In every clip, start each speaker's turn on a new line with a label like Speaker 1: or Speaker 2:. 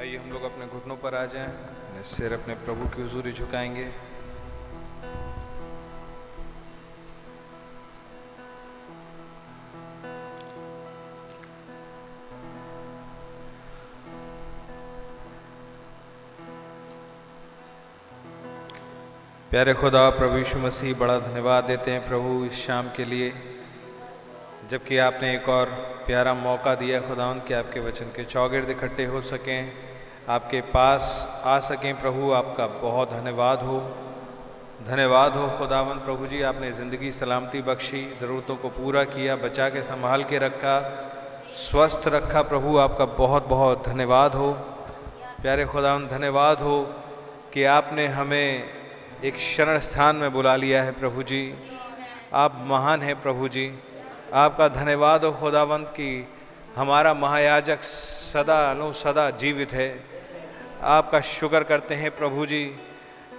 Speaker 1: आइए हम लोग अपने घुटनों पर आ जाएँ सिर अपने प्रभु की हजूरी झुकाएँगे। प्यारे खुदा, प्रभु यीशु मसीह, बड़ा धन्यवाद देते हैं प्रभु इस शाम के लिए, जबकि आपने एक और प्यारा मौका दिया खुदा कि आपके वचन के चौगिर्द इकट्ठे हो सकें। आपके पास आ सकें प्रभु, आपका बहुत धन्यवाद हो। धन्यवाद हो खुदावन प्रभु जी, आपने ज़िंदगी सलामती बख्शी, ज़रूरतों को पूरा किया, बचा के संभाल के रखा, स्वस्थ रखा प्रभु, आपका बहुत बहुत धन्यवाद हो। प्यारे खुदावन धन्यवाद हो कि आपने हमें एक शरण स्थान में बुला लिया है प्रभु जी। आप महान हैं प्रभु जी। आपका धन्यवाद हो खुदावंत कि हमारा महायाजक सदा नो सदा जीवित है। आपका शुक्र करते हैं प्रभु जी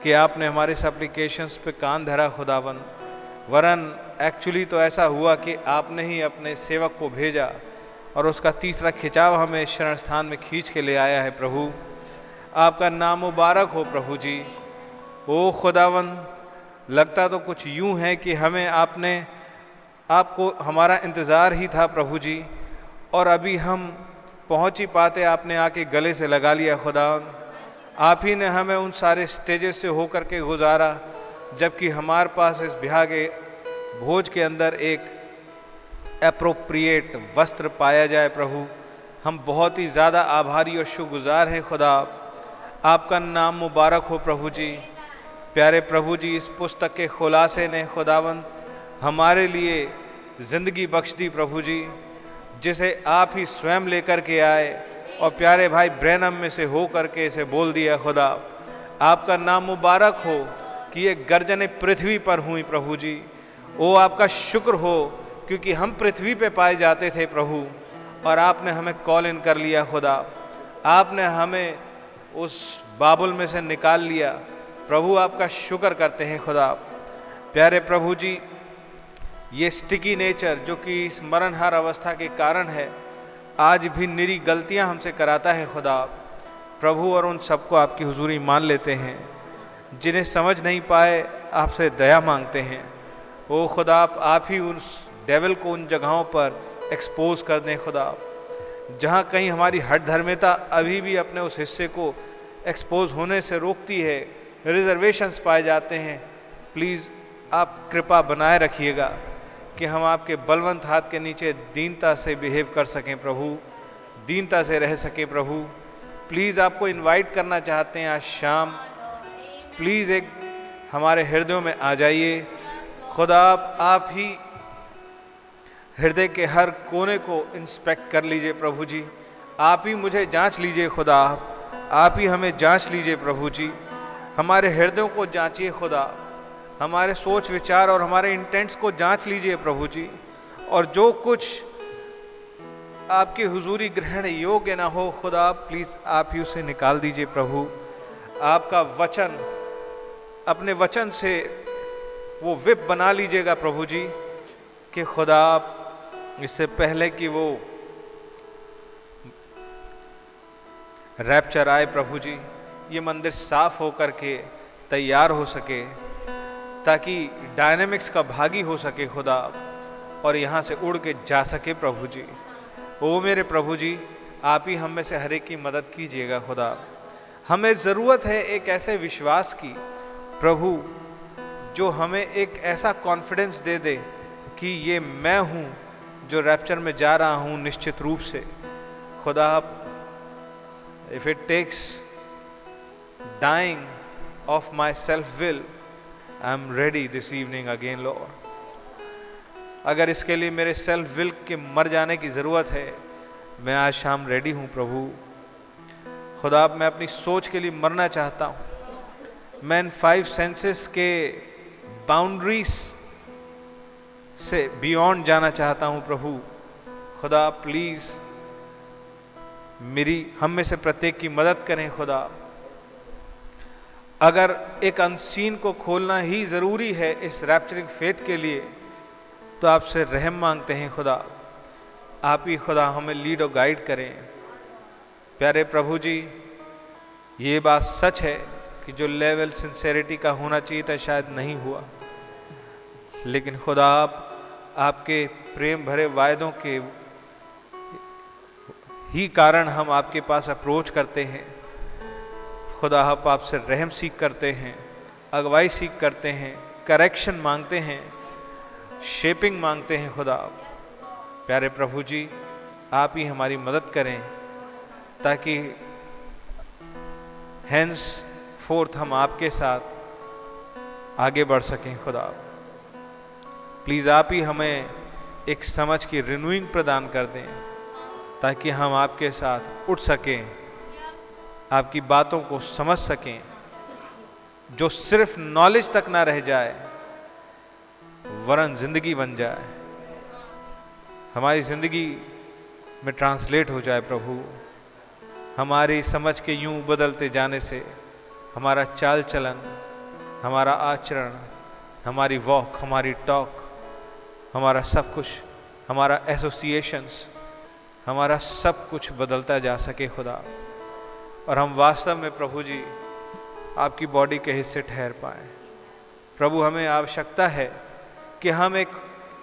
Speaker 1: कि आपने हमारे इस एप्लीकेशंस पे कान धरा खुदावन। वरन एक्चुअली तो ऐसा हुआ कि आपने ही अपने सेवक को भेजा और उसका तीसरा खिंचाव हमें शरण स्थान में खींच के ले आया है प्रभु। आपका नाम मुबारक हो प्रभु जी। ओ खुदावन, लगता तो कुछ यूँ है कि हमें आपने, आपको हमारा इंतज़ार ही था प्रभु जी और अभी हम पहुँच ही पाते, आपने आके गले से लगा लिया खुदा। आप ही ने हमें उन सारे स्टेजेस से होकर के गुजारा, जबकि हमारे पास इस के भोज के अंदर एक अप्रोप्रिएट वस्त्र पाया जाए प्रभु। हम बहुत ही ज़्यादा आभारी और शुक्रगुजार हैं खुदा। आपका नाम मुबारक हो प्रभु जी। प्यारे प्रभु जी, इस पुस्तक के खुलासे ने खुदावन हमारे लिए ज़िंदगी बख्श दी प्रभु जी। जिसे आप ही स्वयं लेकर के आए और प्यारे भाई ब्रैनम में से हो करके इसे बोल दिया, खुदा, आपका नाम मुबारक हो कि ये गर्जने पृथ्वी पर हुई प्रभु जी। ओ, आपका शुक्र हो क्योंकि हम पृथ्वी पे पाए जाते थे प्रभु और आपने हमें कॉल इन कर लिया, खुदा। आपने हमें उस बाबुल में से निकाल लिया। प्रभु, आपका शुक्र करते हैं, खुदा। प्यारे प्रभु जी ये स्टिकी नेचर जो कि इस मरणहार अवस्था के कारण है, आज भी निरी गलतियाँ हमसे कराता है खुदा। प्रभु और उन सबको आपकी हुजूरी मान लेते हैं। जिन्हें समझ नहीं पाए, आपसे दया मांगते हैं। वो खुदा, आप ही उस डेवल को उन जगहों पर एक्सपोज कर दें खुदा। जहाँ कहीं हमारी हट धर्मिता अभी भी अपने उस हिस्से को एक्सपोज होने से रोकती है रिजर्वेशंस पाए जाते हैं। प्लीज़ आप कृपा बनाए रखिएगा। कि हम आपके बलवंत हाथ के नीचे दीनता से बिहेव कर सकें प्रभु, दीनता से रह सकें प्रभु। प्लीज़ आपको इनवाइट करना चाहते हैं आज शाम। प्लीज़ एक हमारे हृदयों में आ जाइए। खुदा, आप आप ही हृदय के हर कोने को इंस्पेक्ट कर लीजिए प्रभु जी। आप ही मुझे जाँच लीजिए खुदा। आप ही हमें जाँच लीजिए प्रभु जी। हमारे हृदयों को जांचिए खुदा। हमारे सोच, विचार और हमारे इंटेंट्स को जाँच लीजिए प्रभु जी। और जो कुछ आपकी हुजूरी ग्रहण योग्य ना हो, खुदा प्लीज़ आप ही उसे निकाल दीजिए प्रभु। आपका वचन, अपने वचन से वो विप बना लीजिएगा प्रभु जी, कि खुदा आप इससे पहले कि वो रैप्चर आए प्रभु जी, ये मंदिर साफ़ होकर के तैयार हो सके। ताकि डायनेमिक्स का भागी हो सके खुदा और यहाँ से उड़ के जा सके प्रभु जी। ओ मेरे प्रभु जी, आप ही हम में से हर एक की मदद कीजिएगा खुदा। हमें ज़रूरत है एक ऐसे विश्वास की, प्रभु, जो हमें एक ऐसा कॉन्फिडेंस दे दे कि ये मैं हूँ जो रैप्चर में जा रहा हूँ निश्चित रूप से। खुदा आप if it takes dying of my self will I am ready this evening again lord अगर इसके लिए मेरे सेल्फ विल के मर जाने की ज़रूरत है, मैं आज शाम रेडी हूँ, प्रभु। खुदा मैं अपनी सोच के लिए मरना चाहता हूँ। मैं इन फाइव सेंसेस के बाउंड्रीज से बियॉन्ड जाना चाहता हूँ, प्रभु। खुदा प्लीज़ मेरी, हम में से प्रत्येक की मदद करें, खुदा। अगर एक अनसीन को खोलना ही ज़रूरी है इस रैप्चरिंग फेथ के लिए तो आपसे रहम मांगते हैं खुदा। आप ही खुदा हमें लीड और गाइड करें। प्यारे प्रभु जी, ये बात सच है कि जो लेवल सिंसेरिटी का होना चाहिए था, शायद नहीं हुआ। लेकिन खुदा, आप, आपके प्रेम भरे वायदों के ही कारण हम आपके पास अप्रोच करते हैं। खुदा आप आपसे रहम सीख करते हैं, अगवाई सीख करते हैं करेक्शन मांगते हैं शेपिंग मांगते हैं खुदा आप। प्यारे प्रभु जी, आप ही हमारी मदद करें ताकि हैंस फोर्थ हम आपके साथ आगे बढ़ सकें खुदा प्लीज़ आप ही हमें एक समझ की रिन्यूइंग प्रदान कर दें ताकि हम आपके साथ उठ सकें। आपकी बातों को समझ सकें, जो सिर्फ़ नॉलेज तक ना रह जाए, वरन ज़िंदगी बन जाए। हमारी ज़िंदगी में ट्रांसलेट हो जाए प्रभु। हमारी समझ के यूँ बदलते जाने से हमारा चाल चलन हमारा आचरण, हमारी वॉक हमारी टॉक हमारा सब कुछ, हमारा एसोसिएशंस हमारा सब कुछ बदलता जा सके खुदा। और हम वास्तव में प्रभु जी आपकी बॉडी के हिस्से ठहर पाए। प्रभु हमें आवश्यकता है कि हम एक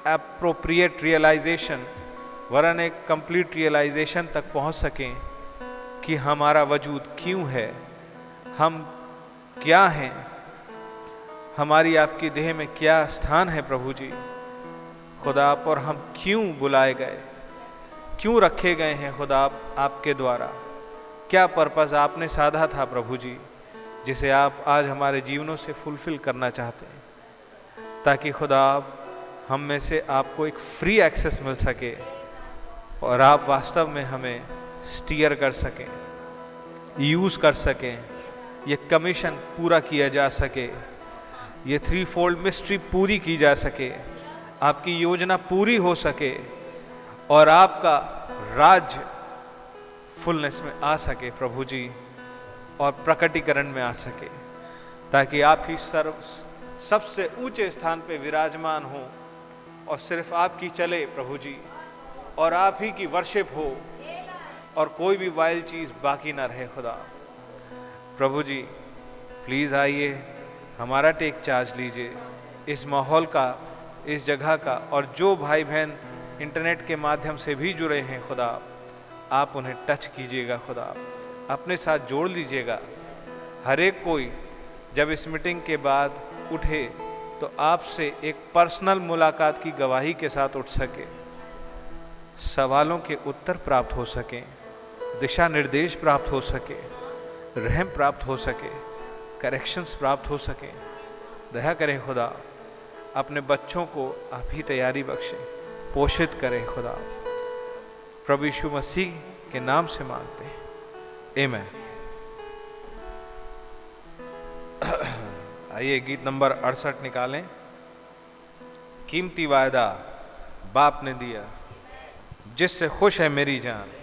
Speaker 1: अप्रोप्रिएट रियलाइजेशन वरन एक कंप्लीट रियलाइजेशन तक पहुँच सकें कि हमारा वजूद क्यों है हम क्या हैं हमारी आपकी देह में क्या स्थान है प्रभु जी। खुदा पर हम क्यों बुलाए गए क्यों रखे गए हैं खुदा आप, आपके द्वारा? क्या पर्पज़ आपने साधा था प्रभु जी, जिसे आप आज हमारे जीवनों से फुलफिल करना चाहते हैं? ताकि खुदा आप हम में से आपको एक फ्री एक्सेस मिल सके और आप वास्तव में हमें स्टीयर कर सकें यूज़ कर सकें, ये कमीशन पूरा किया जा सके, ये थ्री फोल्ड मिस्ट्री पूरी की जा सके, आपकी योजना पूरी हो सके और आपका राज्य फुलनेस में आ सके प्रभु जी और प्रकटीकरण में आ सके, ताकि आप ही सर्व, सबसे ऊँचे स्थान पे विराजमान हो और सिर्फ़ आपकी चले प्रभु जी और आप ही की वर्शिप हो और कोई भी वाइल्ड चीज़ बाकी ना रहे खुदा। प्रभु जी प्लीज़ आइए, हमारा टेक चार्ज लीजिए, इस माहौल का, इस जगह का और जो भाई बहन इंटरनेट के माध्यम से भी जुड़े हैं खुदा। आप उन्हें टच कीजिएगा खुदा। अपने साथ जोड़ लीजिएगा। हर एक कोई जब इस मीटिंग के बाद उठे तो आपसे एक पर्सनल मुलाकात की गवाही के साथ उठ सके। सवालों के उत्तर प्राप्त हो सकें, दिशा निर्देश प्राप्त हो सके, रहम प्राप्त हो सके करेक्शंस प्राप्त हो सकें। दया करें खुदा, अपने बच्चों को आप ही तैयारी बख्शें, पोषित करें खुदा। प्रभु यीशु मसीह के नाम से मांगते हैं। मैं आइए गीत नंबर अड़सठ निकालें। कीमती वायदा बाप ने दिया। जिससे खुश है मेरी जान।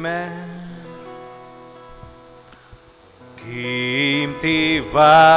Speaker 1: Amen. कीमती वायदा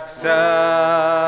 Speaker 1: तक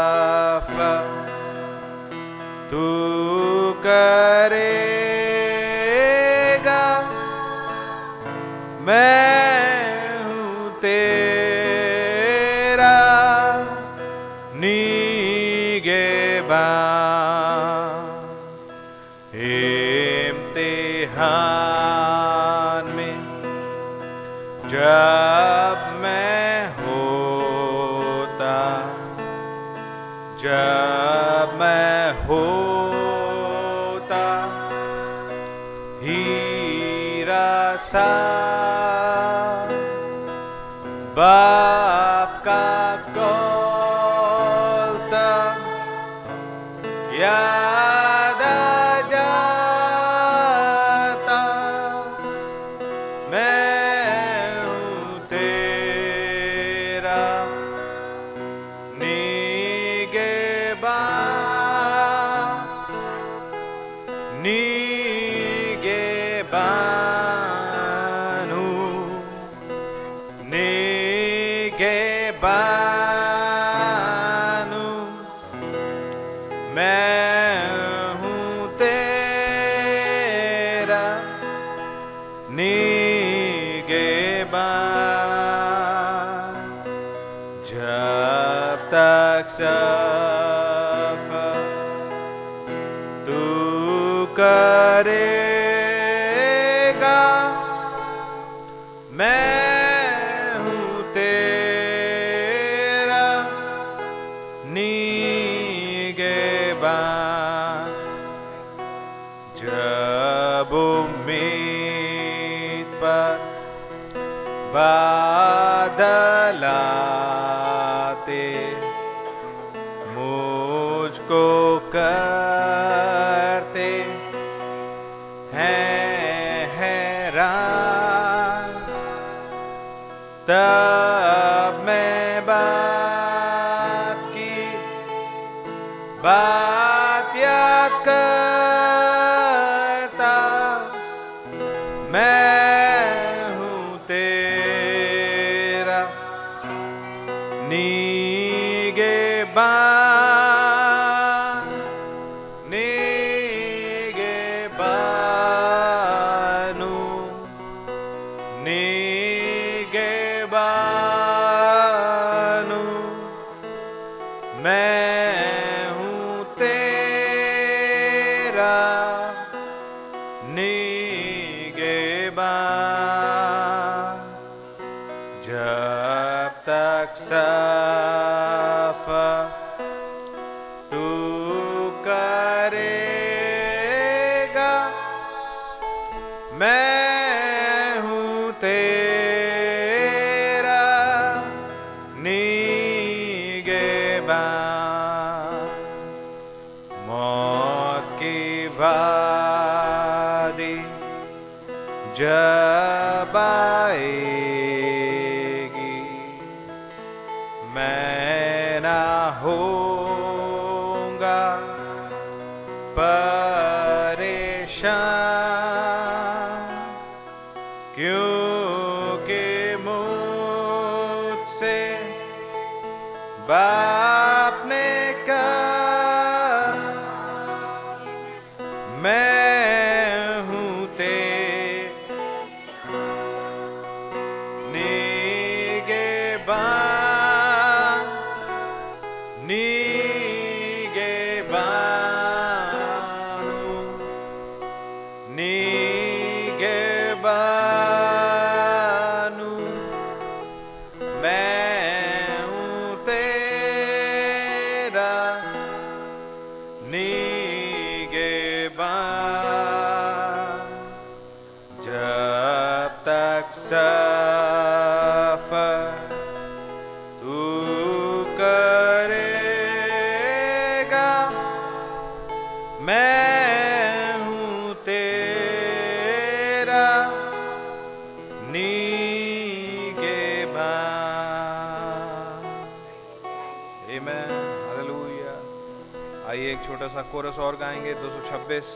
Speaker 1: और गाएँगे 226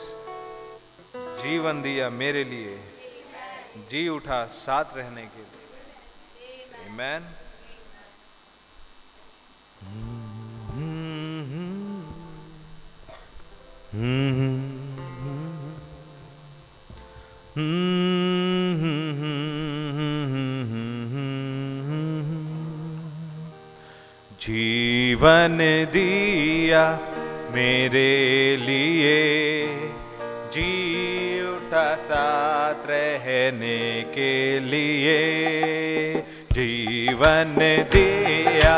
Speaker 1: जीवन दिया मेरे लिए। जी उठा साथ रहने के लिए। मैन जीवन दिया मेरे लिए जी उठा साथ रहने के लिए जीवन दिया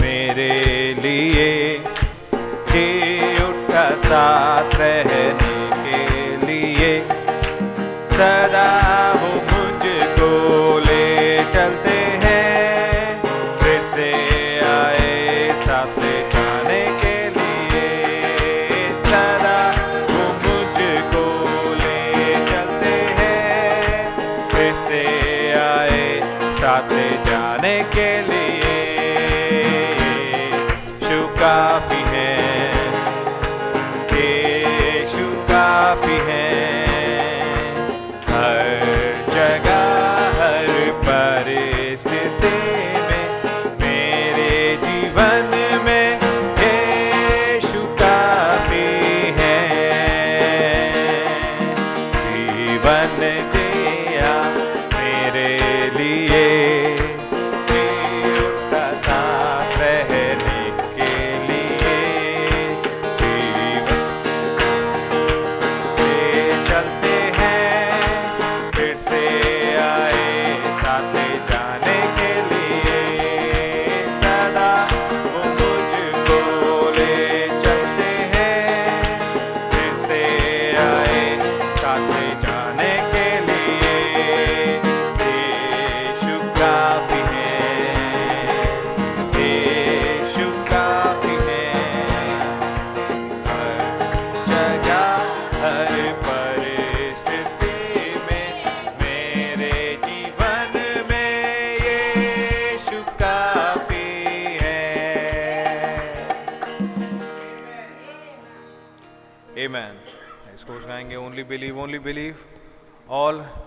Speaker 1: मेरे लिए। जी उठा साथ रहने के लिए सदा हो मुझको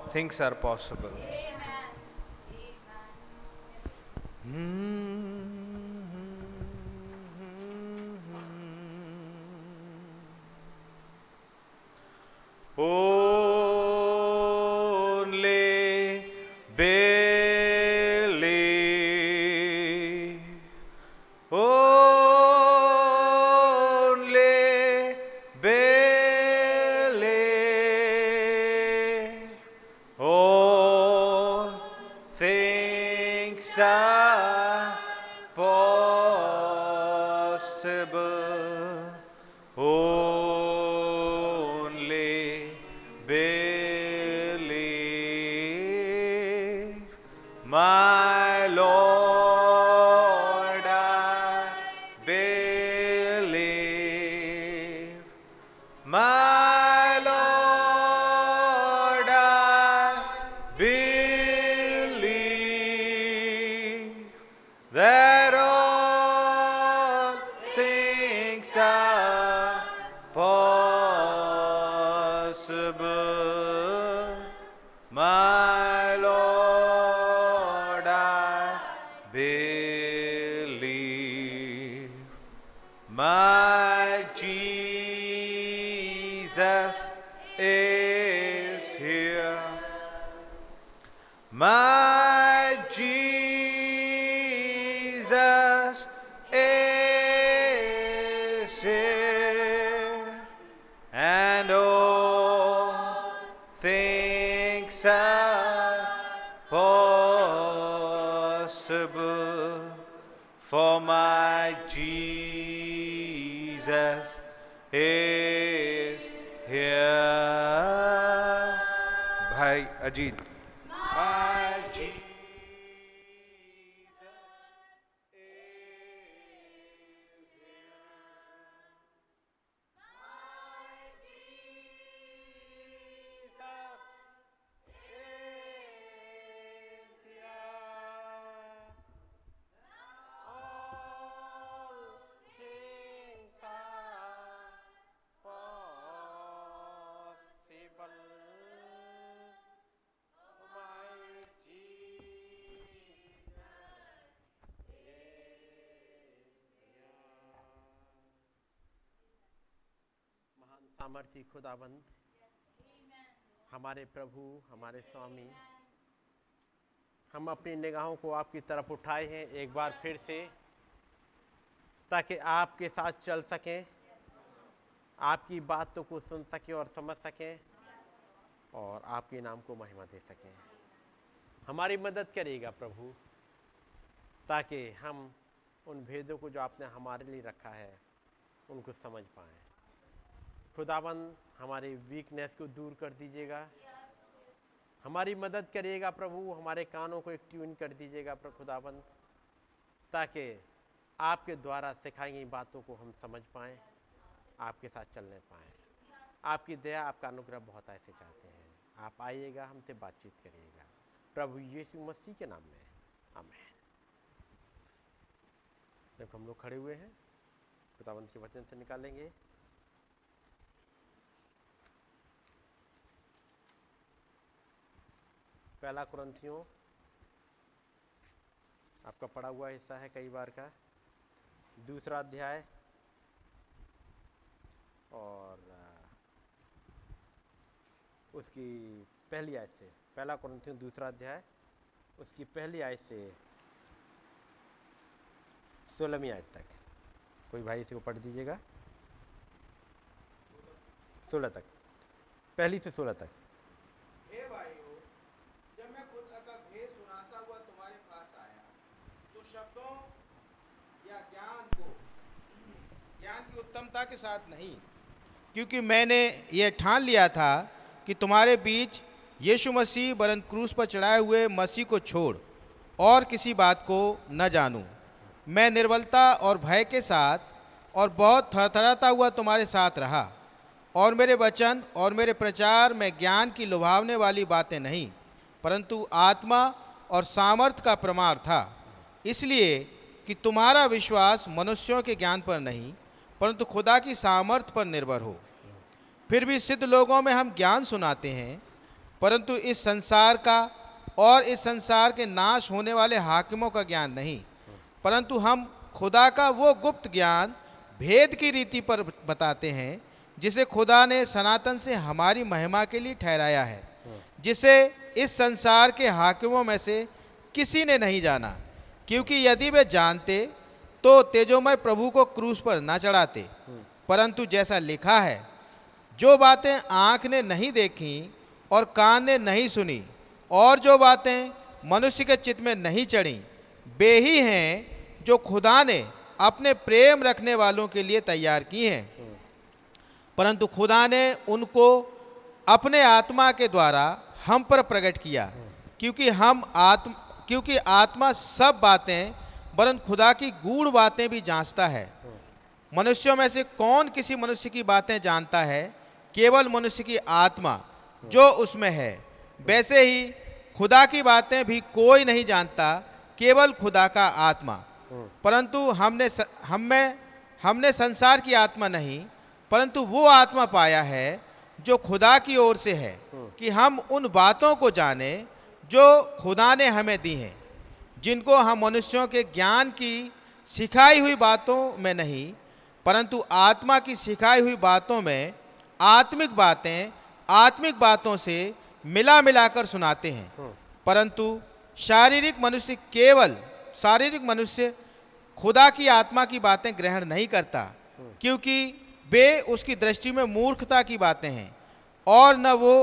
Speaker 1: things are possible.
Speaker 2: सामर्थ्य खुदाबंद। हमारे प्रभु, हमारे स्वामी, हम अपनी निगाहों को आपकी तरफ़ उठाए हैं एक बार फिर से, ताकि आपके साथ चल सकें, आपकी बातों को सुन सकें और समझ सकें, और आपके नाम को महिमा दे सकें। हमारी मदद करेगा प्रभु, ताकि हम उन भेदों को जो आपने हमारे लिए रखा है, उनको समझ पाएँ। खुदाबंद, हमारी वीकनेस को दूर कर दीजिएगा। हमारी मदद करिएगा प्रभु, हमारे कानों को एक ट्यून कर दीजिएगा खुदाबंद, ताकि आपके द्वारा सिखाई गई बातों को हम समझ पाएँ, आपके साथ चलने पाएँ। आपकी दया, आपका अनुग्रह बहुत ऐसे चाहते हैं। आप आइएगा, हमसे बातचीत करिएगा। प्रभु यीशु मसीह के नाम में। आमेन। जब हम लोग खड़े हुए हैं। खुदाबंद के वचन से निकालेंगे। पहला कुरंथियों, आपका पढ़ा हुआ हिस्सा है कई बार का। दूसरा अध्याय, और उसकी पहली आयत से, पहला कुरंथियों, दूसरा अध्याय, उसकी पहली आयत से, सोलहवीं आयत तक। कोई भाई इसे को पढ़ दीजिएगा। सोलह तक, पहली से सोलह तक।
Speaker 3: हे भाइयों जब मैं खुद का भेद सुनाता हुआ तुम्हारे पास आया शब्दों या ज्ञान को। ज्ञान की उत्तमता के साथ नहीं, क्योंकि मैंने यह ठान लिया था कि तुम्हारे बीच यीशु मसीह बरन क्रूस पर चढ़ाए हुए मसीह को छोड़ और किसी बात को न जानूं। मैं निर्बलता और भय के साथ और बहुत थरथराता हुआ तुम्हारे साथ रहा और मेरे वचन और मेरे प्रचार में ज्ञान की लुभावने वाली बातें नहीं, परंतु आत्मा और सामर्थ का प्रमाण था। इसलिए कि तुम्हारा विश्वास मनुष्यों के ज्ञान पर नहीं, परंतु खुदा की सामर्थ पर निर्भर हो। फिर भी सिद्ध लोगों में हम ज्ञान सुनाते हैं, परंतु इस संसार का और इस संसार के नाश होने वाले हाकिमों का ज्ञान नहीं, परंतु हम खुदा का वो गुप्त ज्ञान भेद की रीति पर बताते हैं, जिसे खुदा ने सनातन से हमारी महिमा के लिए ठहराया है, जिसे इस संसार के हाकिमों में से किसी ने नहीं जाना। क्योंकि यदि वे जानते तो तेजोमय प्रभु को क्रूस पर न चढ़ाते। परंतु जैसा लिखा है जो बातें आँख ने नहीं देखी और कान ने नहीं सुनी और जो बातें मनुष्य के चित्त में नहीं चढ़ी वे ही हैं जो खुदा ने अपने प्रेम रखने वालों के लिए तैयार की हैं। परंतु खुदा ने उनको अपने आत्मा के द्वारा हम पर प्रकट किया क्योंकि हम आत्म क्योंकि आत्मा सब बातें वरन खुदा की गूढ़ बातें भी जांचता है। मनुष्यों में से कौन किसी मनुष्य की बातें जानता है? केवल मनुष्य की आत्मा, जो उसमें है। वैसे ही खुदा की बातें भी कोई नहीं जानता, केवल खुदा का आत्मा। परंतु हमने हम में हमने संसार की आत्मा नहीं, परंतु वो आत्मा पाया है, जो खुदा की ओर से है, कि हम उन बातों को जाने जो खुदा ने हमें दी हैं जिनको हम मनुष्यों के ज्ञान की सिखाई हुई बातों में नहीं परंतु आत्मा की सिखाई हुई बातों में आत्मिक बातें आत्मिक बातों से मिला मिलाकर सुनाते हैं। परंतु शारीरिक मनुष्य केवल शारीरिक मनुष्य खुदा की आत्मा की बातें ग्रहण नहीं करता क्योंकि वे उसकी दृष्टि में मूर्खता की बातें हैं और न वो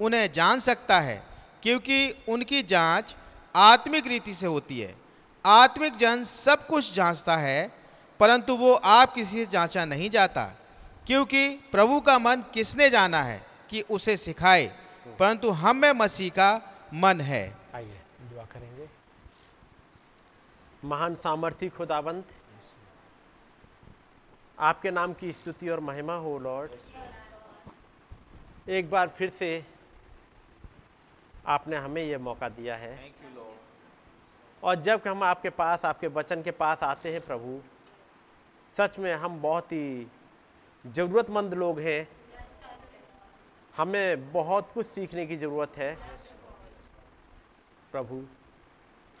Speaker 3: उन्हें जान सकता है। क्योंकि उनकी जाँच आत्मिक रीति से होती है। आत्मिक जन सब कुछ जांचता है, परंतु वो आप किसी से जांचा नहीं जाता, क्योंकि प्रभु का मन किसने जाना है कि उसे सिखाए, परंतु हम में मसीह का मन है।
Speaker 2: आइए, दुआ करेंगे। महान सामर्थी खुदाबंद आपके नाम की स्तुति और महिमा हो, लॉर्ड। एक बार फिर से आपने हमें ये मौका दिया है। और जब हम आपके पास आपके वचन के पास आते हैं प्रभु सच में हम बहुत ही ज़रूरतमंद लोग हैं। हमें बहुत कुछ सीखने की ज़रूरत है। प्रभु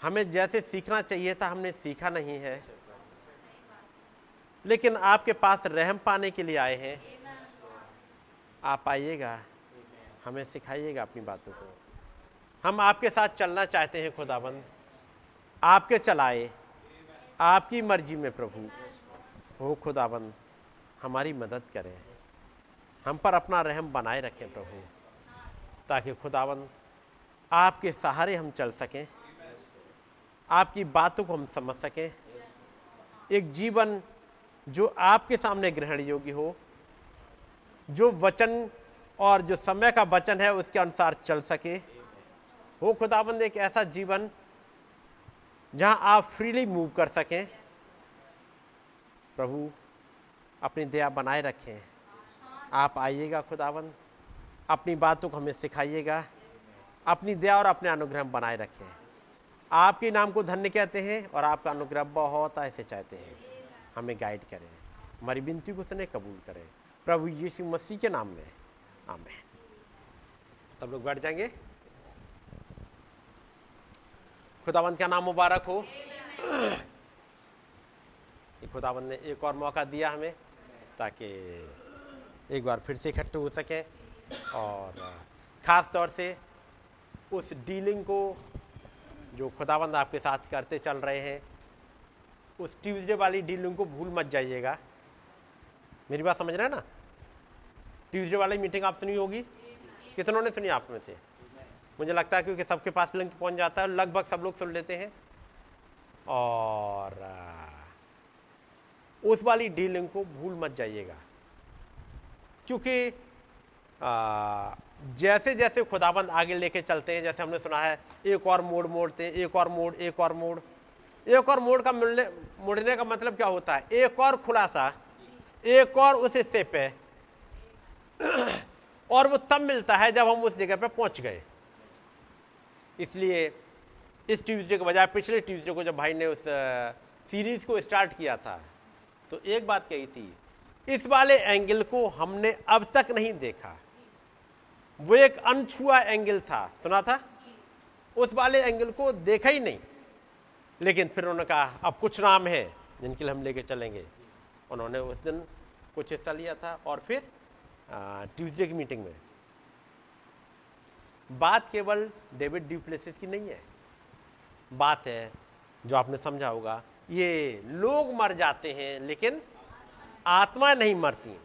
Speaker 2: हमें जैसे सीखना चाहिए था हमने सीखा नहीं है। लेकिन आपके पास रहम पाने के लिए आए हैं। आप आइएगा। हमें सिखाइएगा अपनी बातों को। हम आपके साथ चलना चाहते हैं, खुदाबंद। आपके चलाए, आपकी मर्ज़ी में, प्रभु। हो, खुदाबंद, हमारी मदद करें। हम पर अपना रहम बनाए रखें, प्रभु, ताकि खुदाबंद, आपके सहारे हम चल सकें, आपकी बातों को हम समझ सकें। एक जीवन जो आपके सामने ग्रहण योग्य हो, जो वचन और जो समय का वचन है, उसके अनुसार चल सके। हो खुदाबंद एक ऐसा जीवन जहाँ आप फ्रीली मूव कर सकें। प्रभु, अपनी दया बनाए रखें। आप आइएगा खुदाबंद, अपनी बातों को हमें सिखाइएगा। अपनी दया और अपने अनुग्रह बनाए रखें। आपके नाम को धन्य कहते हैं और आपका अनुग्रह बहुत ऐसे चाहते हैं। हमें गाइड करें। हमारी विनती को सुने कबूल करें। प्रभु यीशु मसीह के नाम में। आमेन। सब लोग बैठ जाएँगे। खुदावंत का नाम मुबारक हो? खुदावंत ने एक और मौका दिया हमें, ताकि एक बार फिर से इकट्ठे हो सकें, और, ख़ास तौर से उस डीलिंग को जो खुदाबंद आपके साथ करते चल रहे हैं, उस ट्यूसडे वाली डीलिंग को भूल मत जाइएगा। मेरी बात समझ रहे हैं ना? ट्यूसडे वाली मीटिंग आप सुनी होगी? कितनों ने सुनी आप में से? मुझे लगता है क्योंकि सबके पास लिंक पहुँच जाता है लगभग सब लोग सुन लेते हैं। और उस वाली डीलिंग को भूल मत जाइएगा। क्योंकि जैसे जैसे खुदाबंद आगे लेके चलते हैं, जैसे हमने सुना है, एक और मोड़ मोड़ते हैं, एक और मोड़, एक और मोड़, एक और मोड़ का मिलने, मुड़ने का मतलब क्या होता है? एक और खुलासा, एक और उस हिस्से पे, और वो तब मिलता है जब हम उस जगह पे पहुँच गए। इसलिए इस ट्यूसडे के बजाय पिछले ट्यूसडे को जब भाई ने उस सीरीज़ को स्टार्ट किया था तो एक बात कही थी, इस वाले एंगल को हमने अब तक नहीं देखा। वो एक अनछुआ एंगल था, सुना था? उस वाले एंगल को देखा ही नहीं। लेकिन फिर उन्होंने कहा, अब कुछ नाम है जिनके लिए हम लेके चलेंगे। उन्होंने उस दिन कुछ हिस्सा लिया था और फिर ट्यूसडे की मीटिंग में बात केवल डेविड ड्यूप्लेसिस की नहीं है। बात है जो आपने समझा होगा, ये लोग मर जाते हैं, लेकिन आत्मा नहीं मरती।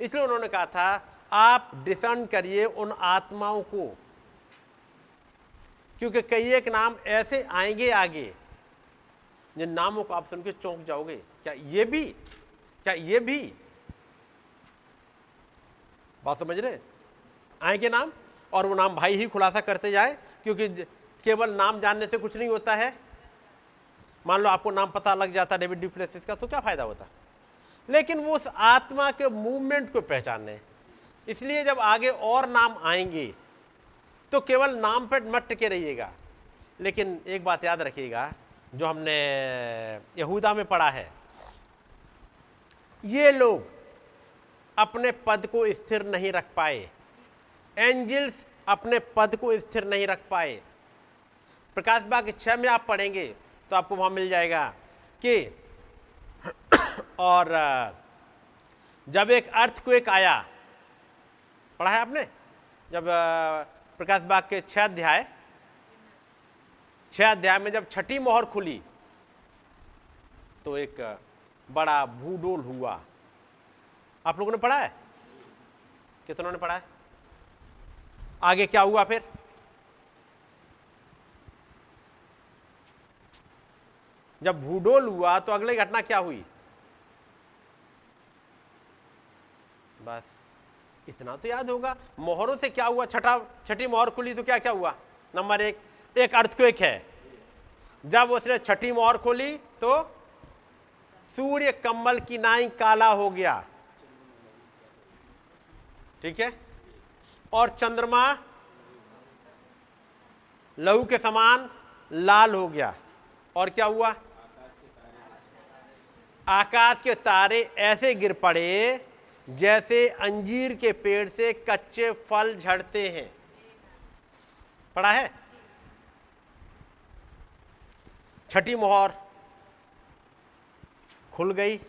Speaker 2: इसलिए उन्होंने कहा था, आप डिसर्न करिए उन आत्माओं को। क्योंकि कई एक नाम ऐसे आएँगे आगे, जिन नामों को आप सुन के चौंक जाओगे। क्या ये भी? क्या ये भी? बात समझ रहे आएँगे नाम? और वो नाम भाई ही खुलासा करते जाए, क्योंकि केवल नाम जानने से कुछ नहीं होता है। मान लो आपको नाम पता लग जाता, डेविड डिप्लेसिस का तो क्या फ़ायदा होता? लेकिन वो उस आत्मा के मूवमेंट को पहचानने इसलिए जब आगे और नाम आएँगे तो केवल नाम पर मत टिके रहिएगा। लेकिन एक बात याद रखिएगा, जो हमने यहूदा में पढ़ा है, ये लोग अपने पद को स्थिर नहीं रख पाए। एंजल्स अपने पद को स्थिर नहीं रख पाए। प्रकाश बाग छह में आप पढ़ेंगे तो आपको वहाँ मिल जाएगा कि और जब एक अर्थ को एक आया, पढ़ा है आपने? जब प्रकाश बाग के छह अध्याय छह अध्याय में जब छठी मोहर खुली तो एक बड़ा भूडोल हुआ। आप लोगों ने पढ़ा है? कितनों ने पढ़ा है? आगे क्या हुआ फिर? जब भूडोल हुआ तो अगली घटना क्या हुई? बस, इतना तो याद होगा। मोहरों से क्या हुआ? छठा छठी मोहर खुली तो क्या क्या हुआ? नंबर एक एक अर्थक्वेक है। जब उसने छठी मोहर खोली तो सूर्य कमल की नाई काला हो गया। ठीक है? और चंद्रमा लहू के समान लाल हो गया। और क्या हुआ? आकाश के तारे ऐसे गिर पड़े जैसे अंजीर के पेड़ से कच्चे फल झड़ते हैं। पढ़ा है? छठी मोहर खुल गई।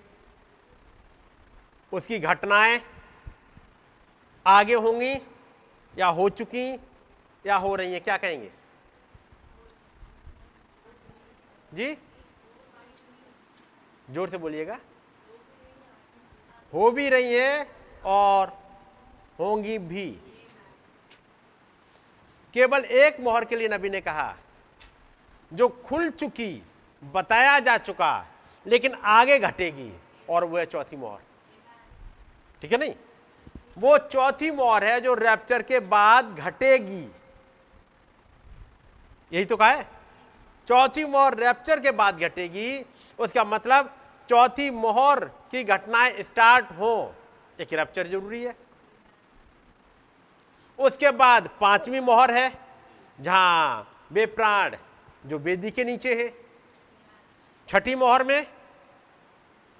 Speaker 2: उसकी घटनाएँ आगे होंगी। या हो चुकी या हो रही हैं, क्या कहेंगे? जी? ज़ोर से बोलिएगा। हो भी रही हैं और होंगी भी। केवल एक मोहर के लिए नबी ने कहा, जो खुल चुकी, बताया जा चुका, लेकिन आगे घटेगी, और वह चौथी मोहर। ठीक है नहीं? वो चौथी मोहर है जो रैप्चर के बाद घटेगी। यही तो कहा है। चौथी मोहर रैप्चर के बाद घटेगी, उसका मतलब चौथी मोहर की घटनाएँ स्टार्ट हो। एक रैप्चर ज़रूरी है। उसके बाद पांचवी मोहर है, जहाँ वे प्राण जो वेदी के नीचे है, छठी मोहर में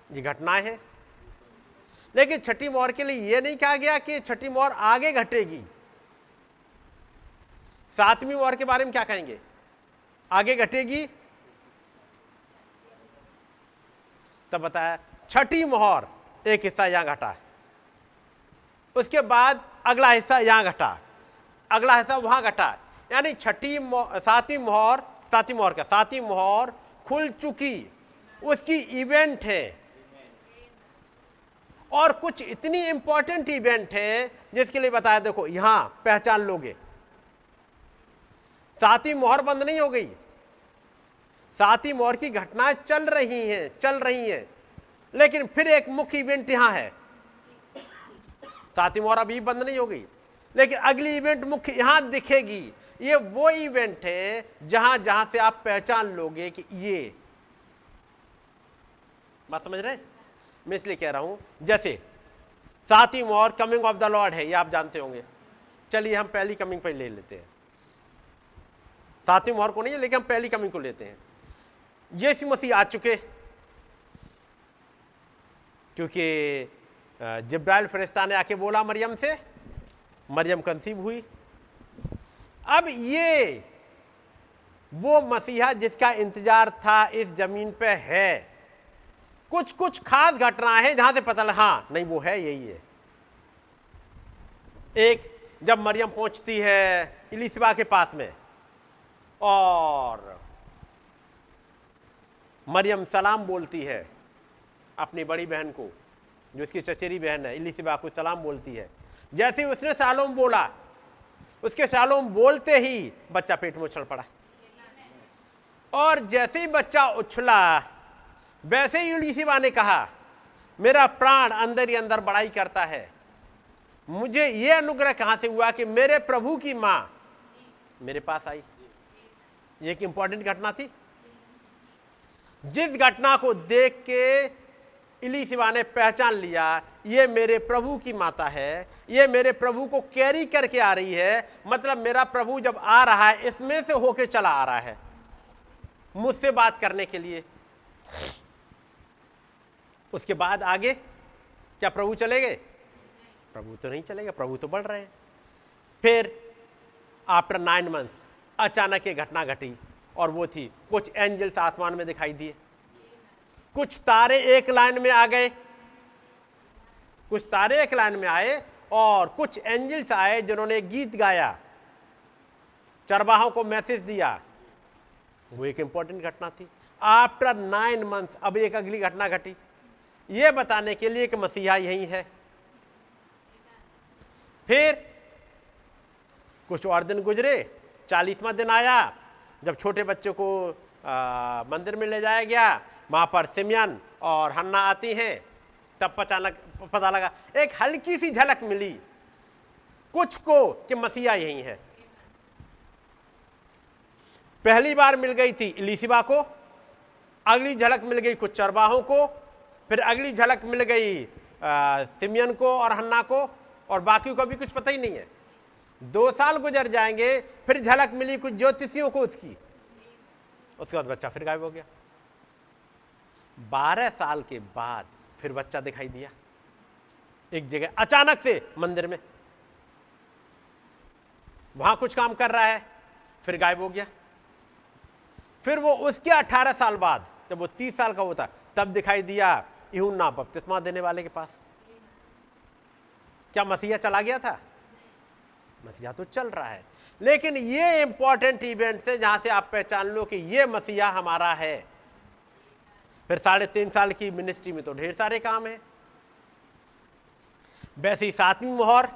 Speaker 2: ये घटनाएँ है। लेकिन छठी मोहर के लिए यह नहीं कहा गया कि छठी मोहर आगे घटेगी। सातवीं मोहर के बारे में क्या कहेंगे? आगे घटेगी? तब बताया, छठी मोहर एक हिस्सा यहाँ घटा उसके बाद अगला हिस्सा यहाँ घटा अगला हिस्सा वहाँ घटा यानी छठी सातवीं मोहर सातवीं मोहर का सातवीं मोहर खुल चुकी। उसकी इवेंट है। और कुछ इतनी इंपॉर्टेंट इवेंट है जिसके लिए बताया, देखो, यहाँ पहचान लोगे। सातवीं मोहर बंद नहीं हो गई। सातवीं मोहर की घटनाएँ चल रही हैं, चल रही हैं। लेकिन फिर एक मुख्य इवेंट यहाँ है। सातवीं मोहर अभी बंद नहीं हो गई। लेकिन अगली इवेंट मुख्य यहाँ दिखेगी। ये वो इवेंट है जहाँ जहाँ से आप पहचान लोगे कि ये। बात समझ रहे मैं इसलिए कह रहा हूँ, जैसे सातवीं मोहर कमिंग ऑफ़ द लॉर्ड है, ये आप जानते होंगे। चलिए, हम पहली कमिंग पर ले लेते हैं। सातवीं मोहर को नहीं है, लेकिन हम पहली कमिंग को लेते हैं। यीशु मसीह आ चुके। क्योंकि जिब्राइल फरिश्ता ने आके बोला मरियम से, मरियम कंसीव हुई। अब ये, वो मसीहा जिसका इंतज़ार था इस ज़मीन पे है कुछ कुछ खास घटना है जहाँ से पता लगा हाँ नहीं, वो है, यही है। एक, जब मरियम पहुँचती है इलिसबा के पास में, और मरियम सलाम बोलती है अपनी बड़ी बहन को, जो उसकी चचेरी बहन है, इलिसबा को सलाम बोलती है। जैसे उसने सालोम बोला, उसके सालोम बोलते ही बच्चा पेट में उछल पड़ा। और जैसे ही बच्चा उछला वैसे ही इलिसबा ने कहा, मेरा प्राण अंदर ही अंदर बड़ाई करता है। मुझे यह अनुग्रह कहाँ से हुआ कि मेरे प्रभु की माँ मेरे पास आई? ये एक इंपॉर्टेंट घटना थी। जिस घटना को देख के इलीसिबा ने पहचान लिया, ये मेरे प्रभु की माता है, ये मेरे प्रभु को कैरी करके आ रही है मतलब मेरा प्रभु जब आ रहा है, इसमें से होके चला आ रहा है। मुझसे बात करने के लिए। उसके बाद आगे क्या प्रभु चले गए प्रभु तो नहीं चलेगा, प्रभु तो बढ़ रहे हैं। फिर आफ्टर नाइन मंथ्स अचानक ये घटना घटी और वो थी, कुछ एंजल्स आसमान में दिखाई दिए। कुछ तारे एक लाइन में आ गए। कुछ तारे एक लाइन में आए और कुछ एंजल्स आए जिन्होंने गीत गाया। चरवाहों को मैसेज दिया। वो एक इंपॉर्टेंट घटना थी। आफ्टर नाइन मंथ्स अब एक अगली घटना घटी। ये बताने के लिए कि मसीहा यही है। फिर कुछ और दिन गुजरे चालीसवा दिन आया जब छोटे बच्चे को आ, मंदिर में ले जाया गया। वहाँ पर सिमयन और हन्ना आती हैं तब अचानक पता लगा एक हल्की सी झलक मिली। कुछ को कि मसीहा यही है। पहली बार मिल गई थी इलिसिबा को अगली झलक मिल गई कुछ चरवाहों को फिर अगली झलक मिल गई सिमियन को और हन्ना को, और बाकी को भी कुछ पता ही नहीं है। दो साल गुजर जाएँगे, फिर झलक मिली कुछ ज्योतिषियों को उसकी। उसके बाद बच्चा फिर गायब हो गया। बारह साल के बाद फिर बच्चा दिखाई दिया, एक जगह, अचानक से मंदिर में। वहाँ कुछ काम कर रहा है, फिर गायब हो गया। फिर वो उसके अठारह साल बाद, जब वो तीस साल का होता तब दिखाई दिया यूना बपतिस्मा देने वाले के पास। क्या मसीहा चला गया था? मसीहा तो चल रहा है। लेकिन ये इंपॉर्टेंट इवेंट है जहाँ से आप पहचान लो कि ये मसीहा हमारा है। फिर साढ़े तीन साल की मिनिस्ट्री में तो ढेर सारे काम है। वैसी सातवीं मोहर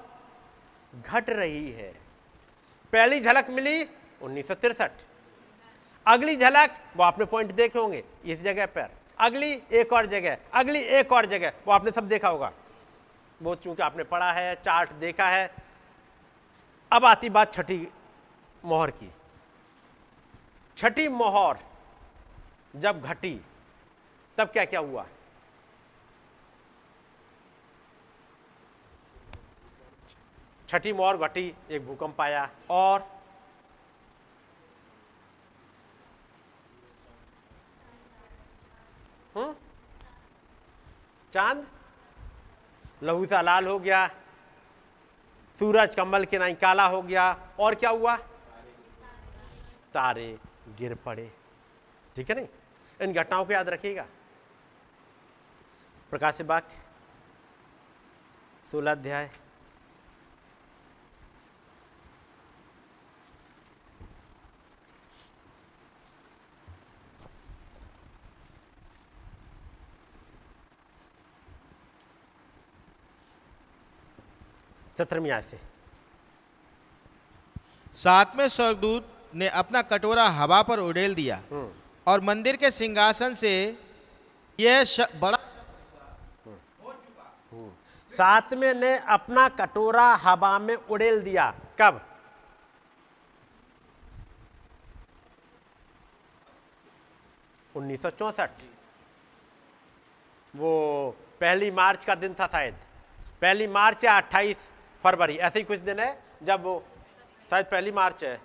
Speaker 2: घट रही है। पहली झलक मिली उन्नीस अगली झलक, वो आपने पॉइंट देखे होंगे, इस जगह पर। अगली एक और जगह, अगली एक और जगह, वो आपने सब देखा होगा। वो चूँकि आपने पढ़ा है, चार्ट देखा है, अब आती बात छठी मोहर की। छठी मोहर जब घटी, तब क्या क्या हुआ? छठी मोहर घटी, एक भूकंप आया और हम्म? चाँद? लहू सा लाल हो गया, सूरज कमल के नाई काला हो गया, और क्या हुआ? तारे गिर पड़े। ठीक है नहीं? इन घटनाओं को याद रखिएगा। प्रकाश बाग सोलह अध्याय। सत्रहवीं से।
Speaker 4: सातवें स्वर्गदूत ने अपना कटोरा हवा पर उड़ेल दिया हम्म। और मंदिर के सिंहासन से यह बड़ा
Speaker 2: हम्म। सातवें ने अपना कटोरा हवा में उड़ेल दिया। कब? उन्नीस सौ वो पहली मार्च का दिन था शायद। पहली मार्च या अट्ठाईस फरवरी। ऐसे ही कुछ दिन है जब वो शायद पहली मार्च है।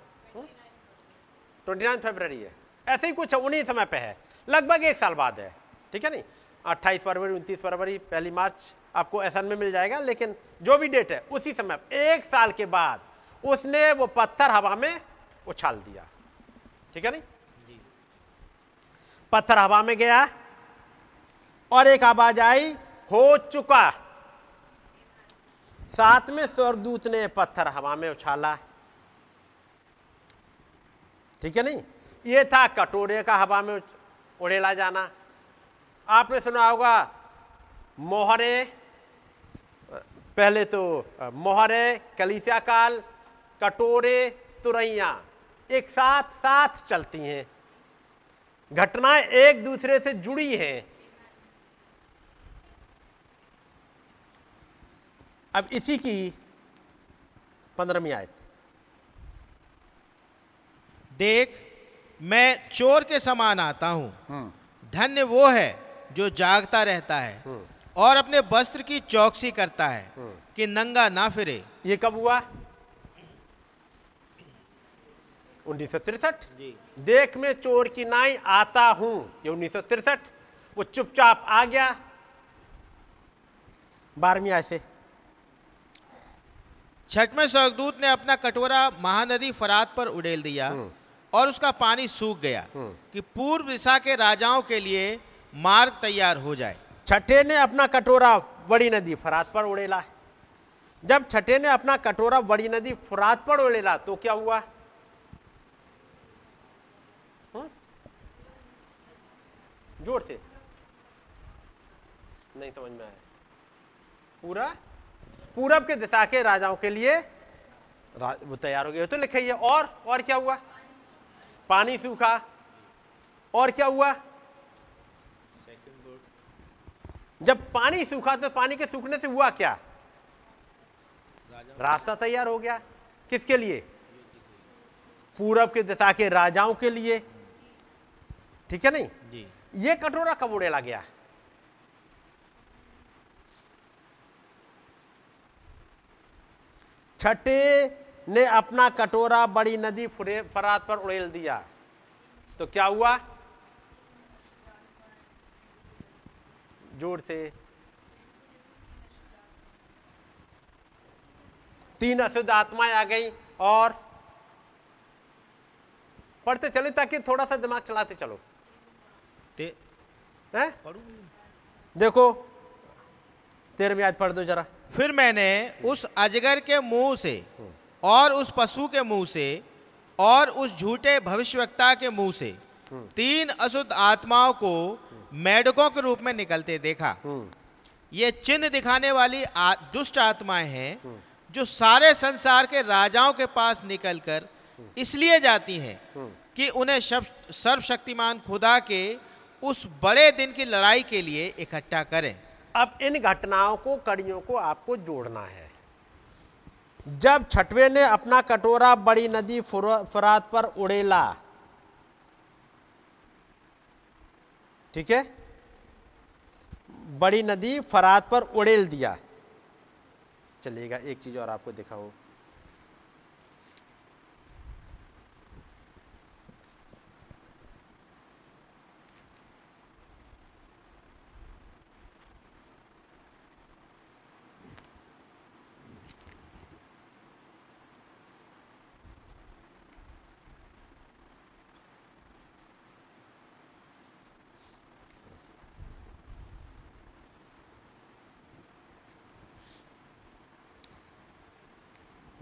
Speaker 2: ट्वेंटी नाइन फेबररी है। ऐसे ही कुछ उन्हीं समय पे है। लगभग एक साल बाद है। ठीक है नहीं? अट्ठाईस फरवरी उनतीस फरवरी पहली मार्च आपको एसन में मिल जाएगा लेकिन जो भी डेट है उसी समय एक साल के बाद उसने वो पत्थर हवा में उछाल दिया। ठीक है नहीं? पत्थर हवा में गया और एक आवाज़ आई हो चुका। साथ में स्वर्गदूत ने पत्थर हवा में उछाला। ठीक है नहीं? ये था कटोरे का हवा में उड़ेला जाना। आपने सुना होगा, मोहरे, पहले तो मोहरे, कलीसिया काल, कटोरे, तुरैया, एक साथ साथ चलती हैं। घटनाएँ एक दूसरे से जुड़ी हैं। अब इसी की पंद्रहवीं आयत।
Speaker 3: देख मैं चोर के समान आता हूँ। धन्य वो है जो जागता रहता है और अपने वस्त्र की चौकसी करता है कि नंगा ना फिरे।
Speaker 2: ये कब हुआ? उन्नीस सौ तिरसठ? देख मैं चोर की नाई आता हूँ। ये उन्नीस सौ तिरसठ? वो चुपचाप आ गया। बारहवीं आय से।
Speaker 3: छठवें स्वर्गदूत ने अपना कटोरा महानदी फरात पर उड़ेल दिया और उसका पानी सूख गया कि पूर्व दिशा के राजाओं के लिए मार्ग तैयार हो जाए।
Speaker 2: छठे ने अपना कटोरा बड़ी नदी फरात पर उड़ेला। जब छठे ने अपना कटोरा बड़ी नदी फरात पर उड़ेला तो क्या हुआ? हम्म? ज़ोर से। नहीं समझ में आया। पूरा? पूरब के दिशा के राजाओं के लिए वो तैयार हो गए तो लिखे और और क्या हुआ? पानी सूखा। और क्या हुआ? जब पानी सूखा तो पानी के सूखने से हुआ क्या? रास्ता तैयार हो गया। किसके लिए? पूरब के दिशा के राजाओं के लिए। ठीक है नहीं?
Speaker 3: जी।
Speaker 2: ये कटोरा कब उड़ेला गया? छठे ने अपना कटोरा बड़ी नदी फुरे- फरात पर उड़ेल दिया। तो क्या हुआ? ज़ोर से। तीन अशुद्ध आत्माएँ आ गई और पढ़ते चले ताकि थोड़ा सा दिमाग चलाते चलो।
Speaker 3: ते
Speaker 2: हैं? देखो तेरहवीं आज पढ़ दो जरा।
Speaker 3: फिर मैंने उस अजगर के मुँह से और उस पशु के मुँह से और उस झूठे भविष्यवक्ता के मुँह से तीन अशुद्ध आत्माओं को मेढकों के रूप में निकलते देखा। ये चिन्ह दिखाने वाली दुष्ट आत्माएँ हैं जो सारे संसार के राजाओं के पास निकलकर इसलिए जाती हैं कि उन्हें सर्वशक्तिमान खुदा के उस बड़े दिन की लड़ाई के लिए इकट्ठा करें।
Speaker 2: अब इन घटनाओं को, कड़ियों को आपको जोड़ना है। जब छठवे ने अपना कटोरा बड़ी नदी फुर- फरात पर उड़ेला, ठीक है, बड़ी नदी फरात पर उड़ेल दिया। चलिएगा, एक चीज़ और आपको दिखाऊँ।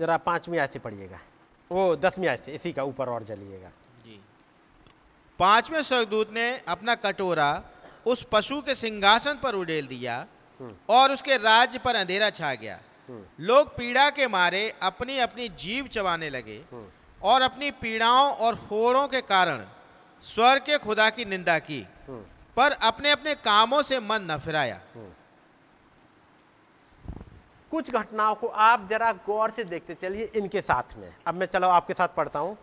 Speaker 2: जरा पांचवीं आयत से पढ़िएगा। वो दसवीं आयत से इसी का ऊपर और चलिएगा
Speaker 3: पाँचवें स्वर्गदूत ने अपना कटोरा उस पशु के सिंहासन पर उड़ेल दिया और उसके राज्य पर अंधेरा छा गया। लोग पीड़ा के मारे अपनी अपनी जीव चबाने लगे और अपनी पीड़ाओं और फोड़ों के कारण स्वर के खुदा की निंदा की पर अपने अपने कामों से मन न फिराया।
Speaker 2: कुछ घटनाओं को आप जरा गौर से देखते चलिए इनके साथ में। अब मैं चलो आपके साथ पढ़ता हूँ।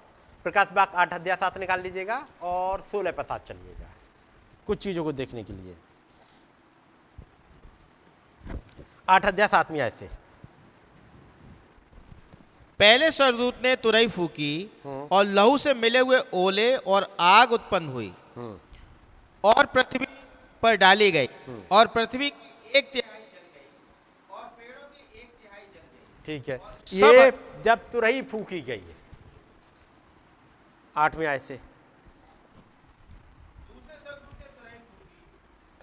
Speaker 2: प्रकाश बाग आठ अध्याय साथ निकाल लीजिएगा और सोलह पर साथ चलिएगा। कुछ चीज़ों को देखने के लिए। आठ अध्याय सातवीं आयत से
Speaker 3: पहले स्वर्गदूत ने तुरई फूकी और लहू से मिले हुए ओले और आग उत्पन्न हुई। और पृथ्वी
Speaker 5: पर डाली गई और पृथ्वी एक तिहाई जल गई और पेड़ों की एक तिहाई जल गई
Speaker 2: ठीक है। ये जब तुरही फूकी गई है आठवें आय से।
Speaker 3: दूसरे स्वर्गदूत ने तुरही फूकी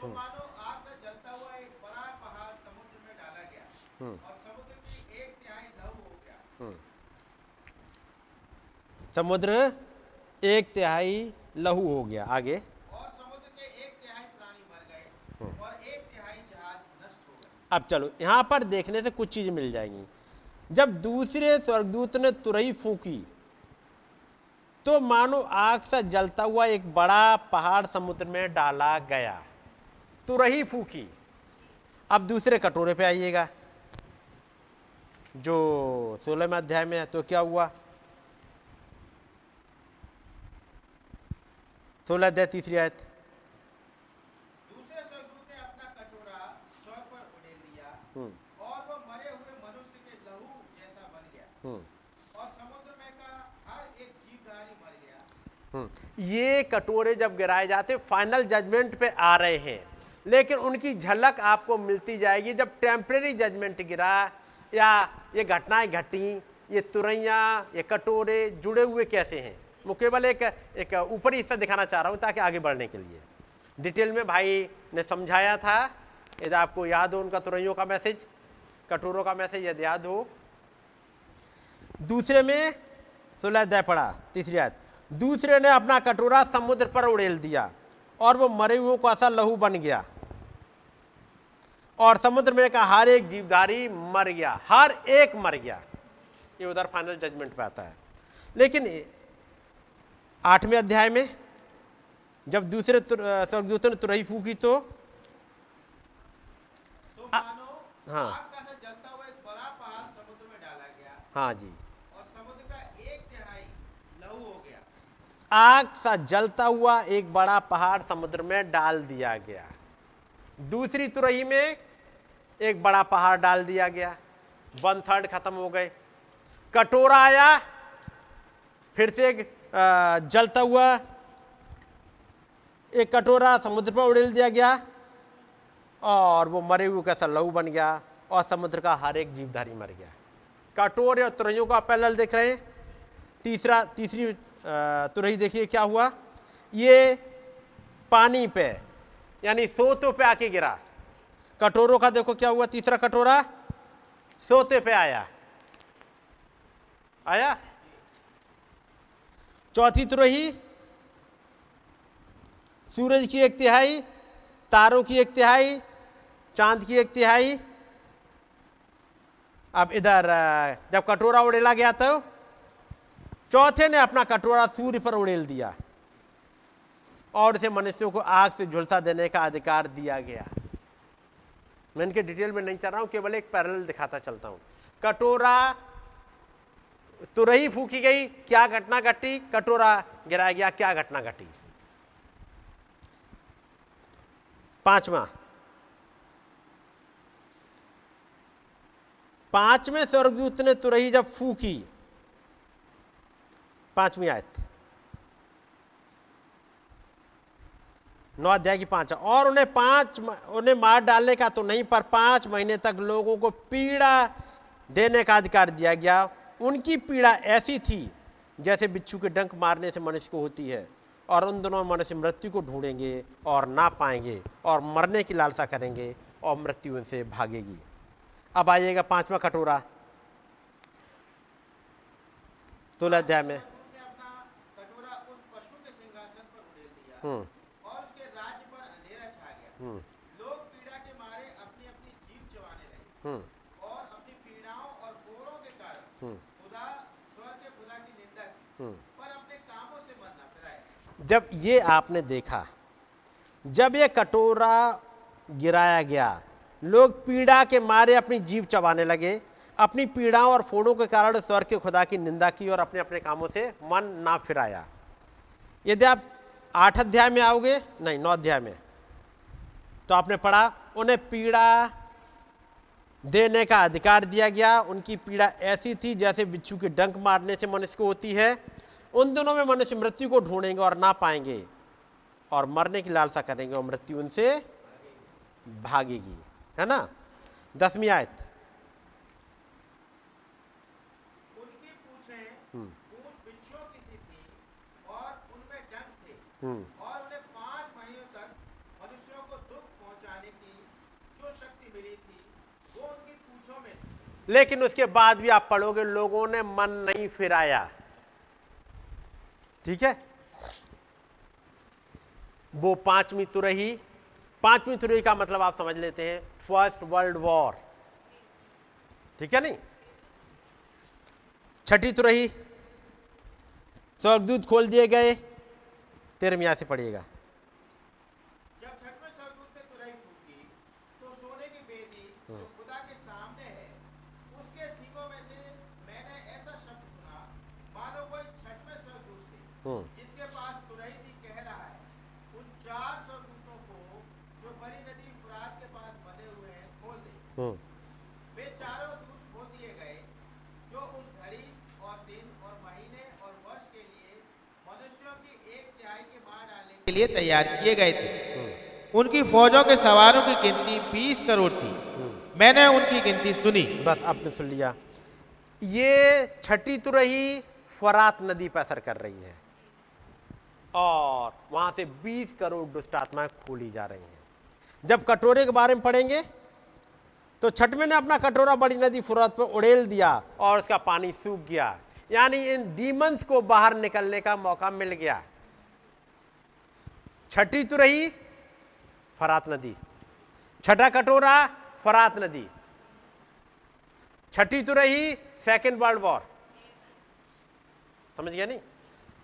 Speaker 3: तो मानो आग से जलता हुआ एक बड़ा पहाड़ समुद्र में डाला गया। और समुद्र की एक तिहाई लहू हो गया।
Speaker 2: समुद्र एक तिहाई लहू हो गया आगे।
Speaker 3: और समुद्र के एक तिहाई प्राणी मर गए। और एक तिहाई जहाज़ नष्ट हो गए।
Speaker 2: अब चलो यहाँ पर देखने से कुछ चीज़ मिल जाएँगी। जब दूसरे स्वर्गदूत ने तुरही फूकी तो मानो आग से जलता हुआ एक बड़ा पहाड़ समुद्र में डाला गया। तुरही फूकी। अब दूसरे कटोरे पे आइएगा। जो सोलहवें अध्याय में है तो क्या हुआ? सोलह अध्याय तीसरी आयत।
Speaker 3: दूसरे स्वर्गदूत ने अपना कटोरा पर उड़ेल लिया और वह मरे हुए मनुष्य के लहू जैसा बन गया और समुद्र में का हर एक जीवधारी मर गया।
Speaker 2: हम्म। ये कटोरे जब गिराए जाते फाइनल जजमेंट पे आ रहे हैं। लेकिन उनकी झलक आपको मिलती जाएगी जब टेम्परेरी जजमेंट गिरा या ये घटनाएँ घटी ये तुरैया ये कटोरे जुड़े हुए कैसे हैं? मैं केवल एक एक ऊपरी हिस्सा दिखाना चाह रहा हूँ ताकि आगे बढ़ने के लिए। डिटेल में भाई ने समझाया था यदि आपको याद हो उनका तुरैयों का मैसेज कटोरों का मैसेज यदि याद हो दूसरे में सोलह अध्याय पढ़ा तीसरी आयत। दूसरे ने अपना कटोरा समुद्र पर उड़ेल दिया और वो मरे हुओं को ऐसा लहू बन गया। और समुद्र में का हर एक जीवधारी मर गया हर एक मर गया। ये उधर फाइनल जजमेंट पे आता है। लेकिन आठवें अध्याय में जब दूसरे स्वर्गदूतों ने तुरही फूकी तो
Speaker 3: तो
Speaker 2: हाँ।
Speaker 3: आग का सा जलता हुआ एक बड़ा पहाड़ समुद्र में डाला गया
Speaker 2: हाँ जी
Speaker 3: और समुद्र का एक तिहाई लहू हो गया
Speaker 2: आग सा जलता हुआ एक बड़ा पहाड़ समुद्र में डाल दिया गया। दूसरी तुरही में एक बड़ा पहाड़ डाल दिया गया। वन थर्ड खत्म हो गए। कटोरा आया, फिर से एक जलता हुआ एक कटोरा समुद्र पर उड़ेल दिया गया और वो मरे हुए कैसा लहू बन गया और समुद्र का हर एक जीवधारी मर गया। कटोरे और तुरहियों का पैनल देख रहे हैं। तीसरा, तीसरी अ, तुरही देखिए क्या हुआ? ये पानी पे यानी सोतों पे आके गिरा। कटोरों का देखो क्या हुआ तीसरा कटोरा। सोते पे आया। आया? चौथी तुरही सूरज की एक तिहाई तारों की एक तिहाई चाँद की एक तिहाई। अब इधर जब कटोरा उड़ेला गया तो चौथे ने अपना कटोरा सूर्य पर उड़ेल दिया और इसे मनुष्यों को आग से झुलसा देने का अधिकार दिया गया। मैं इनके डिटेल में नहीं चल रहा हूँ, केवल एक पैरेलल दिखाता चलता हूँ। कटोरा तुरही फूकी गई, क्या घटना घटी? कटोरा गिराया गया, क्या घटना घटी? पांचवा। पाँचवें स्वर्गदूत ने तुरही जब फूकी पांचवी आयत। नौ अध्याय की पाँच। और उन्हें पाँच उन्हें मार डालने का तो नहीं, पर पाँच महीने तक लोगों को पीड़ा देने का अधिकार दिया गया। उनकी पीड़ा ऐसी थी, जैसे बिच्छू के डंक मारने से मनुष्य को होती है, और उन दोनों मनुष्य मृत्यु को ढूंढेंगे और ना पाएँगे, और मरने की लालसा करेंगे, और मृत्यु उनसे भागेगी। अब आइएगा पांचवा कटोरा, सोलह अध्याय में
Speaker 3: उसने अपना कटोरा उस पशु के सिंहासन पर उड़ेल दिया
Speaker 2: हम्म
Speaker 3: और उसके राज्य पर अंधेरा छा गया।
Speaker 2: हम्म।
Speaker 3: लोग पीड़ा के मारे अपनी अपनी जीव चबाने लगे।
Speaker 2: हम्म।
Speaker 3: और अपनी पीड़ाओं और फोड़ों के कारण
Speaker 2: हम्म।
Speaker 3: खुदा स्वर्ग के खुदा की निंदा की
Speaker 2: हम्म।
Speaker 3: पर अपने कामों से मन न फिराए
Speaker 2: जब ये आपने देखा जब ये कटोरा गिराया गया लोग पीड़ा के मारे अपनी जीव चबाने लगे अपनी पीड़ाओं और फोड़ों के कारण स्वर के खुदा की निंदा की और अपने अपने कामों से मन ना फिराया। यदि आप आठ अध्याय में आओगे? नहीं, नौ अध्याय में। तो आपने पढ़ा, उन्हें पीड़ा देने का अधिकार दिया गया। उनकी पीड़ा ऐसी थी जैसे बिच्छू के डंक मारने से मनुष्य को होती है। उन दिनों में मनुष्य मृत्यु को ढूंढेंगे और ना पाएँगे और मरने की लालसा करेंगे और मृत्यु उनसे भागेगी। है ना? दसवीं आयत
Speaker 4: उनकी पूछें
Speaker 2: हम्म।
Speaker 4: पूछ बिच्छुओं की सी थी और उनमें डंक थे
Speaker 2: हम्म,
Speaker 4: और उन्हें पाँच महीनों तक मनुष्यों को दुख पहुँचाने की जो शक्ति मिली थी वो उनकी पूछों में
Speaker 2: लेकिन उसके बाद भी आप पढ़ोगे लोगों ने मन नहीं फिराया। ठीक है? वो पांचवी तुरही पांचवी तुरही का मतलब आप समझ लेते हैं फ़र्स्ट वर्ल्ड वॉर। ठीक है नहीं? छठी तुरही स्वर्गदूत खोल दिए गए। तेरे मियाँ से पढ़िएगा।
Speaker 4: तुरही तो है। से से
Speaker 2: हम्म,
Speaker 4: जिसके पास तुरही थी कह रहा है उन चार स्वर्गदूतों को जो बड़ी नदी फुरात के पास बने हुए हैं खोल दे
Speaker 2: हम्म,
Speaker 4: वे चारों दूत खोल दिए गए जो उस घड़ी और दिन और महीने और वर्ष के लिए मनुष्यों की एक तिहाई के मार डालने
Speaker 3: के लिए तैयार किए गए थे। उनकी फौजों के सवारों की गिनती 20 करोड़ थी। मैंने उनकी गिनती सुनी।
Speaker 2: बस आपने सुन लिया। ये छठी तुरही फरात नदी पर असर कर रही है। और वहाँ से 20 करोड़ दुष्ट आत्माएँ खोली जा रही हैं। जब कटोरे के बारे में पढ़ेंगे तो छठवें ने अपना कटोरा बड़ी नदी फुरात पर उड़ेल दिया और उसका पानी सूख गया। यानी इन डीमंस को बाहर निकलने का मौका मिल गया। छठी तुरही फरात नदी। छठा कटोरा, फरात नदी। छठी तो रही सेकेंड वर्ल्ड वॉर समझ गया नहीं?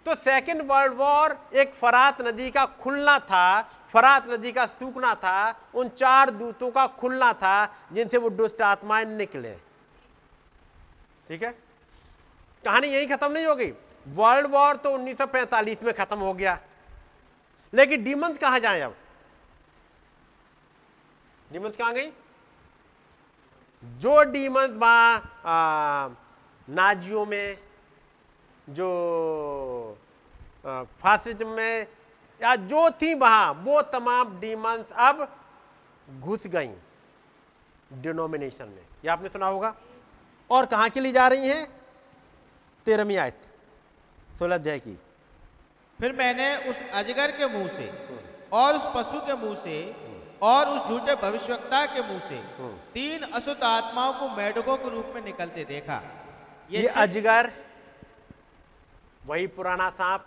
Speaker 2: तो सेकेंड वर्ल्ड वॉर एक फरात नदी का खुलना था, फरात नदी का सूखना था, उन चार दूतों का खुलना था, जिनसे वो दुष्ट आत्माएँ निकले। ठीक है? कहानी यही खत्म नहीं हो गई। वर्ल्ड वॉर तो 1945 में खत्म हो गया। लेकिन डीमंस कहाँ जाए अब? डीमंस कहाँ गई? जो डीमंस वहाँ नाजियों में, जो फासिज्म में, या जो थी वहाँ, वो तमाम डीमंस अब घुस गई डिनोमिनेशन में। ये आपने सुना होगा। और कहाँ के लिए जा रही हैं? तेरहवीं आयत, सोलह अध्याय की।
Speaker 3: फिर मैंने उस अजगर के मुँह से और उस पशु के मुँह से और उस झूठे भविष्यवक्ता के मुँह से तीन अशुद्ध आत्माओं को मेढकों के रूप में निकलते देखा।
Speaker 2: ये
Speaker 3: चिन्ह-
Speaker 2: अजगर वही पुराना सांप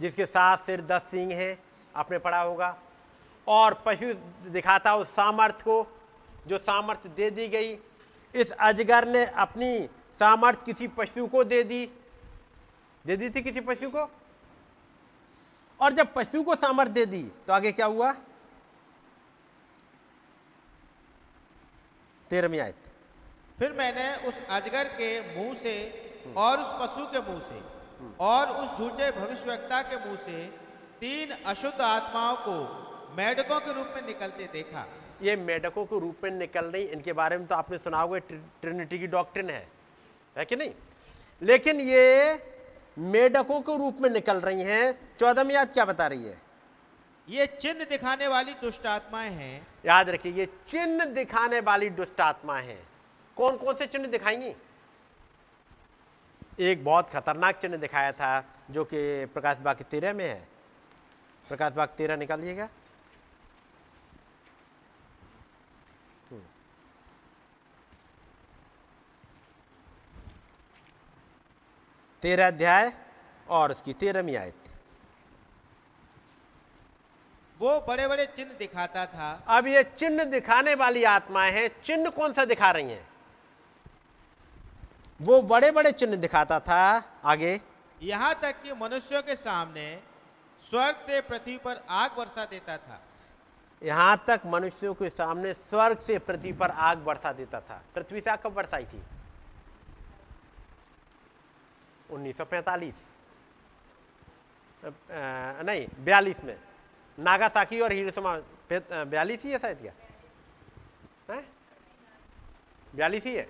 Speaker 2: जिसके सात सिर दस सींग हैं आपने पढ़ा होगा। और पशु दिखाता उस सामर्थ्य को जो सामर्थ्य दे दी गई। इस अजगर ने अपनी सामर्थ्य किसी पशु को दे दी। दे दी थी किसी पशु को? और जब पशु को सामर्थ्य दे दी तो आगे क्या हुआ? तेरहवीं आयत।
Speaker 3: फिर मैंने उस अजगर के मुँह से और उस पशु के मुँह से और उस झूठे भविष्यवक्ता के मुँह से तीन अशुद्ध आत्माओं को मेढकों के रूप में निकलते देखा।
Speaker 2: ये मेढकों के रूप में निकल रही इनके बारे में तो आपने सुना होगा ट्रिनिटी की डॉक्ट्रिन है। है कि नहीं? लेकिन ये मेढकों के रूप में निकल रही हैं। चौदह याद क्या बता रही है?
Speaker 3: ये चिन्ह दिखाने वाली दुष्ट आत्माएँ हैं।
Speaker 2: याद रखिए ये चिन्ह दिखाने वाली दुष्ट आत्माएँ हैं। कौन कौन से चिन्ह दिखाएँगी? एक बहुत खतरनाक चिन्ह दिखाया था जो कि प्रकाश बाग तेरह में है। प्रकाश बाग तेरह निकालिएगा तेरह अध्याय और उसकी तेरहवीं आयत।
Speaker 3: वो बड़े बड़े चिन्ह दिखाता था।
Speaker 2: अब ये चिन्ह दिखाने वाली आत्माएँ हैं चिन्ह कौन सा दिखा रही हैं? वो बड़े बड़े चिन्ह दिखाता था आगे।
Speaker 3: यहाँ तक कि मनुष्यों के सामने स्वर्ग से पृथ्वी पर आग बरसा देता था।
Speaker 2: यहाँ तक मनुष्यों के सामने स्वर्ग से पृथ्वी पर आग बरसा देता था। पृथ्वी से आग कब बरसाई थी? 1945 अ, नहीं बयालीस में। नागासाकी और हिरोशिमा बयालीस ही है शायद क्या? बयालीस ही है।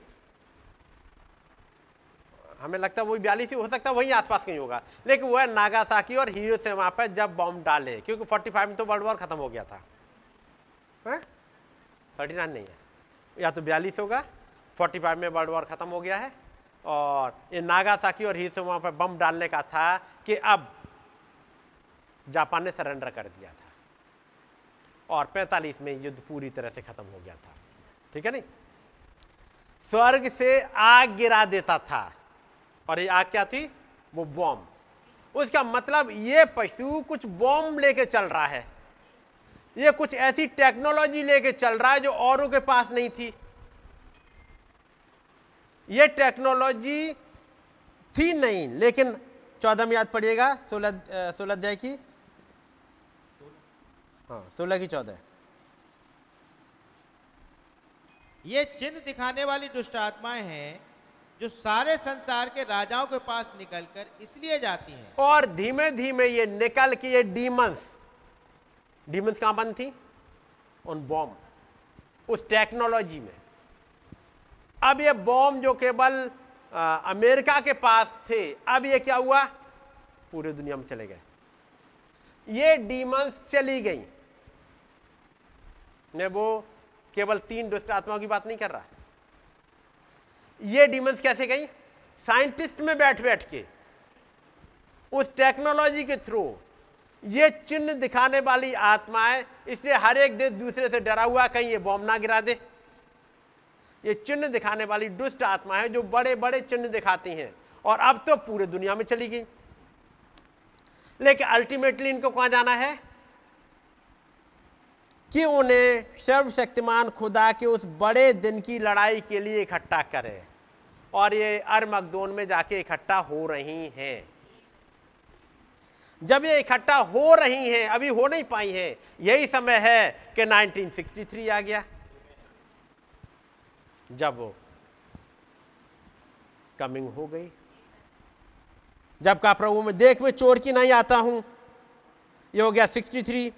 Speaker 2: हमें लगता है वही बयालीस ही हो सकता है वही आसपास कहीं होगा। लेकिन वो है नागासाकी और हीरो से पर जब बॉम्ब डाले क्योंकि 45 में तो वर्ल्ड वॉर खत्म हो गया था। थर्टी नाइन नहीं है। या तो बयालीस होगा 45 में वर्ल्ड वॉर खत्म हो गया है। और ये नागासाकी और हिरोशिमा पर बम डालने का था कि अब जापान ने सरेंडर कर दिया था। और 45 में युद्ध पूरी तरह से खत्म हो गया था। ठीक है नहीं? स्वर्ग से आग गिरा देता था। और ये आग क्या थी? वो बॉम्ब। उसका मतलब ये पशु कुछ बॉम्ब लेके चल रहा है। ये कुछ ऐसी टेक्नोलॉजी लेके चल रहा है जो औरों के पास नहीं थी। ये टेक्नोलॉजी थी नहीं लेकिन चौदह में याद पड़िएगा सोलह सोलह अध्याय की? हाँ सोलह की चौदह।
Speaker 3: ये चिन्ह दिखाने वाली दुष्ट आत्माएँ हैं जो सारे संसार के राजाओं के पास निकलकर इसलिए जाती हैं।
Speaker 2: और धीमे धीमे ये निकल के ये डीमंस डीमंस कहाँ बंद थी? उन बॉम्ब उस टेक्नोलॉजी में। अब ये बॉम्ब जो केवल अमेरिका के पास थे, अब ये क्या हुआ? पूरे दुनिया में चले गए। ये डीमंस चली गई। ने वो केवल तीन दुष्ट आत्माओं की बात नहीं कर रहा ये डीमंस कैसे गई? साइंटिस्ट में बैठ बैठ के, उस टेक्नोलॉजी के थ्रू ये चिन्ह दिखाने वाली आत्माएँ, इसलिए हर एक देश दूसरे से डरा हुआ, कहीं ये बॉम्ब ना गिरा दे। ये चिन्ह दिखाने वाली दुष्ट आत्मा है जो बड़े बड़े चिन्ह दिखाती हैं। और अब तो पूरे दुनिया में चली गई। लेकिन अल्टीमेटली इनको कहाँ जाना है? कि उन्हें सर्वशक्तिमान खुदा के उस बड़े दिन की लड़ाई के लिए इकट्ठा करे। और ये अरमगदोन में जाके इकट्ठा हो रही हैं। जब ये इकट्ठा हो रही हैं, अभी हो नहीं पाई हैं, यही समय है कि 1963 आ गया। जब कमिंग हो गई। जब का प्रभु में देख में चोर की नहीं आता हूँ। ये हो गया 63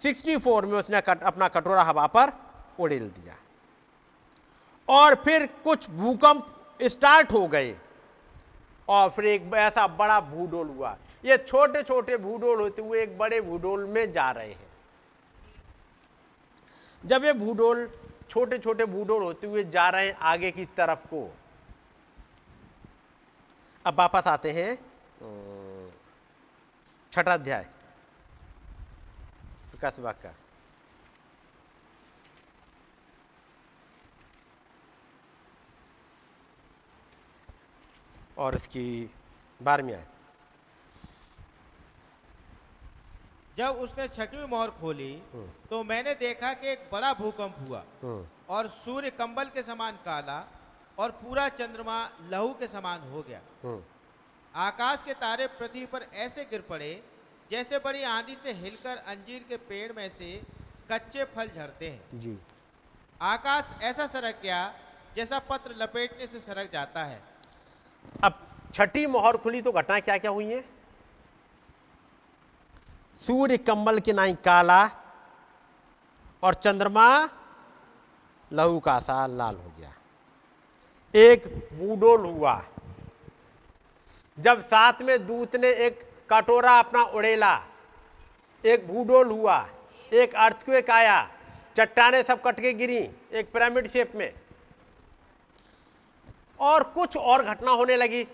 Speaker 2: 64 में उसने कट, अपना कटोरा हवा पर उड़ेल दिया। और फिर कुछ भूकंप स्टार्ट हो गए। और फिर एक ऐसा बड़ा भूडोल हुआ। ये छोटे छोटे भूडोल होते हुए एक बड़े भूडोल में जा रहे हैं। जब ये भूडोल छोटे छोटे बूढ़ों होते हुए जा रहे हैं आगे की तरफ़ को। अब वापस आते हैं छठा अध्याय। विकास बाग का। और इसकी बारहवीं आय।
Speaker 3: जब उसने छठवीं मोहर खोली हम्म। तो मैंने देखा कि एक बड़ा भूकंप हुआ हम्म। और सूर्य कंबल के समान काला और पूरा चंद्रमा लहू के समान हो गया हम्म। आकाश के तारे पृथ्वी पर ऐसे गिर पड़े जैसे बड़ी आंधी से हिलकर अंजीर के पेड़ में से कच्चे फल झरते हैं
Speaker 2: जी
Speaker 3: आकाश ऐसा सरक गया जैसा पत्र लपेटने से सरक जाता है
Speaker 2: अब छठी मोहर खुली तो घटना क्या क्या हुई है सूर्य कंबल के नाई काला और चंद्रमा लहू का सा लाल हो गया। एक बूडोल हुआ जब साथ में दूत ने एक कटोरा अपना उड़ेला, एक भूडोल हुआ एक अर्थक्वेक आया, चट्टाने सब कट के गिरी, एक पिरामिड शेप में। और कुछ और घटना होने लगी।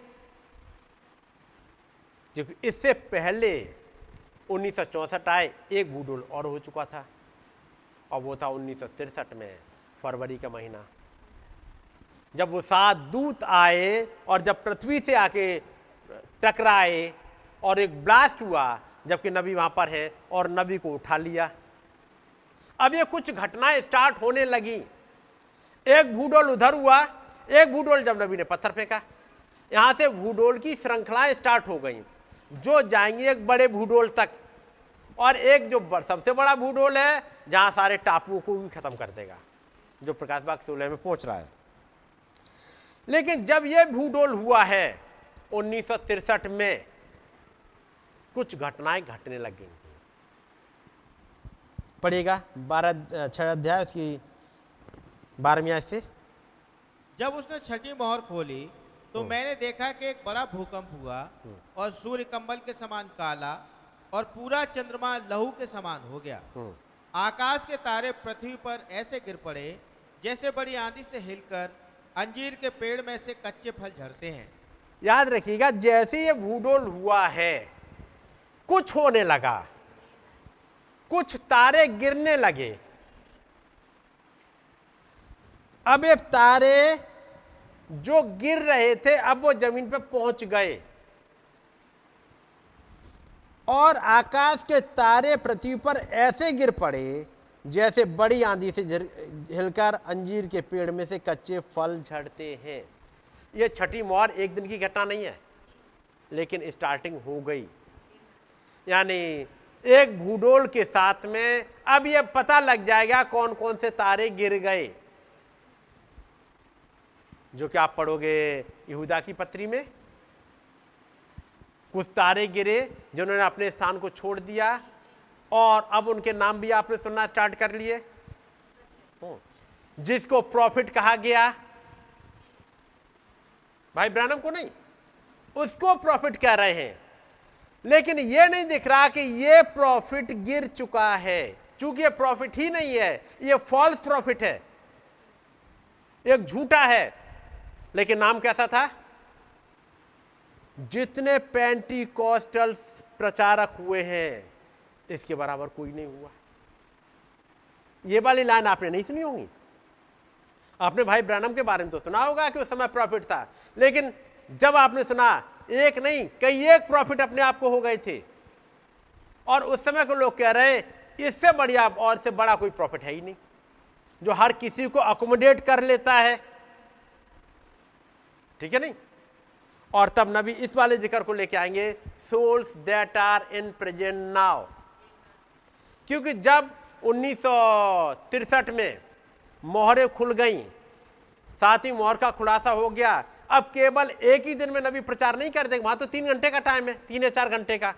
Speaker 2: क्योंकि इससे पहले उन्नीस आए, एक भूडोल और हो चुका था। और वो था उन्नीस में, फरवरी का महीना। जब वो सात दूत आए और जब पृथ्वी से आके टकराए और एक ब्लास्ट हुआ, जबकि नबी वहाँ पर है और नबी को उठा लिया। अब ये कुछ घटनाएँ स्टार्ट होने लगी। एक भूडोल उधर हुआ, एक भूडोल जब नबी ने पत्थर फेंका। यहाँ से भूडोल की श्रृंखलाएँ स्टार्ट हो गई, जो जाएँगी एक बड़े भूडोल तक। और एक जो सबसे बड़ा भूडोल है जहाँ सारे टापुओं को भी खत्म कर देगा जो प्रकाश बाग सोलह में पहुँच रहा है। लेकिन जब यह भूडोल हुआ है उन्नीस में कुछ घटनाएँ घटने लग। गई पढ़िएगा बारह छह अध्याय उसकी बारहवीं से।
Speaker 3: जब उसने छठी मोहर खोली तो मैंने देखा कि एक बड़ा भूकंप हुआ और सूर्य कंबल के समान काला और पूरा चंद्रमा लहू के समान हो गया।
Speaker 2: हम्म,
Speaker 3: आकाश के तारे पृथ्वी पर ऐसे गिर पड़े जैसे बड़ी आंधी से हिलकर अंजीर के पेड़ में से कच्चे फल झड़ते हैं।
Speaker 2: याद रखिएगा जैसे ये भूडोल हुआ है कुछ होने लगा कुछ तारे गिरने लगे। अब ये तारे जो गिर रहे थे अब वो ज़मीन पे पहुँच गए। और आकाश के तारे पृथ्वी पर ऐसे गिर पड़े, जैसे बड़ी आंधी से हिलकर अंजीर के पेड़ में से कच्चे फल झड़ते हैं। यह छठी मोहर एक दिन की घटना नहीं है, लेकिन स्टार्टिंग हो गई। यानी एक भूडोल के साथ में अब यह पता लग जाएगा कौन कौन से तारे गिर गए। जो कि आप पढ़ोगे यहूदा की पत्री में कुछ तारे गिरे जिन्होंने अपने स्थान को छोड़ दिया और अब उनके नाम भी आपने सुनना स्टार्ट कर लिए। हम्म। जिसको प्रॉफिट कहा गया, भाई ब्रानम को नहीं, उसको प्रॉफिट कह रहे हैं। लेकिन यह नहीं दिख रहा कि यह प्रॉफिट गिर चुका है क्योंकि यह प्रॉफिट ही नहीं है यह फॉल्स प्रॉफिट है। एक झूठा है, लेकिन नाम कैसा था? जितने पेंटी कॉस्टल प्रचारक हुए हैं, इसके बराबर कोई नहीं हुआ। ये वाली लाइन आपने नहीं सुनी होगी। आपने भाई ब्रानम के बारे में तो सुना होगा कि उस समय प्रॉफिट था, लेकिन जब आपने सुना, एक नहीं, कई एक प्रॉफिट अपने आप को हो गए थे। और उस समय को लोग कह रहे हैं, इससे बढ़िया और से बड़ा कोई प्रॉफिट है ही नहीं, जो हर किसी को अकोमोडेट कर लेता है। ठीक है नहीं? और तब नबी इस वाले ज़िक्र को लेके आएँगे souls that are in present now क्योंकि जब उन्नीस में मोहरें खुल गई, साथ ही मोहर का खुलासा हो गया, अब केवल एक ही दिन में नबी प्रचार नहीं कर देंगे, वहाँ तो तीन घंटे का टाइम है, तीन या चार घंटे का।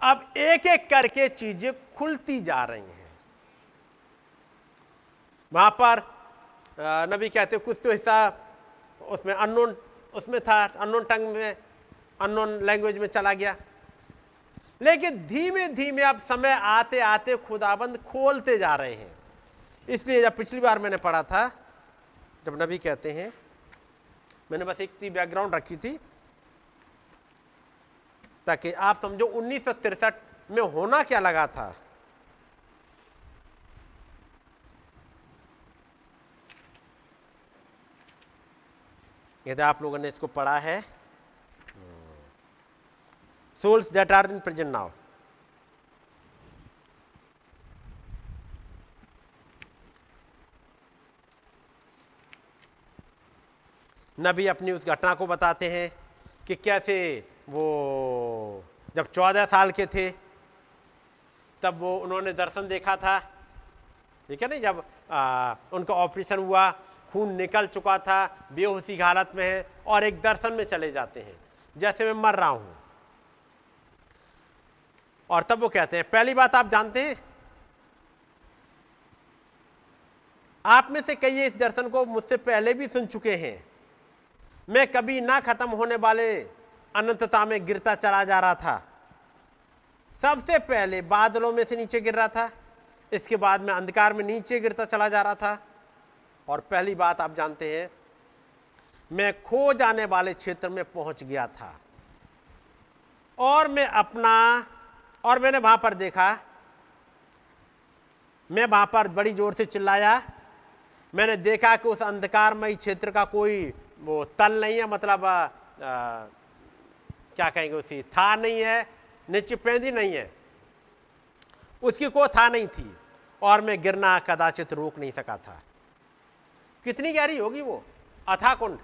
Speaker 2: अब एक एक करके चीज़ें खुलती जा रही हैं। वहाँ पर नबी कहते कुछ तो हिस्सा उसमें अननोन उसमें था अननोन टंग में अननोन लैंग्वेज में चला गया। लेकिन धीमे धीमे अब समय आते आते खुदाबंद खोलते जा रहे हैं। इसलिए जब पिछली बार मैंने पढ़ा था, जब नबी कहते हैं, मैंने बस एक ती बैकग्राउंड रखी थी, ताकि आप समझो उन्नीस में होना क्या लगा था। यदि आप लोगों ने इसको पढ़ा है souls that are in present now. नबी अपनी उस घटना को बताते हैं कि कैसे वो जब चौदह साल के थे तब वो उन्होंने दर्शन देखा था। ठीक है ना? जब आ, उनका ऑपरेशन हुआ खून निकल चुका था, बेहोशी हालत में है और एक दर्शन में चले जाते हैं। जैसे मैं मर रहा हूँ। और तब वो कहते हैं, पहली बात आप जानते हैं? आप में से कई इस दर्शन को मुझसे पहले भी सुन चुके हैं। मैं कभी ना खत्म होने वाले अनंतता में गिरता चला जा रहा था। सबसे पहले बादलों में से नीचे गिर रहा था। इसके बाद में अंधकार में नीचे गिरता चला जा रहा था। और पहली बात आप जानते हैं मैं खो जाने वाले क्षेत्र में पहुँच गया था। और मैं अपना और मैंने वहाँ पर देखा मैं वहाँ पर बड़ी ज़ोर से चिल्लाया। मैंने देखा कि उस अंधकारमय क्षेत्र का कोई वो तल नहीं है मतलब आ, क्या कहेंगे उसी था नहीं है नीचे पेंदी नहीं है। उसकी कोई था नहीं थी और मैं गिरना कदाचित रोक नहीं सका था। कितनी गहरी होगी वो? अथा कुंड।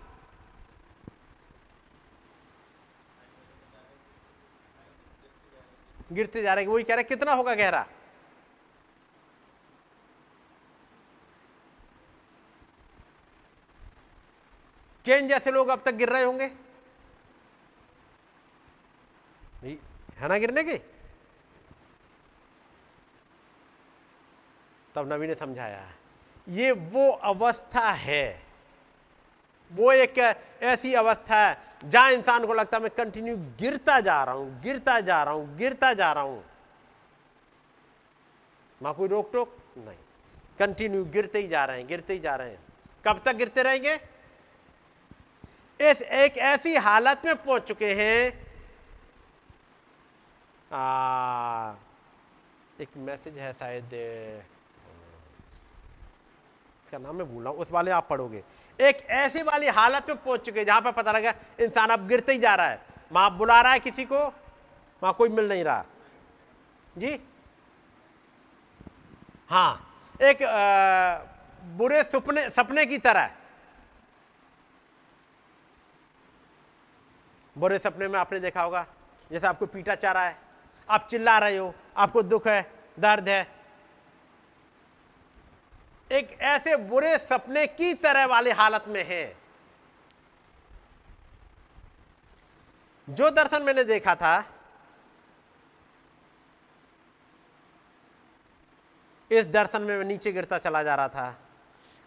Speaker 2: गिरते जा रहे हैं वही कह रहे हैं, कितना होगा गहरा? केन जैसे लोग अब तक गिर रहे होंगे? है ना गिरने के? तब नबी ने समझाया। ये वो अवस्था है। वो एक ऐसी अवस्था है जहाँ इंसान को लगता है मैं कंटिन्यू गिरता जा रहा हूँ गिरता जा रहा हूँ गिरता जा रहा हूँ। वहाँ कोई रोक टोक नहीं। कंटिन्यू गिरते ही जा रहे हैं गिरते ही जा रहे हैं। कब तक गिरते रहेंगे? इस एक ऐसी हालत में पहुँच चुके हैं। आ, एक मैसेज है शायद इसका नाम मैं भूल रहा हूँ उस वाले आप पढ़ोगे। एक ऐसी वाली हालत में पहुँच चुके जहाँ पर पता लगा इंसान अब गिरते ही जा रहा है। वहाँ बुला रहा है किसी को? वहाँ कोई मिल नहीं रहा। जी? हाँ एक आ, बुरे सपने सपने की तरह। बुरे सपने में आपने देखा होगा जैसे आपको पीटा चाह रहा है आप चिल्ला रहे हो आपको दुख है दर्द है एक ऐसे बुरे सपने की तरह वाली हालत में है। जो दर्शन मैंने देखा था, इस दर्शन में मैं नीचे गिरता चला जा रहा था।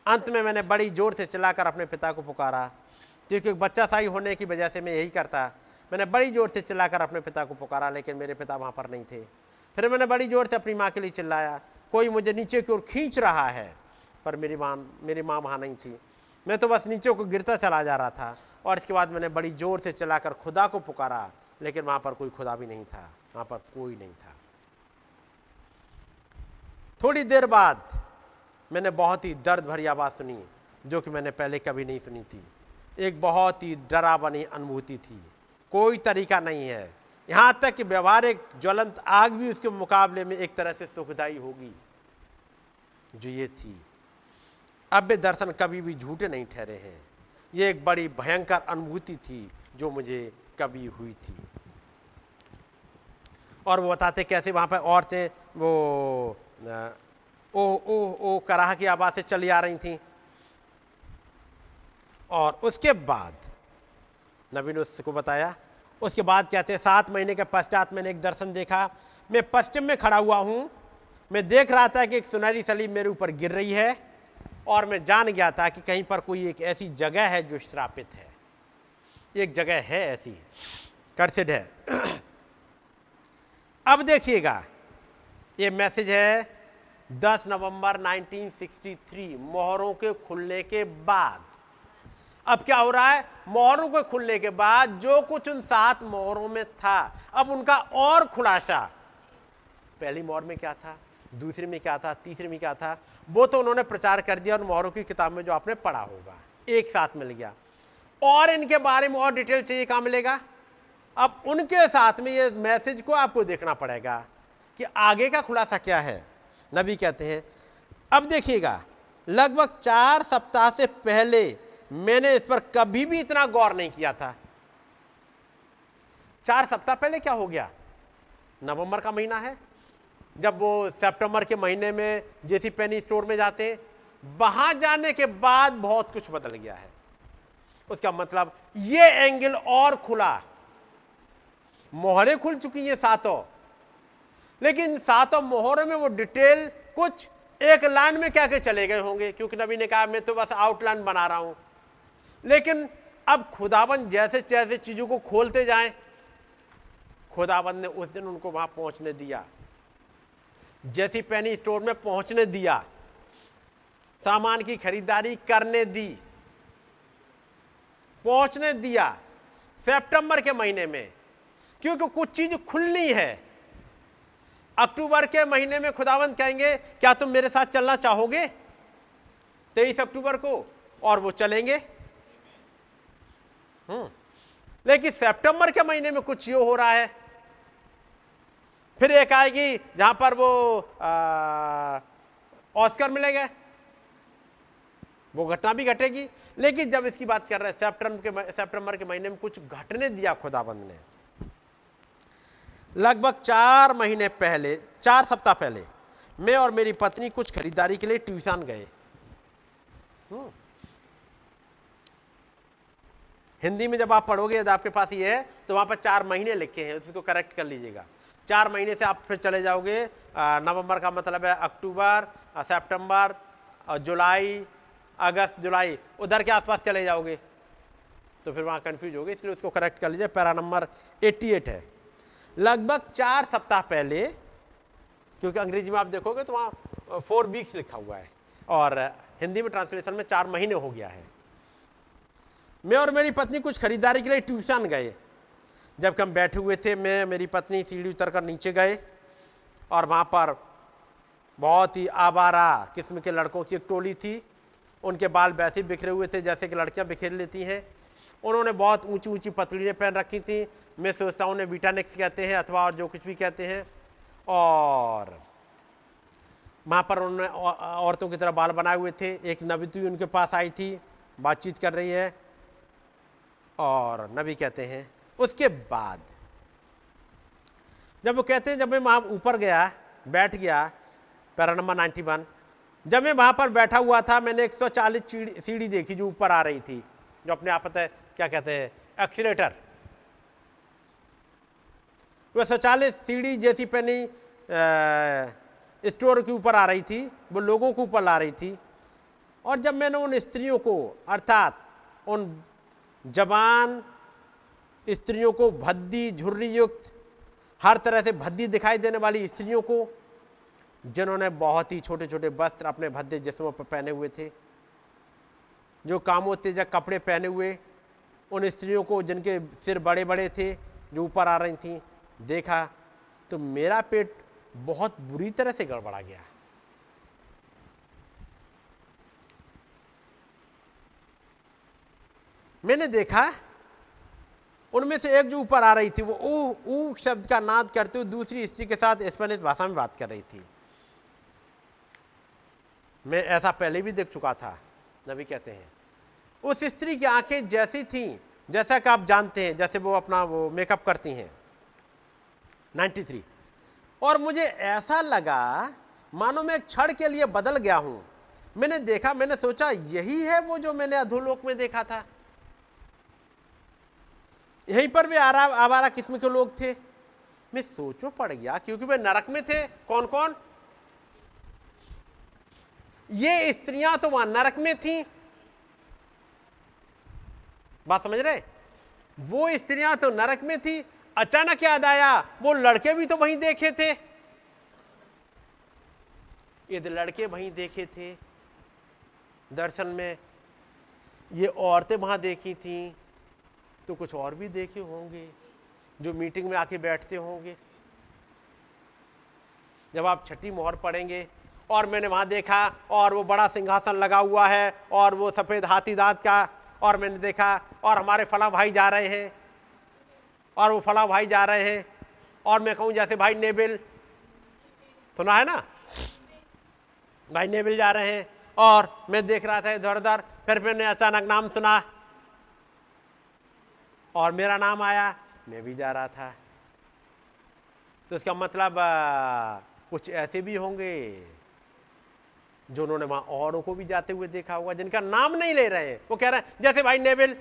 Speaker 2: अंत में मैंने बड़ी ज़ोर से चिल्लाकर अपने पिता को पुकारा, क्योंकि बच्चा साई होने की वजह से मैं यही करता। मैंने बड़ी ज़ोर से चिल्लाकर अपने पिता को पुकारा, लेकिन मेरे पिता वहाँ पर नहीं थे। फिर मैंने बड़ी ज़ोर से अपनी माँ के लिए चिल्लाया, कोई मुझे नीचे की ओर खींच रहा है। पर मेरी माँ मेरी माँ वहाँ नहीं थी। मैं तो बस नीचे को गिरता चला जा रहा था और इसके बाद मैंने बड़ी ज़ोर से चलाकर खुदा को पुकारा, लेकिन वहाँ पर कोई खुदा भी नहीं था, वहाँ पर कोई नहीं था। थोड़ी देर बाद मैंने बहुत ही दर्द भरी आवाज़ सुनी, जो कि मैंने पहले कभी नहीं सुनी थी। एक बहुत ही डरावनी अनुभूति थी। कोई तरीका नहीं है। यहाँ तक कि व्यवहारिक ज्वलंत आग भी उसके मुकाबले में एक तरह से सुखदाई होगी। जो ये थी। अब दर्शन कभी भी झूठे नहीं ठहरे हैं। ये एक बड़ी भयंकर अनुभूति थी जो मुझे कभी हुई थी। और वो बताते कैसे वहाँ पर औरतें वो ओ ओ ओ, कराह की आवाज़ से चली आ रही थी। और उसके बाद नबी ने उसको बताया, उसके बाद कहते सात महीने के पश्चात मैंने एक दर्शन देखा। मैं पश्चिम में खड़ा हुआ हूँ। मैं देख रहा था कि एक सुनहरी सलीब मेरे ऊपर गिर रही है। और मैं जान गया था कि कहीं पर कोई एक ऐसी जगह है जो श्रापित है। एक जगह है ऐसी कर्सिड है। अब देखिएगा, ये मैसेज है 10 नवंबर 1963 मोहरों के खुलने के बाद। अब क्या हो रहा है? मोहरों के खुलने के बाद जो कुछ उन सात मोहरों में था, अब उनका और खुलासा। पहली मोहर में क्या था? दूसरे में क्या था, तीसरे में क्या था, वो तो उन्होंने प्रचार कर दिया और मोहरों की किताब में जो आपने पढ़ा होगा। एक साथ मिल गया। और इनके बारे में और डिटेल चाहिए, कहाँ मिलेगा? अब उनके साथ में ये मैसेज को आपको देखना पड़ेगा कि आगे का खुलासा क्या है। नबी कहते हैं, अब देखिएगा, लगभग चार सप्ताह से पहले मैंने इस पर कभी भी इतना गौर नहीं किया था। चार सप्ताह पहले क्या हो गया? नवंबर का महीना है। जब वो सितंबर के महीने में जेसी पेनी स्टोर में जाते, वहाँ जाने के बाद बहुत कुछ बदल गया है। उसका मतलब ये एंगल और खुला। मोहरे खुल चुकी हैं सातों। लेकिन सातों मोहरों में वो डिटेल कुछ एक लाइन में क्या के चले गए होंगे? क्योंकि नबी ने कहा, मैं तो बस आउटलाइन बना रहा हूँ। लेकिन अब खुदाबंद जैसे जैसे चीज़ों को खोलते जाएँ, खुदाबंद ने उस दिन उनको वहाँ पहुँचने दिया। जैसी पेनी स्टोर में पहुँचने दिया, सामान की खरीदारी करने दी, पहुँचने दिया सितंबर के महीने में, क्योंकि कुछ चीज़ खुलनी है। अक्टूबर के महीने में खुदावंत कहेंगे, क्या तुम मेरे साथ चलना चाहोगे? तेईस अक्टूबर को, और वो चलेंगे? हम्म। लेकिन सितंबर के महीने में कुछ ये हो रहा है। फिर एक आएगी जहाँ पर वो ऑस्कर मिलेंगे। वो घटना भी घटेगी। लेकिन जब इसकी बात कर रहे हैं सितंबर के सितंबर के महीने में कुछ घटने दिया खुदाबंद ने। लगभग चार महीने पहले, चार सप्ताह पहले, मैं और मेरी पत्नी कुछ खरीदारी के लिए ट्यूशन गए। हम्म। हिंदी में जब आप पढ़ोगे, यदि आपके पास ये है तो वहाँ पर चार महीने लिखे हैं उसको करेक्ट कर लीजिएगा। चार महीने से आप फिर चले जाओगे। नवंबर का मतलब है अक्टूबर सितंबर जुलाई, अगस्त, जुलाई, उधर के आसपास चले जाओगे। तो फिर वहाँ कन्फ्यूज़ हो गए इसलिए उसको करेक्ट कर लीजिए। पैरा नंबर 88 है। लगभग चार सप्ताह पहले, क्योंकि अंग्रेज़ी में आप देखोगे तो वहाँ फोर वीक्स लिखा हुआ है। और हिंदी में ट्रांसलेशन में चार महीने हो गया है। मैं और मेरी पत्नी कुछ खरीदारी के लिए ट्यूशन गए। जब हम बैठे हुए थे, मैं, मेरी पत्नी सीढ़ी उतर कर नीचे गए और वहाँ पर बहुत ही आवारा किस्म के लड़कों की एक टोली थी। उनके बाल वैसे बिखरे हुए थे जैसे कि लड़कियाँ बिखेर लेती हैं। उन्होंने बहुत ऊँची ऊँची पतलीने पहन रखी थी। मैं सोचता हूँ, उन्हें बीटानिक्स कहते हैं अथवा और जो कुछ भी कहते हैं। और वहाँ पर उन्होंने औरतों की तरह बाल बनाए हुए थे। एक नबी तो उनके पास आई थी, बातचीत कर रही है। और नबी कहते हैं उसके बाद जब वो कहते हैं, जब मैं वहाँ ऊपर गया, बैठ गया, पैरा नंबर नाइन्टी वन, जब मैं वहाँ पर बैठा हुआ था, मैंने 140 सीढ़ी देखी जो ऊपर आ रही थी, जो अपने आप पता है, क्या कहते हैं एक्सीटर वह सौ सीढ़ी जैसी पहनी स्टोर के ऊपर आ रही थी, वो लोगों के ऊपर ला रही थी। और जब मैंने उन स्त्रियों को, अर्थात उन जवान स्त्रियों को भद्दी, झुर्री युक्त, हर तरह से भद्दी दिखाई देने वाली स्त्रियों को, जिन्होंने बहुत ही छोटे छोटे वस्त्र अपने भद्दे जिसमों पर पहने हुए थे, जो कामोत्तेजक कपड़े पहने हुए, उन स्त्रियों को जिनके सिर बड़े बड़े थे, जो ऊपर आ रही थी, देखा तो मेरा पेट बहुत बुरी तरह से गड़बड़ा गया। मैंने देखा उनमें से एक जो ऊपर आ रही थी, वो ऊ ऊ शब्द का नाद करते हुए दूसरी स्त्री के साथ स्पेनिश भाषा में बात कर रही थी। मैं ऐसा पहले भी देख चुका था, नबी कहते हैं। उस स्त्री की आँखें जैसी थी, जैसा कि आप जानते हैं, जैसे वो अपना वो मेकअप करती हैं। 93 और मुझे ऐसा लगा, मानो मैं क्षण के लिए बदल गया हूँ। मैंने देखा, मैंने सोचा, यही है वो जो मैंने अधोलोक में देखा था। यहीं पर भी आरा, आवारा किस्म के लोग थे। मैं सोचो पड़ गया, क्योंकि वे नरक में थे। कौन कौन ये स्त्रियाँ तो वहाँ नरक में थी। बात समझ रहे? वो स्त्रियाँ तो नरक में थी। अचानक याद आया, वो लड़के भी तो वहीं देखे थे। ये लड़के वहीं देखे थे, दर्शन में ये औरतें वहाँ देखी थी। तो कुछ और भी देखे होंगे, जो मीटिंग में आके बैठते होंगे। जब आप छठी मोहर पढ़ेंगे, और मैंने वहाँ देखा, और वो बड़ा सिंहासन लगा हुआ है, और वो सफ़ेद हाथी दांत का, और मैंने देखा, और हमारे फला भाई जा रहे हैं, और वो फला भाई जा रहे हैं, और मैं कहूँ, जैसे भाई नेबिल, सुना है ना? भाई नेबिल जा रहे हैं, और मैं देख रहा था इधर उधर फिर मैंने अचानक नाम सुना और मेरा नाम आया, मैं भी जा रहा था। तो इसका मतलब कुछ ऐसे भी होंगे जो उन्होंने वहाँ औरों को भी जाते हुए देखा होगा, जिनका नाम नहीं ले रहे हैं। वो कह रहे हैं, जैसे भाई नेबिल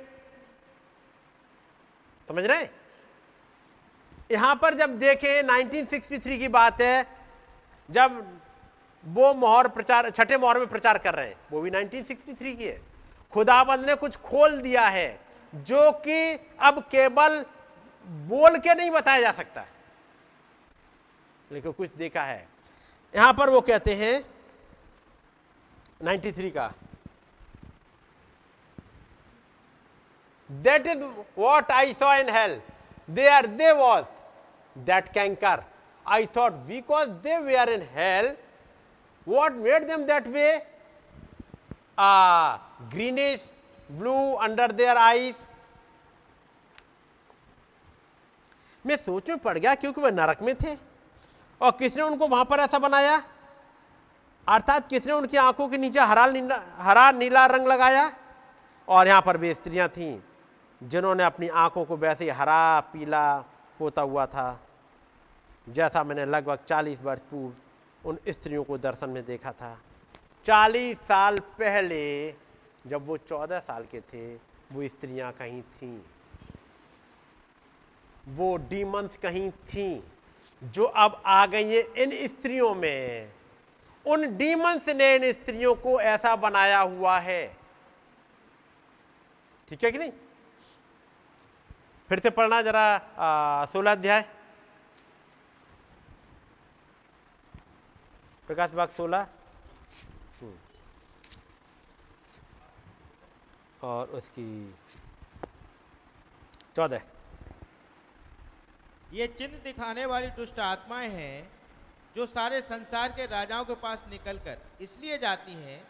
Speaker 2: समझ रहे यहाँ पर जब देखें 1963 की बात है, जब वो मोहर प्रचार, छठे मोहर में प्रचार कर रहे हैं, वो भी 1963 की है। खुदाबंद ने कुछ खोल दिया है। जो कि अब केवल बोल के नहीं बताया जा सकता। लेकिन कुछ देखा है। यहाँ पर वो कहते हैं 93 का that is what I saw in hell they are they was that canker I thought because they way are in hell what made them that way greenish blue under their eyes. मैं सोच में पड़ गया क्योंकि वह नरक में थे। और किसने उनको वहाँ पर ऐसा बनाया? अर्थात किसने उनकी आँखों के नीचे हरा नीला हरा नीला रंग लगाया? और यहाँ पर भी स्त्रियाँ थीं, जिन्होंने अपनी आँखों को वैसे ही हरा पीला होता हुआ था। जैसा मैंने लगभग 40 वर्ष पूर्व उन स्त्रियों को दर्शन में देखा था। 40 साल पहले जब वो 14 साल के थे, वो स्त्रियाँ कहीं थीं। वो डीमंस कहीं थीं। जो अब आ गई हैं इन स्त्रियों में। उन डीमंस ने इन स्त्रियों को ऐसा बनाया हुआ है। ठीक है कि नहीं? फिर से पढ़ना जरा सोलह अध्याय। प्रकाश बाग सोलह। और उसकी चौदह।
Speaker 3: ये चिन्ह दिखाने वाली दुष्ट आत्माएँ हैं जो सारे संसार के राजाओं के पास निकलकर इसलिए जाती हैं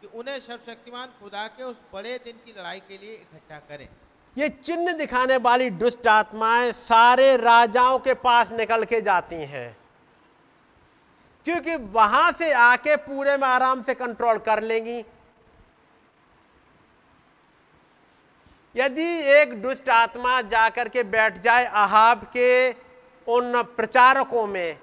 Speaker 3: कि उन्हें सर्वशक्तिमान खुदा के उस बड़े दिन की लड़ाई के लिए इकट्ठा करें।
Speaker 2: ये चिन्ह दिखाने वाली दुष्ट आत्माएँ सारे राजाओं के पास निकल के जाती हैं क्योंकि वहाँ से आके पूरे में आराम से कंट्रोल कर लेंगी यदि एक दुष्ट आत्मा जाकर के बैठ जाए अहाब के उन प्रचारकों में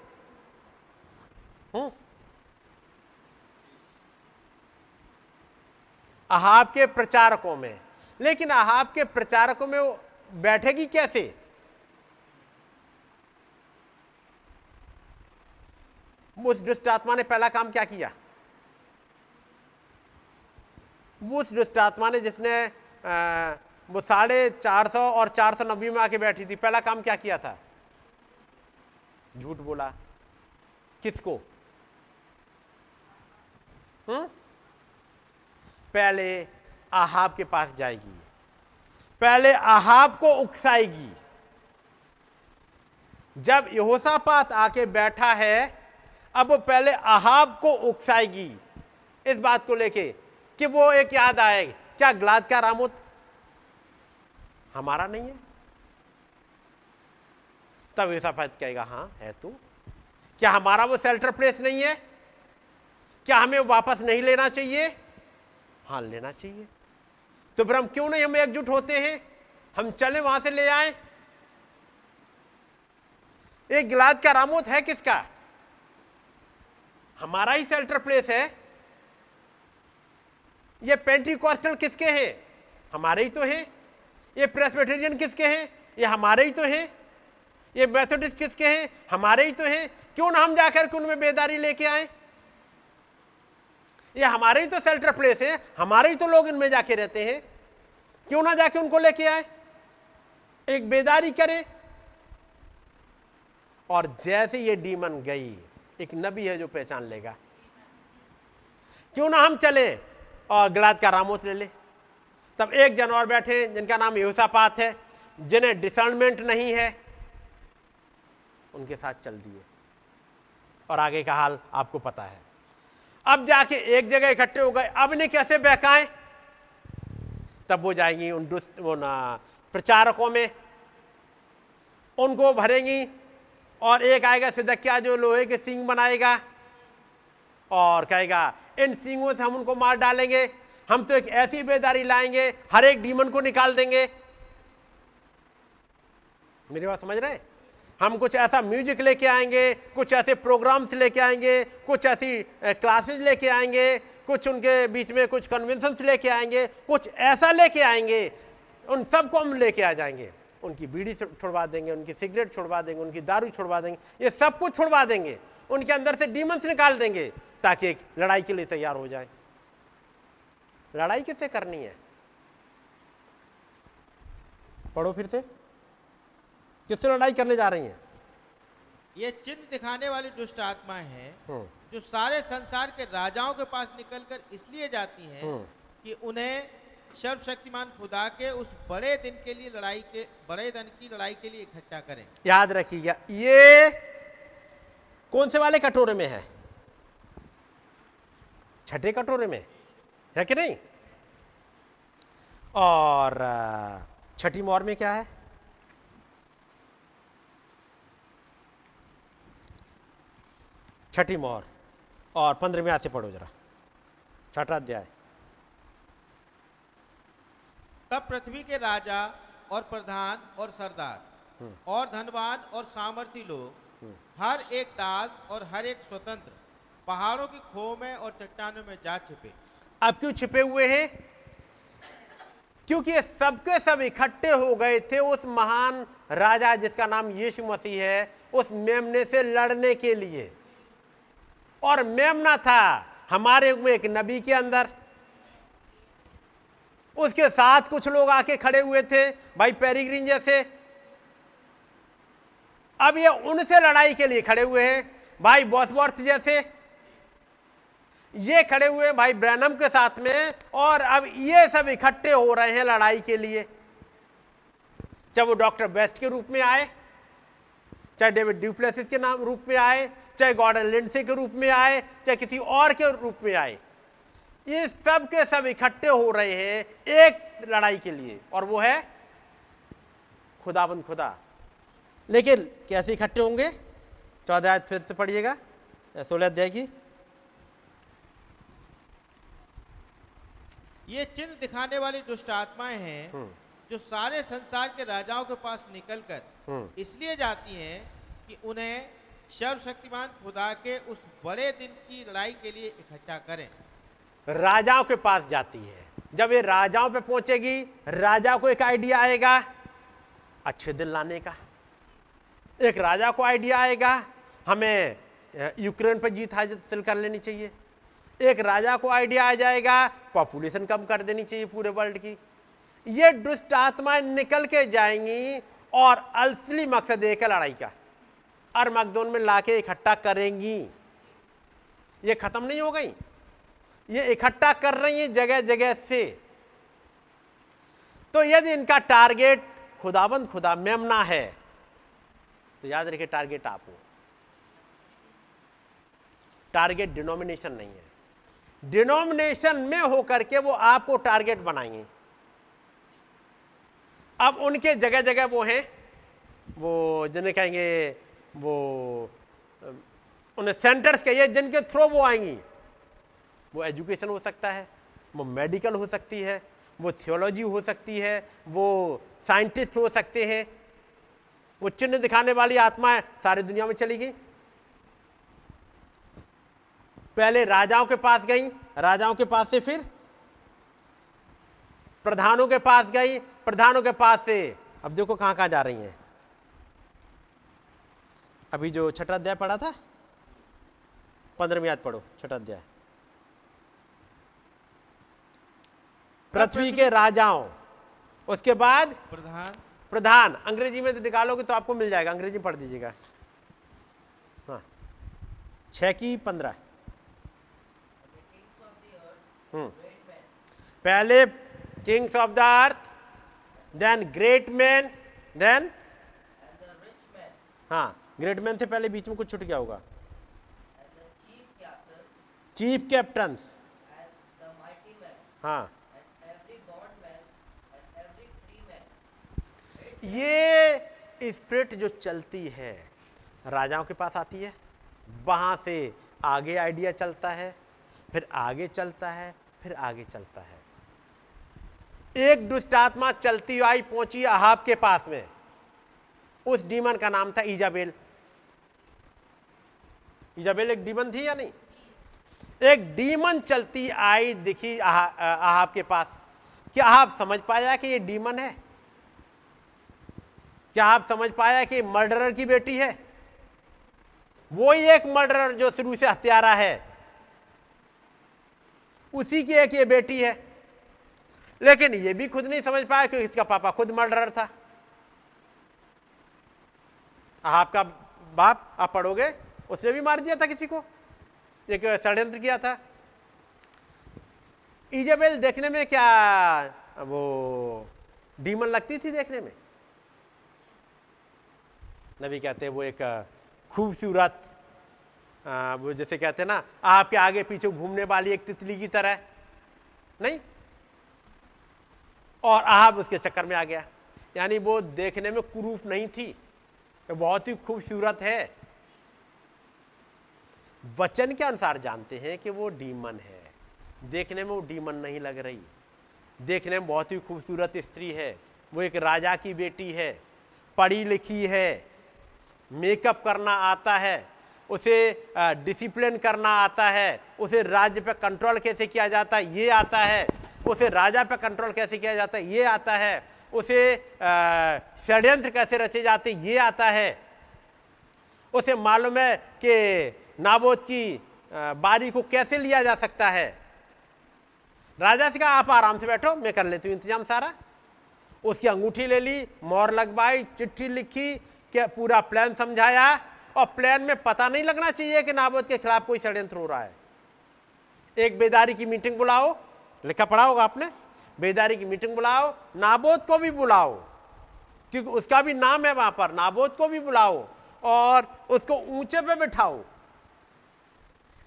Speaker 2: अहाब के प्रचारकों में। लेकिन अहाब के प्रचारकों में बैठेगी कैसे? उस दुष्ट आत्मा ने पहला काम क्या किया? उस दुष्ट आत्मा ने जिसने आ, वो साढ़े चार सौ और चार सौ नब्बे में आके बैठी थी। पहला काम क्या किया था? झूठ बोला। किसको? हम्म? पहले आहाब के पास जाएगी। पहले आहाब को उकसाएगी। जब यहोसापात आके बैठा है, अब वो पहले आहाब को उकसाएगी। इस बात को लेके कि वो एक याद आए, क्या ग्लाद का रामुत हमारा नहीं है। तब यहोसापात कहेगा हाँ है तू। क्या हमारा वो सेल्टर प्लेस नहीं है? क्या हमें वापस नहीं लेना चाहिए? हाँ लेना चाहिए। तो फिर हम क्यों नहीं, हम एकजुट होते हैं? हम चले वहाँ से ले आए। एक गिलाद का रामोत है किसका? हमारा ही सेल्टर प्लेस है। ये कॉस्टल किसके हैं? हमारे ही तो हैं। ये प्रेसबिटेरियन किसके हैं? ये हमारे ही तो हैं। ये मैथोडिस्ट किसके हैं? हमारे ही तो हैं। क्यों ना हम जाकर के उनमें बेदारी लेके आए? ये हमारे ही तो सेल्टर प्लेस है। हमारे ही तो लोग इनमें जाके रहते हैं। क्यों ना जाके उनको लेके आए? एक बेदारी करें। और जैसे ये डीमन गई, एक नबी है जो पहचान लेगा। क्यों ना हम चले और गिलाद का रामोत ले ले? तब एक जानवर बैठे जिनका नाम यूसापात है, जिन्हें डिसर्नमेंट नहीं है, उनके साथ चल दिए। और आगे का हाल आपको पता है। अब जाके एक जगह इकट्ठे हो गए, अब इन्हें कैसे बहकाएँ? तब वो जाएँगी उन वो ना, प्रचारकों में। उनको भरेंगी और एक आएगा सिदकिया जो लोहे के सिंग बनाएगा और कहेगा, इन सिंगों से हम उनको मार डालेंगे। हम तो एक ऐसी बेदारी लाएँगे, हर एक डीमन को निकाल देंगे। मेरी बात समझ रहे? हम कुछ ऐसा म्यूज़िक लेके आएँगे, कुछ ऐसे प्रोग्राम्स लेके आएँगे, कुछ ऐसी क्लासेस लेके आएँगे, कुछ उनके बीच में कुछ कन्वेंशन लेके आएँगे, कुछ ऐसा लेके आएँगे, उन सबको हम लेके आ जाएँगे। उनकी बीड़ी छुड़वा देंगे, उनकी सिगरेट छुड़वा देंगे, उनकी दारू छुड़वा देंगे, ये सब कुछ छुड़वा देंगे। उनके अंदर से डीमंस निकाल देंगे, ताकि एक लड़ाई के लिए तैयार हो जाए। लड़ाई किससे करनी है? पढ़ो फिर से। किससे लड़ाई करने जा रही हैं?
Speaker 3: ये चिन्ह दिखाने वाली दुष्ट आत्माएँ हैं
Speaker 2: हम्म।
Speaker 3: जो सारे संसार के राजाओं के पास निकलकर इसलिए जाती हैं
Speaker 2: हम्म।
Speaker 3: कि उन्हें सर्वशक्तिमान खुदा के उस बड़े दिन के लिए लड़ाई के बड़े दिन की लड़ाई के लिए इकट्ठा करें।
Speaker 2: याद रखिएगा ये कौन से वाले कटोरे में है? छठे कटोरे में। है कि नहीं? और छठी मोर में क्या है? छठी मोहर और पंद्रहवीं से पढ़ो जरा। छठा अध्याय।
Speaker 3: तब पृथ्वी के राजा और प्रधान और सरदार
Speaker 2: हम्म।
Speaker 3: और धनवान और सामर्थी लोग
Speaker 2: हम्म।
Speaker 3: हर एक दास और हर एक स्वतंत्र पहाड़ों की खो में और चट्टानों में जा छिपे।
Speaker 2: अब क्यों छिपे हुए हैं? क्योंकि सबके सब इकट्ठे हो गए थे उस महान राजा जिसका नाम यीशु मसीह है, उस मेमने से लड़ने के लिए। और मेमना था हमारे में एक नबी के अंदर। उसके साथ कुछ लोग आके खड़े हुए थे, भाई पेरीग्रीन जैसे। अब ये उनसे लड़ाई के लिए खड़े हुए हैं, भाई बॉसवर्थ जैसे। ये खड़े हुए भाई ब्रैनम के साथ में और अब ये सब इकट्ठे हो रहे हैं लड़ाई के लिए। चाहे वो डॉक्टर बेस्ट के रूप में आए, चाहे डेविड ड्यूप्लेसिस के नाम रूप में आए, चाहे गॉर्डन लिंडसे के रूप में आए, चाहे किसी और के रूप में आए, ये सब के सब इकट्ठे हो रहे हैं एक लड़ाई के लिए और वो है खुदाबंद खुदा। लेकिन कैसे इकट्ठे होंगे? चौदह फिर से पढ़िएगा, सोलह अध्याय की।
Speaker 3: ये चिन्ह दिखाने वाली दुष्ट आत्माएँ हैं
Speaker 2: हम्म।
Speaker 3: जो सारे संसार के राजाओं के पास निकलकर
Speaker 2: हम्म।
Speaker 3: इसलिए जाती हैं कि उन्हें सर्वशक्तिमान खुदा के उस बड़े दिन की लड़ाई के लिए इकट्ठा करें
Speaker 2: राजाओं के पास जाती है जब ये राजाओं पे पहुंचेगी राजा को एक आइडिया आएगा अच्छे दिन लाने का एक राजा को आइडिया आएगा हमें यूक्रेन पर जीत हासिल कर लेनी चाहिए एक राजा को आइडिया आ जाएगा पॉपुलेशन कम कर देनी चाहिए पूरे वर्ल्ड की। ये दुष्ट आत्माएँ निकल के जाएँगी और असली मकसद एक लड़ाई का। अरमगदोन में लाके इकट्ठा करेंगी। ये खत्म नहीं हो गई। ये इकट्ठा कर रही हैं जगह जगह से। तो यदि इनका टारगेट खुदाबंद खुदा मेमना है तो याद रखिए टारगेट आप हो। टारगेट डिनोमिनेशन नहीं है। डिनोमिनेशन में होकर के वो आपको टारगेट बनाएँगे। अब उनके जगह जगह वो हैं, वो जिन्हें कहेंगे, वो, उन्हें सेंटर्स कहिए जिनके थ्रू वो आएँगी। वो एजुकेशन हो सकता है, वो मेडिकल हो सकती है, वो थियोलॉजी हो सकती है, वो साइंटिस्ट हो सकते हैं। वो चिन्ह दिखाने वाली आत्माएँ सारी दुनिया में चली गई। पहले राजाओं के पास गई राजाओं के पास से फिर प्रधानों के पास गई प्रधानों के पास से। अब देखो कहाँ कहाँ जा रही हैं। अभी जो छठा अध्याय पढ़ा था पंद्रहवीं याद पढ़ो छठा अध्याय। पृथ्वी के राजाओं उसके बाद
Speaker 3: प्रधान।
Speaker 2: प्रधान अंग्रेज़ी में निकालोगे तो आपको मिल जाएगा अंग्रेज़ी पढ़ दीजिएगा। हाँ छह की पंद्रह। पहले kings of the earth then great man then हाँ ग्रेट मैन से पहले बीच में कुछ छुट गया होगा। चीफ कैप्टन हाँ। ये स्प्रिट जो चलती है राजाओं के पास आती है। वहाँ से आगे आइडिया चलता है फिर आगे चलता है फिर आगे चलता है। एक दुष्ट आत्मा चलती आई, पहुँची अहाब के पास में। उस डीमन का नाम था ईजाबेल। ईजाबेल एक डीमन थी या नहीं? एक डीमन चलती आई दिखी अहाब के पास। क्या आप समझ पाया कि ये डीमन है? क्या आप समझ पाया कि मर्डरर की बेटी है? वो ही एक मर्डरर जो शुरू से हत्यारा है। उसी की एक ये बेटी है। लेकिन ये भी खुद नहीं समझ पाया क्योंकि इसका पापा खुद मर्डरर था। आपका बाप आप पढ़ोगे, उसने भी मार दिया था किसी को। एक षड्यंत्र किया था? इजेबेल देखने में क्या वो डीमन लगती थी देखने में? नबी कहते हैं वो एक खूबसूरत आ, वो जैसे कहते हैं ना आपके आगे पीछे घूमने वाली एक तितली की तरह। नहीं? और आप उसके चक्कर में आ गया। यानी वो देखने में कुरूप नहीं थी वो बहुत ही खूबसूरत है। वचन के अनुसार जानते हैं कि वो डीमन है। देखने में वो डीमन नहीं लग रही। देखने में बहुत ही खूबसूरत स्त्री है। वो एक राजा की बेटी है। पढ़ी लिखी है। मेकअप करना आता है। उसे डिसिप्लिन करना आता है, उसे राज्य पे कंट्रोल कैसे किया जाता है, ये आता है, उसे राजा पे कंट्रोल कैसे किया जाता है, ये आता है, उसे षड्यंत्र कैसे रचे जाते ये आता है। उसे मालूम है कि नाबोद की बारी को कैसे लिया जा सकता है। राजा से कहा, आप आराम से बैठो, मैं कर लेती हूँ इंतज़ाम सारा। उसकी अंगूठी ले ली मोर लगवाई, चिट्ठी लिखी, क्या पूरा प्लान समझाया और प्लान में पता नहीं लगना चाहिए कि नाबोद के खिलाफ कोई षड्यंत्र हो रहा है। एक बेदारी की मीटिंग बुलाओ, लिखा पढ़ा होगा आपने? बेदारी की मीटिंग बुलाओ, नाबोद को भी बुलाओ, क्योंकि उसका भी नाम है वहाँ पर, नाबोद को भी बुलाओ और उसको ऊँचे पे बिठाओ।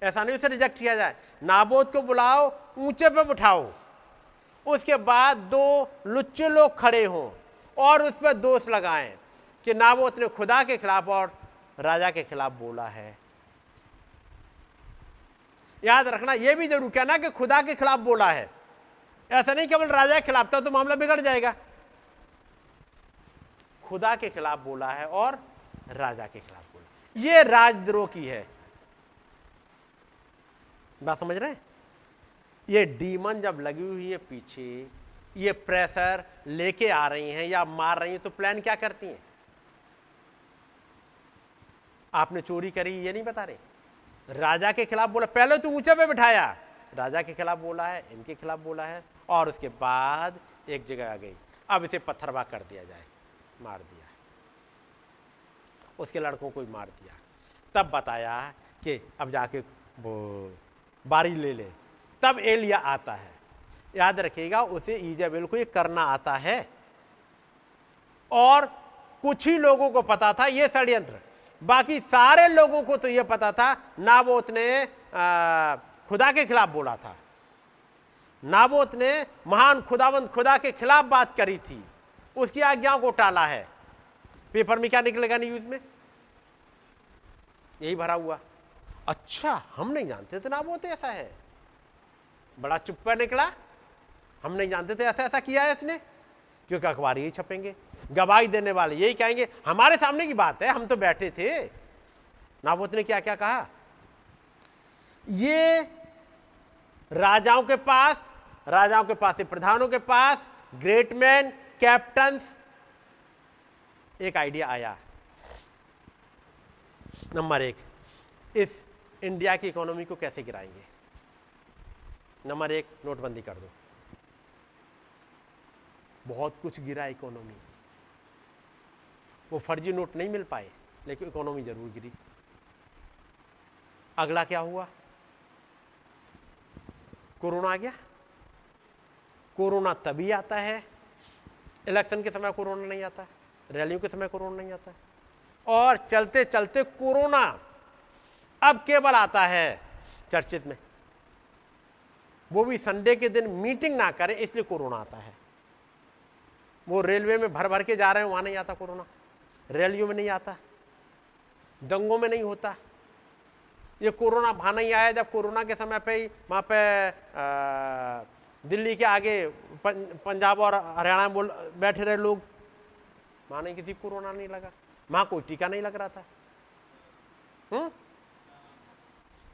Speaker 2: ऐसा नहीं उसे रिजेक्ट किया जाए, नाबोद को बुलाओ, ऊँचे पे बिठाओ। उसके बाद दो लुच्चे लोग खड़े हों और उस पर दोष लगाएँ कि नाबोत ने खुदा के खिलाफ और राजा के खिलाफ बोला है। याद रखना यह भी ज़रूर कहना कि खुदा के खिलाफ बोला है। ऐसा नहीं केवल राजा के खिलाफ था तो मामला बिगड़ जाएगा। खुदा के खिलाफ बोला है और राजा के खिलाफ बोला यह राजद्रोह की है। बात समझ रहे हैं? ये डीमन जब लगी हुई है पीछे, ये प्रेशर लेके आ रही हैं या मार रही हैं तो प्लान क्या करती हैं? आपने चोरी करी, ये नहीं बता रहे। राजा के खिलाफ बोला, पहले तो ऊँचे पे बिठाया। राजा के खिलाफ बोला है, इनके खिलाफ बोला है, और उसके बाद एक जगह आ गई। अब इसे पत्थरबा कर दिया जाए, मार दिया। उसके लड़कों को मार दिया। तब बताया कि अब जाके वो बारी ले ले। तब एलिया आता है। याद रखिएगा, उसे ईजाबेल को ये करना आता है। और कुछ ही लोगों को पता था, ये षड्यंत्र। बाकी सारे लोगों को तो यह पता था नाबोत ने आ, खुदा के खिलाफ बोला था। नाबोत ने महान खुदावंत खुदा के खिलाफ बात करी थी। उसकी आज्ञाओं को टाला है। पेपर में क्या निकलेगा न्यूज़ में? यही भरा हुआ। अच्छा हम नहीं जानते थे नाबोत ऐसा है। बड़ा चुप्पा निकला। हम नहीं जानते थे ऐसा ऐसा किया है इसने। क्योंकि अखबार यही छपेंगे। गवाही देने वाले, यही कहेंगे, हमारे सामने की बात है, हम तो बैठे थे। नाबोत ने क्या क्या कहा? ये राजाओं के पास, राजाओं के पास प्रधानों के पास ग्रेट मैन कैप्टन एक आइडिया आया। नंबर एक, इस इंडिया की इकोनॉमी को कैसे गिराएँगे? नंबर एक, नोटबंदी कर दो। बहुत कुछ गिरा इकोनॉमी वो फर्जी नोट नहीं मिल पाए, लेकिन इकोनॉमी ज़रूर गिरी। अगला क्या हुआ? कोरोना आ गया। कोरोना तभी आता है, इलेक्शन के समय कोरोना नहीं आता, रैलियों के समय कोरोना नहीं आता। और चलते चलते कोरोना अब केवल आता है चर्चित में। वो भी संडे के दिन मीटिंग ना करें, इसलिए कोरोना आता है। वो रेलवे में भर भर के जा रहे हैं, वहाँ नहीं आता कोरोना। रैलियों में नहीं आता, दंगों में नहीं होता। ये कोरोना वहाँ नहीं आया जब कोरोना के समय पे ही वहाँ पे दिल्ली के आगे पंजाब और हरियाणा बोल, बैठे रहे लोग। वहाँ नहीं किसी कोरोना नहीं लगा, वहाँ कोई टीका नहीं लग रहा था। हम्म?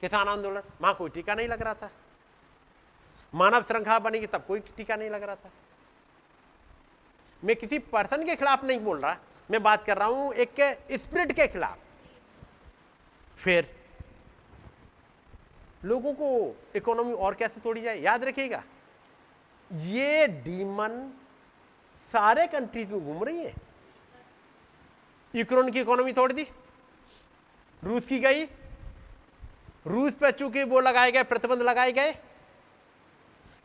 Speaker 2: किसान आंदोलन, वहाँ कोई टीका नहीं लग रहा था। मानव श्रृंखला बनेगी तब कोई टीका नहीं लग रहा था। मैं किसी पर्सन के खिलाफ नहीं बोल रहा। मैं बात कर रहा हूँ एक स्पिरिट के खिलाफ। फिर लोगों को इकोनॉमी और कैसे तोड़ी जाए, याद रखिएगा, ये डीमन सारे कंट्रीज़ में घूम रही है। यूक्रेन की इकोनॉमी तोड़ दी, रूस की गई, रूस पे चूँकि वो लगाए गए, प्रतिबंध लगाए गए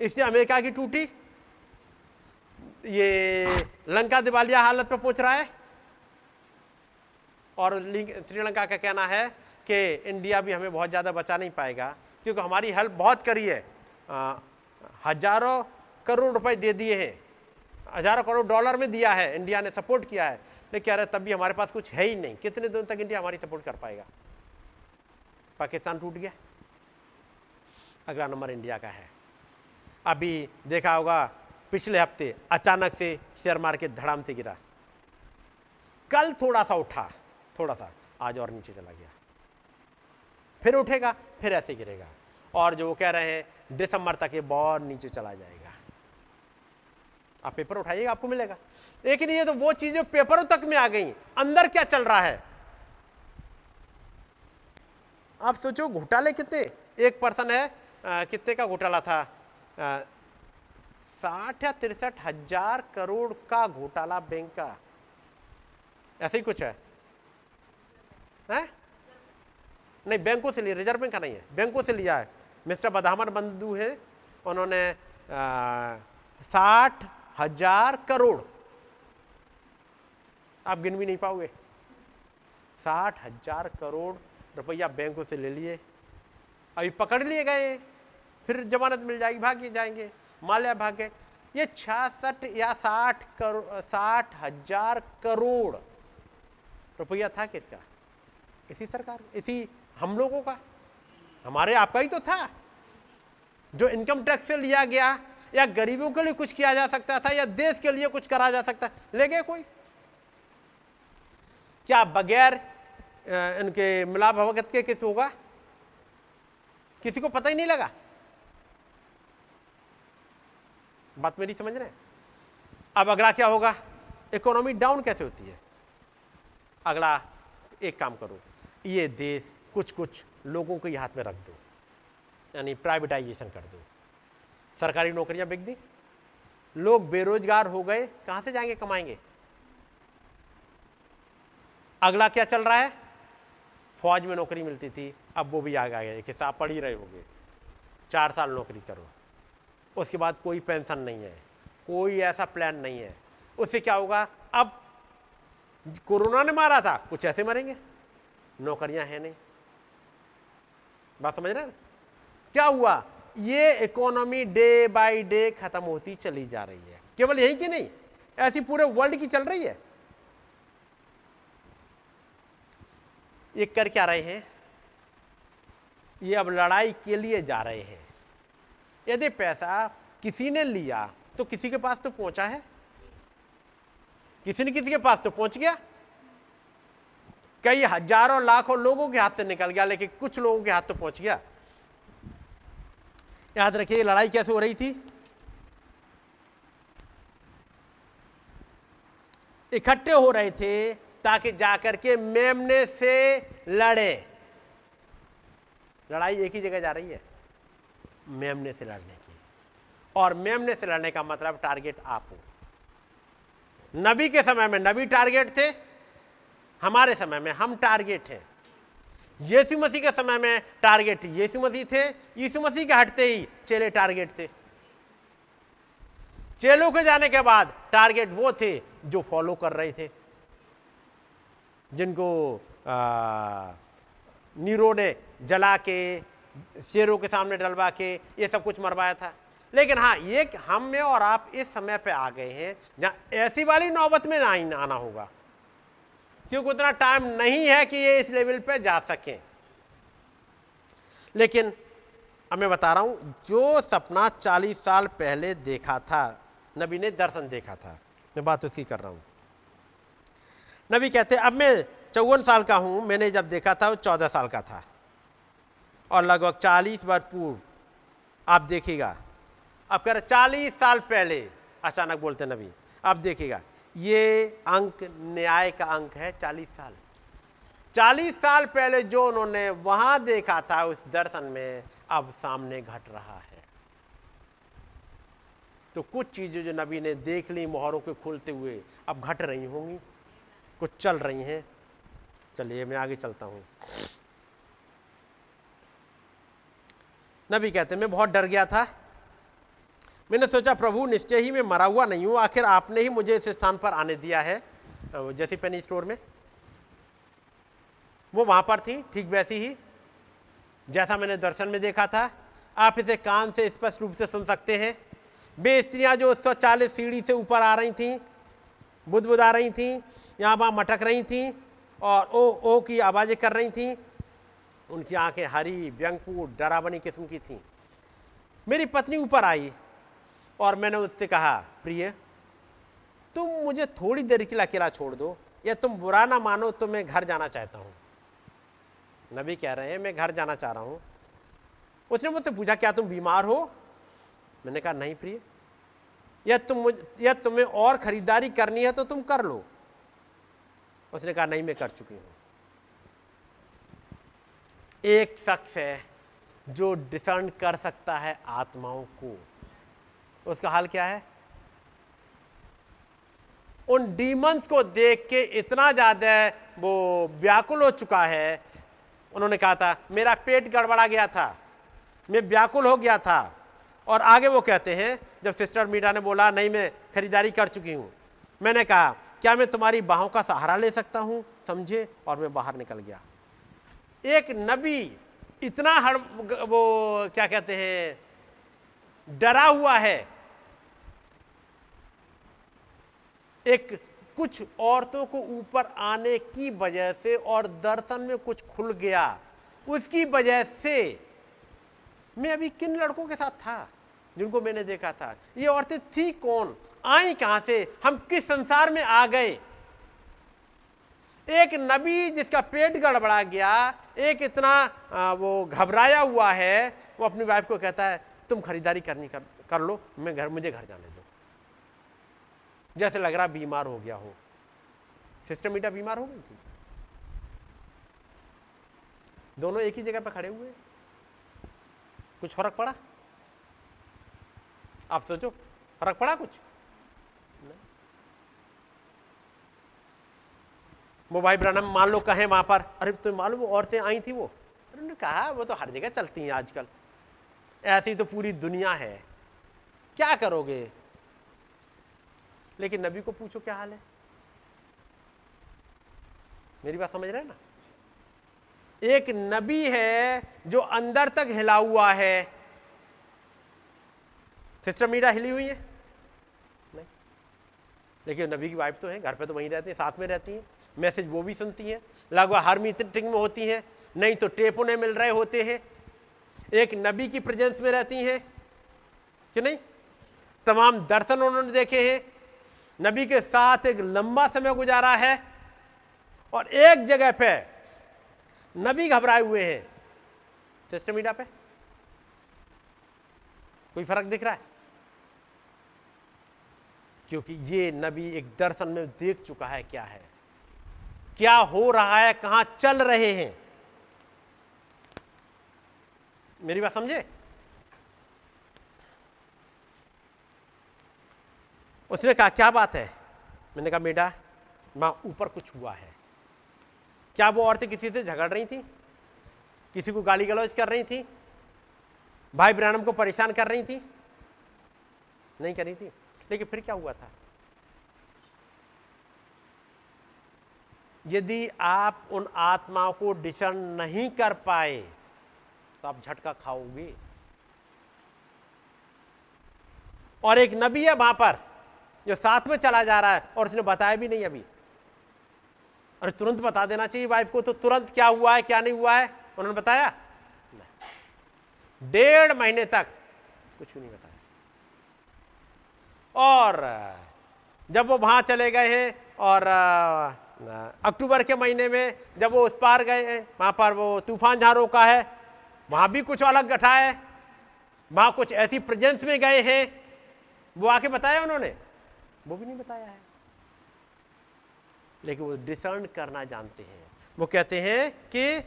Speaker 2: इससे अमेरिका की टूटी, ये लंका दिवालिया हालत पे पहुँच रहा है और श्रीलंका का कहना है कि इंडिया भी हमें बहुत ज़्यादा बचा नहीं पाएगा, क्योंकि हमारी हेल्प बहुत करी है। हज़ारों करोड़ रुपए दे दिए हैं। हज़ारों करोड़ डॉलर में दिया है, इंडिया ने सपोर्ट किया है। लेकिन रहे तब भी हमारे पास कुछ है ही नहीं। कितने दिन तक इंडिया हमारी सपोर्ट कर पाएगा? पाकिस्तान टूट गया। अगला नंबर इंडिया का है। अभी देखा होगा, पिछले हफ़्ते अचानक से शेयर मार्केट धड़ाम से गिरा। कल थोड़ा सा उठा। थोड़ा सा आज और नीचे चला गया। फिर उठेगा, फिर ऐसे गिरेगा। और जो वो कह रहे हैं, दिसंबर तक ये बहुत नीचे चला जाएगा। आप पेपर उठाइएगा, आपको मिलेगा। लेकिन ये तो वो चीज़ें पेपरों तक में आ गई। अंदर क्या चल रहा है? आप सोचो, घोटाले कितने? एक पर्सन है कितने का घोटाला था? साठ या तिरसठ हज़ार करोड़ का घोटाला बैंक का। ऐसे ही कुछ है। है? नहीं, बैंकों से लिया रिज़र्व बैंक का नहीं है, बैंकों से लिया है। मिस्टर बदामर बंधु है, उन्होंने साठ हज़ार करोड़। आप गिन भी नहीं पाओगे। साठ हज़ार करोड़ रुपया बैंकों से ले लिए। अभी पकड़ लिए गए फिर जमानत मिल जाएगी, भाग जाएँगे। माल्या भाग। गए ये छियासठ या साठ करोड़ साठ हज़ार करोड़ रुपया था किसका? इसी सरकार, इसी हम लोगों का। हमारे आपका ही तो था। जो इनकम टैक्स से लिया गया, या गरीबों के लिए कुछ किया जा सकता था, या देश के लिए कुछ करा जा सकता ले गए कोई। क्या बगैर इनके मिला भगत के किस होगा? किसी को पता ही नहीं लगा। बात मेरी समझ रहे अब अगला क्या होगा? इकोनॉमी डाउन कैसे होती है? अगला एक काम करो। ये देश कुछ कुछ लोगों के हाथ में रख दो, यानी प्राइवेटाइजेशन कर दो। सरकारी नौकरियाँ बिक दी, लोग बेरोजगार हो गए, कहाँ से जाएँगे, कमाएँगे? अगला क्या चल रहा है? फौज में नौकरी मिलती थी, अब वो भी आ गया कि आप पढ़ ही रहे होगे। चार साल नौकरी करो, उसके बाद कोई पेंशन नहीं है, कोई ऐसा प्लान नहीं है। उससे क्या होगा? अब कोरोना ने मारा था, कुछ ऐसे मरेंगे? नौकरियाँ हैं नहीं। बात समझ रहे हैं? क्या हुआ? ये इकोनॉमी डे बाय डे खत्म होती चली जा रही है। केवल यही की नहीं, ऐसी पूरे वर्ल्ड की चल रही है। ये कर क्या रहे हैं? ये अब लड़ाई के लिए जा रहे हैं। यदि पैसा किसी ने लिया तो किसी के पास तो पहुँचा है? किसी ने किसी के पास तो पहुँच गया। कई हज़ारों लाखों लोगों के हाथ से निकल गया, लेकिन कुछ लोगों के हाथ तो पहुँच गया। याद रखिए लड़ाई कैसे हो रही थी? इकट्ठे हो रहे थे ताकि जाकर के मेमने से लड़े। लड़ाई एक ही जगह जा रही है, मेमने से लड़ने की। और मेमने से लड़ने का मतलब टारगेट आप हो। नबी के समय में नबी टारगेट थे हमारे समय में हम टारगेट हैं। यीशु मसीह के समय में टारगेट यीशु मसीह थे, यीशु मसीह के हटते ही चेले टारगेट थे। चेलों के जाने के बाद टारगेट वो थे जो फॉलो कर रहे थे, जिनको नीरो ने जला के, शेरों के सामने डलवा के ये सब कुछ मरवाया था। लेकिन हाँ ये हम में और आप इस समय पे आ गए हैं, जहाँ ऐसी वाली नौबत में ना आना होगा। क्योंकि उतना टाइम नहीं है कि ये इस लेवल पे जा सकें। लेकिन, अब मैं बता रहा हूँ, जो सपना 40 साल पहले देखा था, नबी ने दर्शन देखा था, मैं बात उसकी कर रहा हूँ। नबी कहते, अब मैं चौवन साल का हूँ, मैंने जब देखा था, वो चौदह साल का था। और लगभग चालीस बार पूर्व, आप देखिएगा अब कह रहे, चालीस साल पहले, अचानक बोलते नबी अब देखिएगा ये अंक, न्याय का अंक है चालीस साल। चालीस साल पहले जो उन्होंने वहाँ देखा था, उस दर्शन में अब सामने घट रहा है। तो कुछ चीज़ें जो नबी ने देख ली, मोहरों के खुलते हुए, अब घट रही होंगी, कुछ चल रही हैं। चलिए, मैं आगे चलता हूँ। नबी कहते मैं बहुत डर गया था मैंने सोचा, प्रभु, निश्चय ही मैं मरा हुआ नहीं हूँ। आखिर आपने ही मुझे इस स्थान पर आने दिया है। जैसी पेनी स्टोर में। वो वहाँ पर थी, ठीक वैसी ही। जैसा मैंने दर्शन में देखा था, आप इसे कान से स्पष्ट रूप से सुन सकते हैं। वे स्त्रियाँ जो चालीस सीढ़ी से ऊपर आ रही थी बुद आ रही थी, यहाँ वहाँ मटक रही थी और ओ ओ की आवाज़ें कर रही थीं, उनकी आँखें हरी व्यंगपुर डरावनी किस्म की थी। मेरी पत्नी ऊपर आई और मैंने उससे कहा, प्रिय, तुम मुझे थोड़ी देर के लिए अकेला छोड़ दो, या तुम बुरा ना मानो तो मैं घर जाना चाहता हूँ। नबी कह रहे हैं, मैं घर जाना चाह रहा हूँ। उसने मुझसे पूछा, क्या तुम बीमार हो? मैंने कहा, नहीं प्रिय, या तुम या तुम्हें और खरीदारी करनी है तो तुम कर लो। उसने कहा, नहीं, मैं कर चुकी हूँ। एक शख्स है जो डिसर्न कर सकता है आत्माओं को। उसका हाल क्या है? उन डीमंस को देख के इतना ज़्यादा वो व्याकुल हो चुका है। उन्होंने कहा था, मेरा पेट गड़बड़ा गया था, मैं व्याकुल हो गया था। और आगे वो कहते हैं, जब सिस्टर मीरा ने बोला, नहीं, मैं खरीदारी कर चुकी हूँ। मैंने कहा, क्या मैं तुम्हारी बाहों का सहारा ले सकता हूँ? समझे? और मैं बाहर निकल गया। एक नबी इतना हड़, वो क्या कहते हैं, डरा हुआ है। एक कुछ औरतों को ऊपर आने की वजह से और दर्शन में कुछ खुल गया उसकी वजह से मैं अभी किन लड़कों के साथ था जिनको मैंने देखा था? ये औरतें थी कौन? आई कहाँ से? हम किस संसार में आ गए? एक नबी जिसका पेट गड़बड़ा गया एक इतना वो घबराया हुआ है वो अपनी वाइफ को कहता है तुम खरीदारी करनी कर, कर लो मैं घर मुझे घर जाने जैसे लग रहा बीमार हो गया हो। सिस्टर मीटा बीमार हो गई थी? दोनों एक ही जगह पर खड़े हुए? कुछ फ़र्क पड़ा? आप सोचो, फ़र्क पड़ा कुछ? वो भाई ब्रनम मान लो कहें वहाँ पर, अरे तुम्हें तो मालूम वो औरतें आई थी वो? उन्होंने कहा, वो तो हर जगह चलती हैं आजकल। ऐसी तो पूरी दुनिया है। क्या करोगे? लेकिन नबी को पूछो क्या हाल है? मेरी बात समझ रहे हैं ना? एक नबी है जो अंदर तक हिला हुआ है। सिस्टर मीरा हिली हुई है? नहीं। लेकिन नबी की वाइफ तो है, घर पे तो वहीं रहती है, साथ में रहती है, मैसेज वो भी सुनती हैं। लगभग हर मीटिंग में होती हैं, नहीं तो टेप उन्हें मिल रहे होते हैं। एक नबी की प्रेजेंस में रहती हैं, कि नहीं? तमाम दर्शन उन्होंने देखे हैं नबी के साथ एक लंबा समय गुजारा है और एक जगह पे नबी घबराए हुए हैं। मीडिया पे कोई फ़र्क दिख रहा है? क्योंकि ये नबी एक दर्शन में देख चुका है क्या है, क्या हो रहा है, कहाँ चल रहे हैं। मेरी बात समझे? उसने कहा, क्या बात है? मैंने कहा, बेटा, माँ, ऊपर कुछ हुआ है। क्या वो औरतें किसी से झगड़ रही थी? किसी को गाली गलौज कर रही थी? भाई ब्रानम को परेशान कर रही थी? नहीं कर रही थी। लेकिन फिर क्या हुआ था? यदि आप उन आत्माओं को डिसर्न नहीं कर पाए तो आप झटका खाओगे। और एक नबी है वहाँ पर। जो साथ में चला जा रहा है और उसने बताया भी नहीं अभी। अरे तुरंत बता देना चाहिए वाइफ को तो तुरंत क्या हुआ है, क्या नहीं हुआ है? उन्होंने बताया? डेढ़ महीने तक कुछ भी नहीं बताया। और जब वो वहाँ चले गए हैं और अक्टूबर के महीने में जब वो उस पार गए हैं, वहाँ पर वो तूफ़ान जहाँ रोका है, वहाँ भी कुछ अलग गठा है। वहाँ कुछ ऐसी प्रेजेंस में गए हैं। वो आके बताया उन्होंने? वो भी नहीं बताया है। लेकिन वो डिसर्न करना जानते हैं। वो कहते हैं कि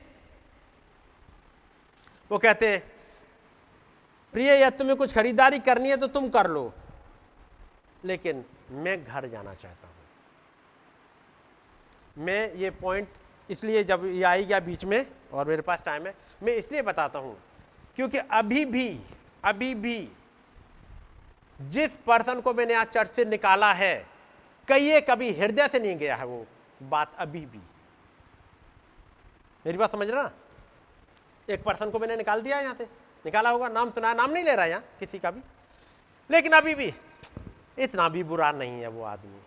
Speaker 2: वो कहते हैं, प्रिय, या तुम्हें कुछ खरीदारी करनी है तो तुम कर लो। लेकिन मैं घर जाना चाहता हूँ। मैं ये पॉइंट इसलिए जब ये आई गया बीच में, और मेरे पास टाइम है, मैं इसलिए बताता हूँ, क्योंकि अभी भी अभी भी जिस पर्सन को मैंने आज चर्च से निकाला है, कहिए कभी हृदय से नहीं गया है वो बात अभी भी। मेरी बात समझ रहा ना एक पर्सन को मैंने निकाल दिया यहाँ से। निकाला होगा, नाम सुना नाम नहीं ले रहा यहाँ, किसी का भी। लेकिन अभी भी, इतना भी बुरा नहीं है वो आदमी।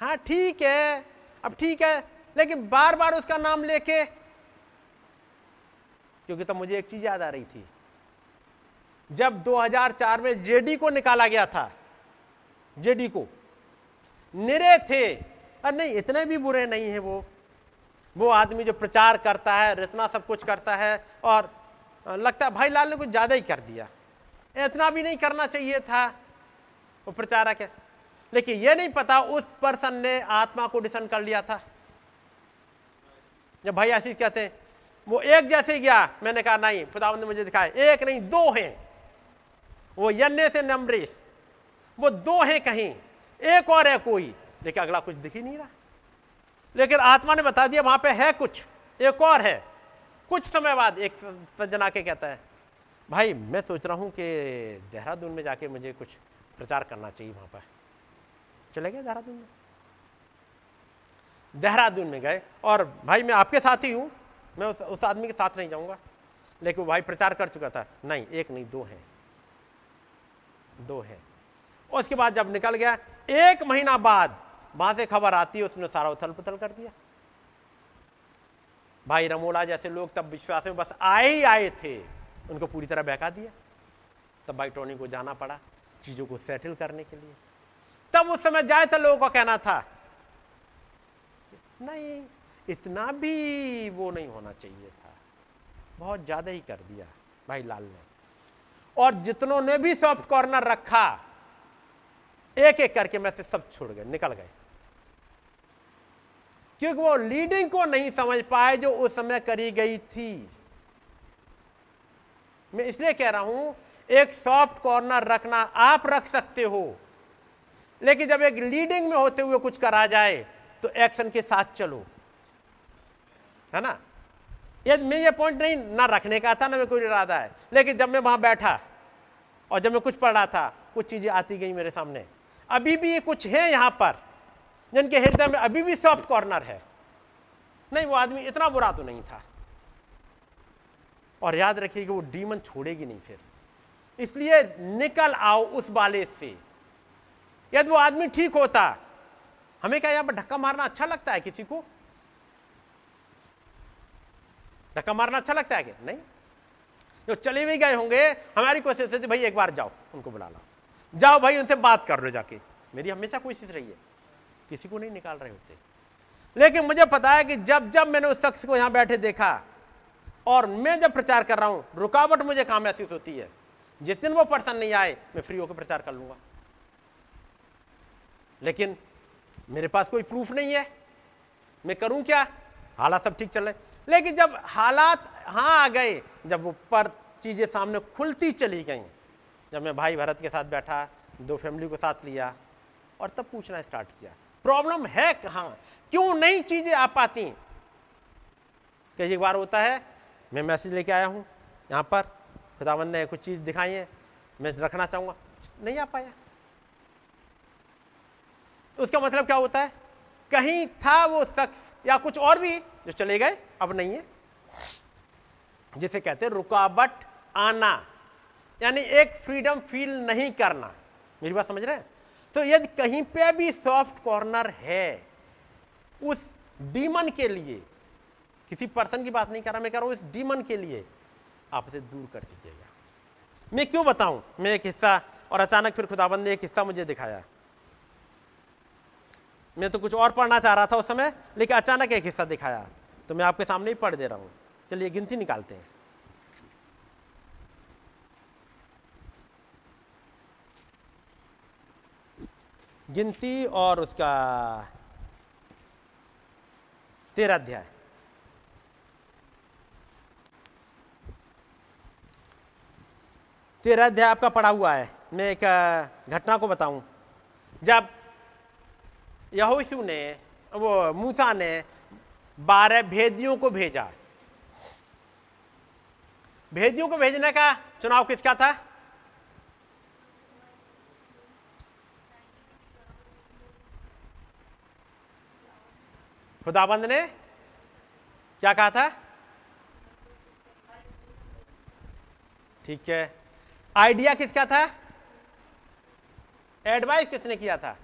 Speaker 2: हाँ ठीक है, अब ठीक है, लेकिन बार बार उसका नाम लेके, क्योंकि तब तो मुझे एक चीज़ याद आ रही थी। जब 2004 में जेडी को निकाला गया था, जेडी को। निरे थे। अरे नहीं, इतने भी बुरे नहीं है वो। वो आदमी जो प्रचार करता है इतना सब कुछ करता है और लगता है, भाई लाल ने कुछ ज़्यादा ही कर दिया। इतना भी नहीं करना चाहिए था। वो प्रचारक है। लेकिन ये नहीं पता उस पर्सन ने आत्मा को डिसन कर लिया था। जब भाई आशीष कहते हैं, वो एक जैसे गया। मैंने कहा, नहीं खुदावन ने मुझे दिखाया, एक नहीं, दो हैं। वो यन्ने से नम्बरेस वो दो हैं कहीं एक और है कोई। लेकिन अगला कुछ दिख ही नहीं रहा। लेकिन आत्मा ने बता दिया वहाँ पे है कुछ एक और है। कुछ समय बाद एक सज्जन आके कहता है भाई मैं सोच रहा हूँ कि देहरादून में जाके मुझे कुछ प्रचार करना चाहिए वहाँ पर। चले गए देहरादून में? देहरादून में गए और भाई मैं आपके साथ ही हूँ। मैं उस, उस आदमी के साथ नहीं जाऊँगा। लेकिन भाई प्रचार कर चुका था नहीं एक नहीं दो हैं। दो है। उसके बाद जब निकल गया, एक महीना बाद, वहाँ से खबर आती है, उसने सारा उथल पुथल कर दिया। भाई रमोला जैसे लोग तब विश्वास में बस आए ही आए थे। उनको पूरी तरह बहका दिया। तब भाई टोनी को जाना पड़ा चीज़ों को सेटल करने के लिए। तब उस समय जाए तो लोगों का कहना था, नहीं, इतना भी वो नहीं होना चाहिए था। बहुत ज़्यादा ही कर दिया भाई लाल ने। और जितनों ने भी सॉफ्ट कॉर्नर रखा एक एक करके मैं से सब छोड़ गए, निकल गए। क्योंकि वो लीडिंग को नहीं समझ पाए जो उस समय करी गई थी। मैं इसलिए कह रहा हूँ, एक सॉफ्ट कॉर्नर रखना आप रख सकते हो, लेकिन जब एक लीडिंग में होते हुए कुछ करा जाए तो एक्शन के साथ चलो। है ना? ये मैं ये पॉइंट नहीं ना रखने का था, ना मैं कोई इरादा है। लेकिन जब मैं वहाँ बैठा और जब मैं कुछ पढ़ रहा था, कुछ चीज़ें आती गई मेरे सामने। अभी भी ये कुछ है यहाँ पर, जिनके हृदय में अभी भी सॉफ्ट कॉर्नर है। नहीं, वो आदमी इतना बुरा तो नहीं था। और याद रखिए कि वो डीमन छोड़ेगी नहीं फिर। इसलिए निकल आओ उस बाले से। यदि वो आदमी ठीक होता, हमें क्या यहाँ पर धक्का मारना अच्छा लगता है किसी को? धक्का मारना अच्छा लगता है कि नहीं। जो चले भी गए होंगे, हमारी कोशिश है भाई एक बार जाओ, उनको बुला लो। जाओ भाई, उनसे बात कर लो जाके। मेरी हमेशा कोशिश रही है। किसी को नहीं निकाल रहे होते। लेकिन मुझे पता है कि जब जब मैंने उस शख्स को यहाँ बैठे देखा, और मैं जब प्रचार कर रहा हूँ, रुकावट मुझे कहाँ महसूस होती है। जिस दिन वो पर्सन नहीं आए, मैं फ्री होकर प्रचार कर लूँगा। लेकिन मेरे पास कोई प्रूफ नहीं है। मैं करूँ क्या? हालात सब ठीक चल रहे लेकिन जब हालात हाँ आ गए, जब ऊपर चीज़ें सामने खुलती चली गई, जब मैं भाई भरत के साथ बैठा, दो फैमिली को साथ लिया और तब पूछना स्टार्ट किया प्रॉब्लम है कहाँ? क्यों नई चीज़ें आ पाती? कई एक बार होता है, मैं मैसेज लेके आया हूँ, यहाँ पर खुदावन ने कुछ चीज़ दिखाई है, मैं रखना चाहूँगा। नहीं आ पाया। उसका मतलब क्या होता है? कहीं था वो शख्स या कुछ और भी जो चले गए, अब नहीं है। जिसे कहते हैं रुकावट आना, यानी एक फ्रीडम फील नहीं करना। मेरी बात समझ रहे हैं? तो यदि कहीं पे भी सॉफ्ट कॉर्नर है, उस डीमन के लिए, किसी पर्सन की बात नहीं कर रहा, मैं कह रहा हूँ इस डीमन के लिए, आप इसे दूर कर दीजिएगा। मैं क्यों बताऊँ? मैं एक हिस्सा और अचानक फिर खुदाबंद ने एक हिस्सा मुझे दिखाया। मैं तो कुछ और पढ़ना चाह रहा था उस समय, लेकिन अचानक एक हिस्सा दिखाया। तो मैं आपके सामने ही पढ़ दे रहा हूँ। चलिए, गिनती निकालते हैं। गिनती और उसका तेरह अध्याय। तेरह अध्याय आपका पढ़ा हुआ है। मैं एक घटना को बताऊँ। जब यहोशू ने, वो मूसा ने बारह भेदियों को भेजा। भेदियों को भेजने का चुनाव किसका था? खुदाबंद ने क्या कहा था? ठीक है। आइडिया किसका था? एडवाइस किसने किया था?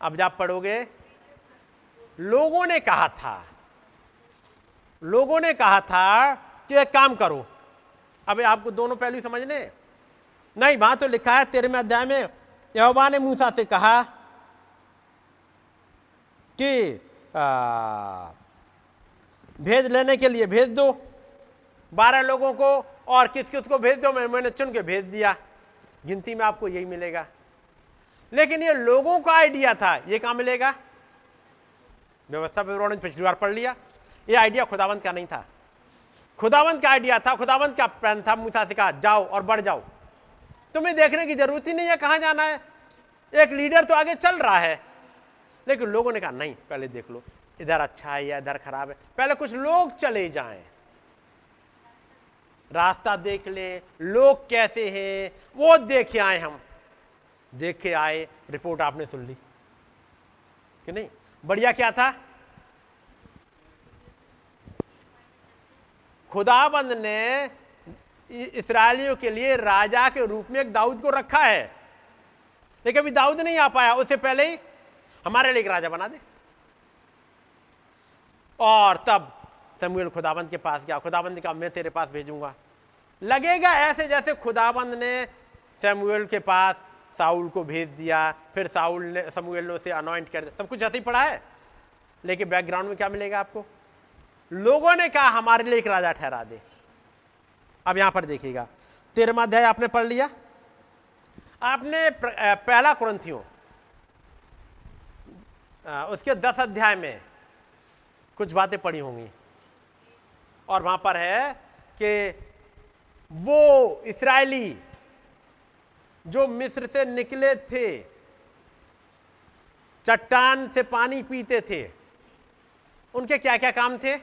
Speaker 2: अब जब पढ़ोगे, लोगों ने कहा था, लोगों ने कहा था कि एक काम करो। अब आपको दोनों पहलू समझने? नहीं, वहाँ तो लिखा है तेरहवें अध्याय में, यहोवा ने मूसा से कहा कि भेज लेने के लिए भेज दो। बारह लोगों को और किस किस को भेज दो? मैंने चुन के भेज दिया। गिनती में आपको यही मिलेगा। लेकिन ये लोगों का आइडिया था, ये कहाँ मिलेगा? व्यवस्था विवरण पिछली बार पढ़ लिया। ये आइडिया खुदावंत का नहीं था। खुदावंत का आइडिया था खुदावंत का प्लान था। मूसा से कहा, जाओ और बढ़ जाओ। तुम्हें देखने की ज़रूरत ही नहीं है कहाँ जाना है। एक लीडर तो आगे चल रहा है। लेकिन लोगों ने कहा, नहीं, पहले देख लो। इधर अच्छा है या इधर खराब है। पहले कुछ लोग चले जाएँ। रास्ता देख लें। लोग कैसे हैं, वो देखे आए हम। देख के आए, रिपोर्ट आपने सुन ली। कि नहीं? बढ़िया क्या था? खुदाबंद ने इसराइलियों के लिए राजा के रूप में एक दाऊद को रखा है। लेकिन अभी दाऊद नहीं आ पाया, उससे पहले ही हमारे लिए एक राजा बना दे। और तब समुएल खुदाबंद के पास गया। खुदाबंद कहा, मैं तेरे पास भेजूँगा। लगेगा ऐसे जैसे खुदाबंद ने समुएल के पास साउल को भेज दिया, फिर साउल ने समुएल ने उसे अनॉइंट कर दिया। सब कुछ ऐसे ही पड़ा है। लेकिन बैकग्राउंड में क्या मिलेगा आपको? लोगों ने कहा, हमारे लिए एक राजा ठहरा दे। अब यहाँ पर देखिएगा। तेरहवा अध्याय आपने पढ़ लिया? आपने पहला क्रंथियों उसके दस अध्याय में कुछ बातें पढ़ी होंगी। और वहाँ पर है कि वो इसराइली जो मिस्र से निकले थे, चट्टान से पानी पीते थे, उनके क्या क्या काम थे?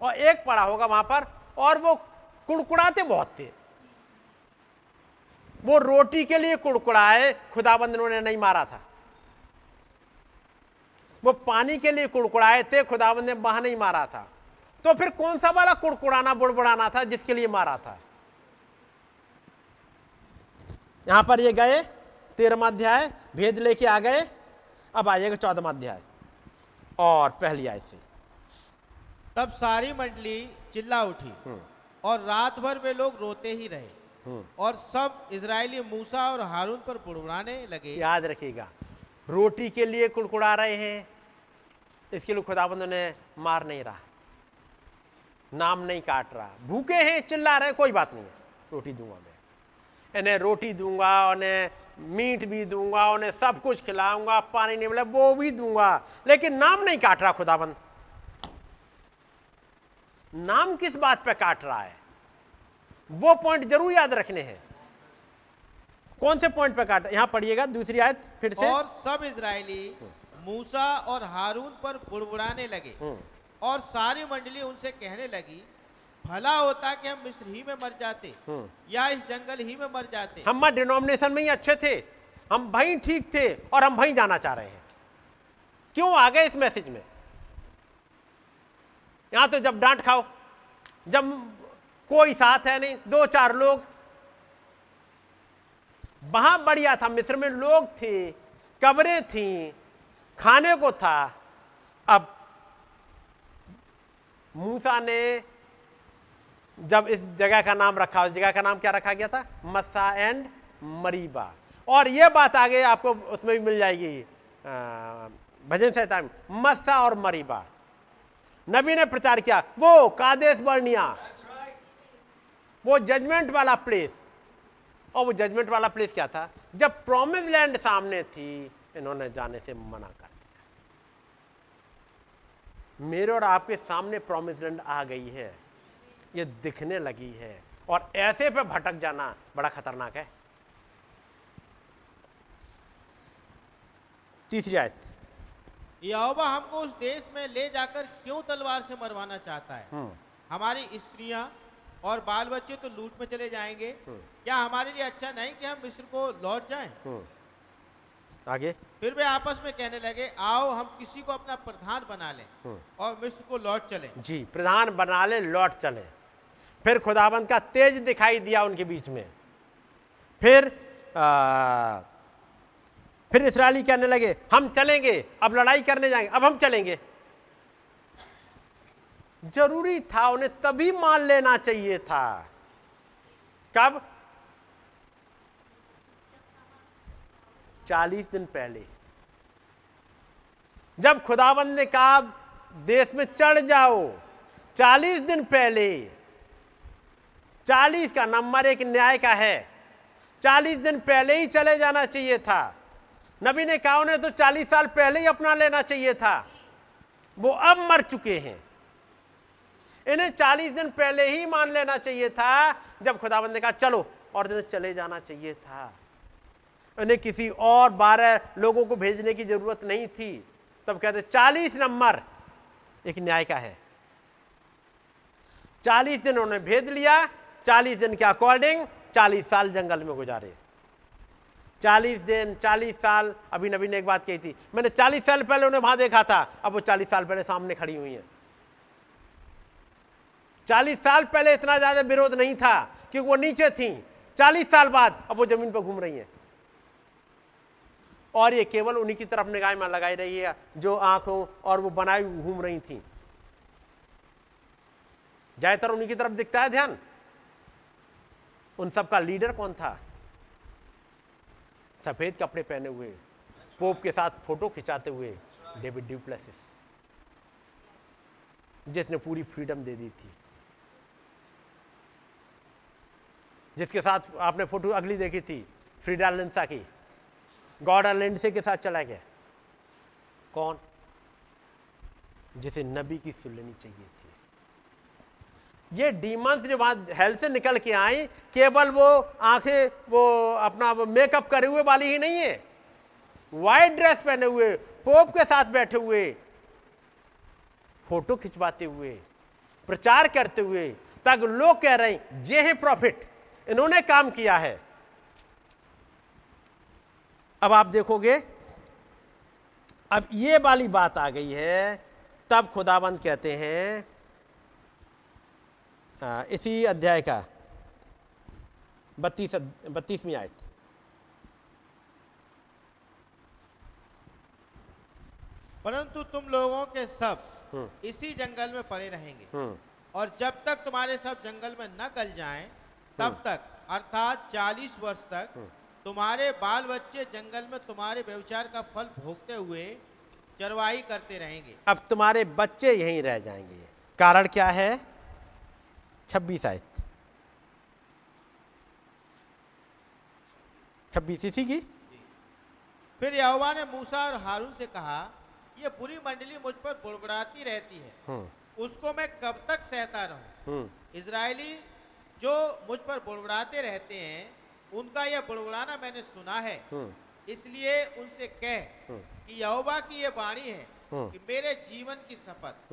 Speaker 2: और एक पड़ा होगा वहाँ पर, और वो कुड़कुड़ाते बहुत थे। वो रोटी के लिए कुड़कुड़ाए, खुदाबंद ने नहीं मारा था। वो पानी के लिए कुड़कुड़ाए थे, खुदाबंद ने वहाँ नहीं मारा था। तो फिर कौन सा वाला कुड़कुड़ाना, बुड़बुड़ाना था जिसके लिए मारा था? यहाँ पर ये गए तेरहवा अध्याय भेद लेके आ गए अब आइएगा चौदहवा अध्याय और पहली आय से।
Speaker 3: तब सारी मंडली चिल्ला उठी और रात भर वे लोग रोते ही रहे और सब इसराइली मूसा और हारून पर बुड़बुड़ाने लगे।
Speaker 2: याद रखिएगा रोटी के लिए कुड़कुड़ा रहे हैं इसके लिए खुदाबंद ने मार नहीं रहा नाम नहीं काट रहा भूखे हैं चिल्ला रहे कोई बात नहीं है रोटी दूँगा मैं। इन्हें रोटी दूँगा उन्हें मीट भी दूँगा उन्हें सब कुछ खिलाऊँगा पानी नहीं मिला वो भी दूँगा। लेकिन नाम नहीं काट रहा खुदाबंद। नाम किस बात पे काट रहा है? वो पॉइंट ज़रूर याद रखने हैं। कौन से पॉइंट पे काट? यहाँ पढ़िएगा दूसरी आयत फिर से।
Speaker 3: और सब इसराइली मूसा और हारून पर बुड़बुड़ाने लगे।
Speaker 2: हम्म।
Speaker 3: और सारी मंडली उनसे कहने लगी भला होता कि हम मिस्र ही में मर जाते या इस जंगल ही में मर जाते।
Speaker 2: हम डिनोमिनेशन में ही अच्छे थे हम वहीं ठीक थे और हम वहीं जाना चाह रहे हैं। क्यों आ गए इस मैसेज में? यहाँ तो जब डांट खाओ जब कोई साथ है नहीं दो चार लोग। वहाँ बढ़िया था मिस्र में लोग थे कब्रें थी खाने को था। अब मूसा ने जब इस जगह का नाम रखा, उस जगह का नाम क्या रखा गया था? Massah and Meribah. और यह बात आगे आपको उसमें भी मिल जाएगी भजन संहिता मस्सा और मरीबा। नबी ने प्रचार किया, वो कादेश बर्निया। वो जजमेंट वाला प्लेस। और वो जजमेंट वाला प्लेस क्या था? जब प्रोमिस लैंड सामने थी, इन्होंने जाने से मना कर दिया। मेरे और आपके सामने प्रोमिस लैंड आ गई है। ये दिखने लगी है। और ऐसे पे भटक जाना बड़ा खतरनाक है। तीसरी आयत।
Speaker 3: यहोवा हमको उस देश में ले जाकर क्यों तलवार से मरवाना चाहता है?
Speaker 2: हम्म,
Speaker 3: हमारी स्त्रियाँ और बाल बच्चे तो लूट में चले जाएँगे। क्या हमारे लिए अच्छा नहीं कि हम मिस्र को लौट जाएँ?
Speaker 2: हम्म। आगे।
Speaker 3: फिर वे आपस में कहने लगे आओ हम किसी को अपना प्रधान बना लें और मिस्र को लौट चलें।
Speaker 2: जी प्रधान बना ले लौट चले। फिर खुदाबंद का तेज दिखाई दिया उनके बीच में। फिर आ, फिर इसराइली कहने लगे हम चलेंगे अब लड़ाई करने जाएँगे अब हम चलेंगे। ज़रूरी था उन्हें तभी मान लेना चाहिए था। कब? चालीस दिन पहले। जब खुदाबंद ने कहा देश में चढ़ जाओ। चालीस दिन पहले चालीस का नंबर एक न्याय का है। चालीस दिन पहले ही चले जाना चाहिए था। नबी ने कहा, उन्हें तो चालीस साल पहले ही अपना लेना चाहिए था। वो अब मर चुके हैं। इन्हें चालीस दिन पहले ही मान लेना चाहिए था। जब खुदाबंद ने कहा, चलो, और दिन चले जाना चाहिए था। उन्हें किसी और बारह लोगों को भेजने की ज़रूरत नहीं थी। तब कहते, चालीस नंबर एक न्याय का है। चालीस दिन उन्होंने भेज लिया। चालीस दिन के अकॉर्डिंग चालीस साल जंगल में गुजारे। चालीस दिन, चालीस साल, अभी नबी ने एक बात कही थी, मैंने चालीस साल पहले उन्हें वहाँ देखा था, अब वो चालीस साल पहले सामने खड़ी हुई है। चालीस साल पहले इतना ज़्यादा विरोध नहीं था क्योंकि वो नीचे थी, चालीस साल बाद अब वो ज़मीन पर घूम रही है। और ये केवल उन्हीं की तरफ़ निगाह में लगाई रही है, जो आँखों और वो बनाई घूम रही थी। ज़्यादातर उन्हीं की तरफ़ दिखता है ध्यान। उन सबका लीडर कौन था? सफ़ेद कपड़े पहने हुए, पोप के साथ फ़ोटो खिंचाते हुए, डेविड ड्यूप्लेसिस, जिसने पूरी फ्रीडम दे दी थी। जिसके साथ आपने फ़ोटो अगली देखी थी, फ्रीडा लिंसा की। गॉड लेंडसे के साथ चला गया। कौन? जिसे नबी की सुन लेनी चाहिए थी। ये डीमंस जो वहाँ हेल से निकल के आई, केवल वो आँखें, वो अपना मेकअप करे हुए वाली ही नहीं है। वाइट ड्रेस पहने हुए पोप के साथ बैठे हुए फ़ोटो खिंचवाते हुए, प्रचार करते हुए ताकि लोग कह रहे हैं, ये है प्रॉफिट इन्होंने काम किया है। अब आप देखोगे, अब ये वाली बात आ गई है, तब खुदाबंद कहते हैं इसी अध्याय का बत्तीस बत्तीसवीं आयत।
Speaker 3: परंतु तुम लोगों के सब इसी जंगल में पड़े रहेंगे।
Speaker 2: हम्म।
Speaker 3: और जब तक तुम्हारे सब जंगल में न गल जाएँ तब तक अर्थात चालीस वर्ष तक तुम्हारे बाल बच्चे जंगल में तुम्हारे व्यवचार का फल भोगते हुए चरवाही करते रहेंगे।
Speaker 2: अब तुम्हारे बच्चे यहीं रह जाएँगे। कारण क्या है? छब्बीस आयत। छब्बीस इसी की?
Speaker 3: फिर यहोवा ने मूसा और हारून से कहा ये पूरी मंडली मुझ पर बुड़बुड़ाती रहती है।
Speaker 2: हम्म।
Speaker 3: उसको मैं कब तक सहता रहूँ?
Speaker 2: हम्म।
Speaker 3: इसराइली जो मुझ पर बुड़बुड़ाते रहते हैं उनका यह बुड़बुड़ाना मैंने सुना है।
Speaker 2: हम्म।
Speaker 3: इसलिए उनसे कह। कि यहोवा की यह वाणी है। कि मेरे जीवन की शपथ।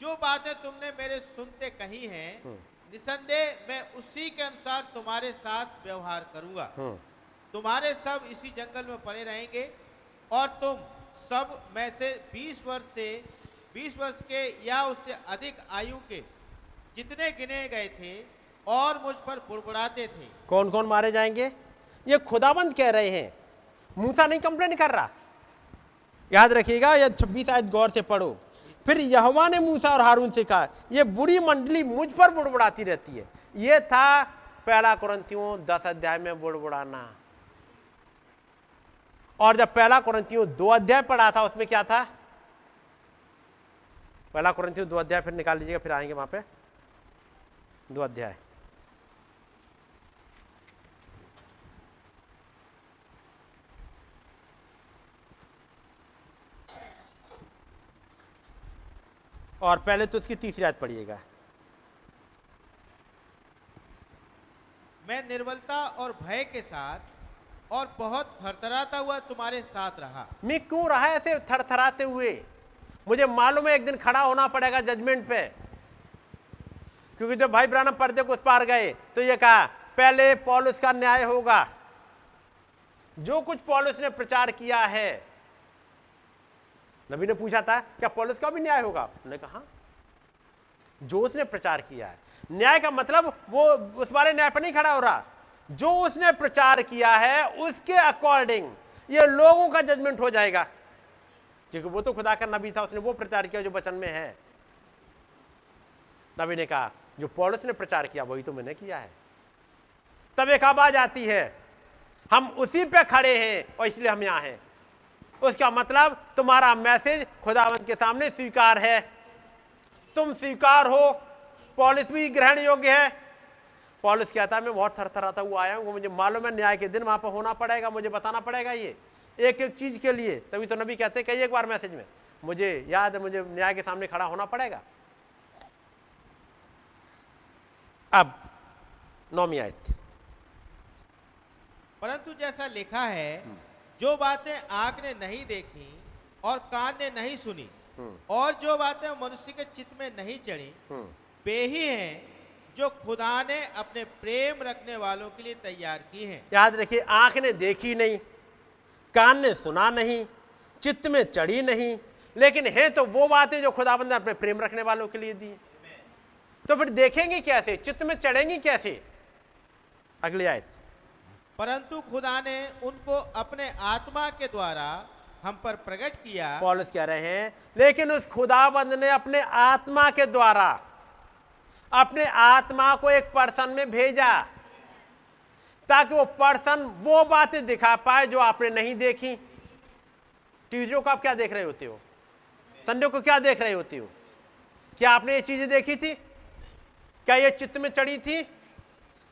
Speaker 3: जो बातें तुमने मेरे सुनते कही हैं
Speaker 2: हम्म।
Speaker 3: निसंदेह मैं उसी के अनुसार तुम्हारे साथ व्यवहार करूँगा।
Speaker 2: हम्म।
Speaker 3: तुम्हारे सब इसी जंगल में पड़े रहेंगे और तुम सब में से 20 वर्ष से 20 वर्ष के या उससे अधिक आयु के जितने गिने गए थे और मुझ पर बुड़बुड़ाते थे।
Speaker 2: कौन कौन मारे जाएँगे? ये खुदाबंद कह रहे हैं। मूसा नहीं कंप्लेन कर रहा। याद रखिएगा यह छब्बीस आयत गौर से पढ़ो। फिर यहोवा ने मूसा और हारून से कहा यह बुरी मंडली मुझ पर बुड़बुड़ाती रहती है। यह था पहला कुरंतियों दस अध्याय में बुड़बुड़ाना। और जब पहला कुरंतियों दो अध्याय पढ़ा था, उसमें क्या था? पहला कुरंतियों दो अध्याय, फिर निकाल लीजिएगा, फिर आएँगे वहाँ पे। दो अध्याय। और पहले तो उसकी तीसरी आयत पढ़िएगा।
Speaker 3: मैं निर्बलता और भय के साथ और बहुत थरथराता हुआ तुम्हारे साथ रहा।
Speaker 2: मैं क्यों रहा ऐसे थरथराते हुए? मुझे मालूम है एक दिन खड़ा होना पड़ेगा जजमेंट पे। क्योंकि जब भाई ब्राह्मण पर्दे को उस पार गए तो ये कहा पहले पॉलिस का न्याय होगा। जो कुछ पॉलिस ने प्रचार किया है नबी ने पूछा था, क्या पॉलिस का भी न्याय होगा? उन्होंने कहा "हाँ।" जो उसने प्रचार किया है। न्याय का मतलब वो उस वाले न्याय पर नहीं खड़ा हो रहा। जो उसने प्रचार किया है, उसके अकॉर्डिंग ये लोगों का जजमेंट हो जाएगा। क्योंकि वो तो खुदा का नबी था, उसने वो प्रचार किया जो वचन में है। नबी ने कहा, जो पौलुस ने प्रचार किया, वही तो मैंने किया है। तब एक आवाज़ आती है, हम उसी पे खड़े हैं और इसलिए हम यहाँ हैं। उसका मतलब तुम्हारा मैसेज खुदावंत के सामने स्वीकार है। तुम स्वीकार हो पॉलिस भी ग्रहण योग्य है। पॉलिस कहता है मैं बहुत थरथराता हुआ आया हूँ मुझे मालूम है न्याय के दिन वहाँ पर होना पड़ेगा मुझे बताना पड़ेगा ये। एक एक चीज़ के लिए तभी तो नबी कहते कई एक बार मैसेज में मुझे याद है मुझे न्याय के सामने खड़ा होना पड़ेगा। अब नौमी आयत।
Speaker 3: परंतु जैसा लिखा है जो बातें आँख ने नहीं देखी और कान ने नहीं सुनी और जो बातें मनुष्य के चित्त में नहीं चढ़ी वे ही हैं जो खुदा ने अपने प्रेम रखने वालों के लिए तैयार की हैं।
Speaker 2: याद रखिए आँख ने देखी नहीं कान ने सुना नहीं चित्त में चढ़ी नहीं लेकिन है तो वो बातें जो खुदाबंद ने अपने प्रेम रखने वालों के लिए दी। तो फिर देखेंगे कैसे? चित्त में चढ़ेंगी कैसे? अगली आयत।
Speaker 3: परंतु खुदा ने उनको अपने आत्मा के द्वारा हम पर प्रकट किया।
Speaker 2: पॉलुस कह रहे हैं, लेकिन उस खुदाबंद ने अपने आत्मा के द्वारा, अपने आत्मा को एक पर्सन में भेजा, ताकि वो पर्सन वो बातें दिखा पाए जो आपने नहीं देखी। ट्यूजडे को आप क्या देख रहे होते हो? संडे को क्या देख रहे होते हो? क्या आपने ये चीज़ें देखी थी? क्या ये चित्त में चढ़ी थी?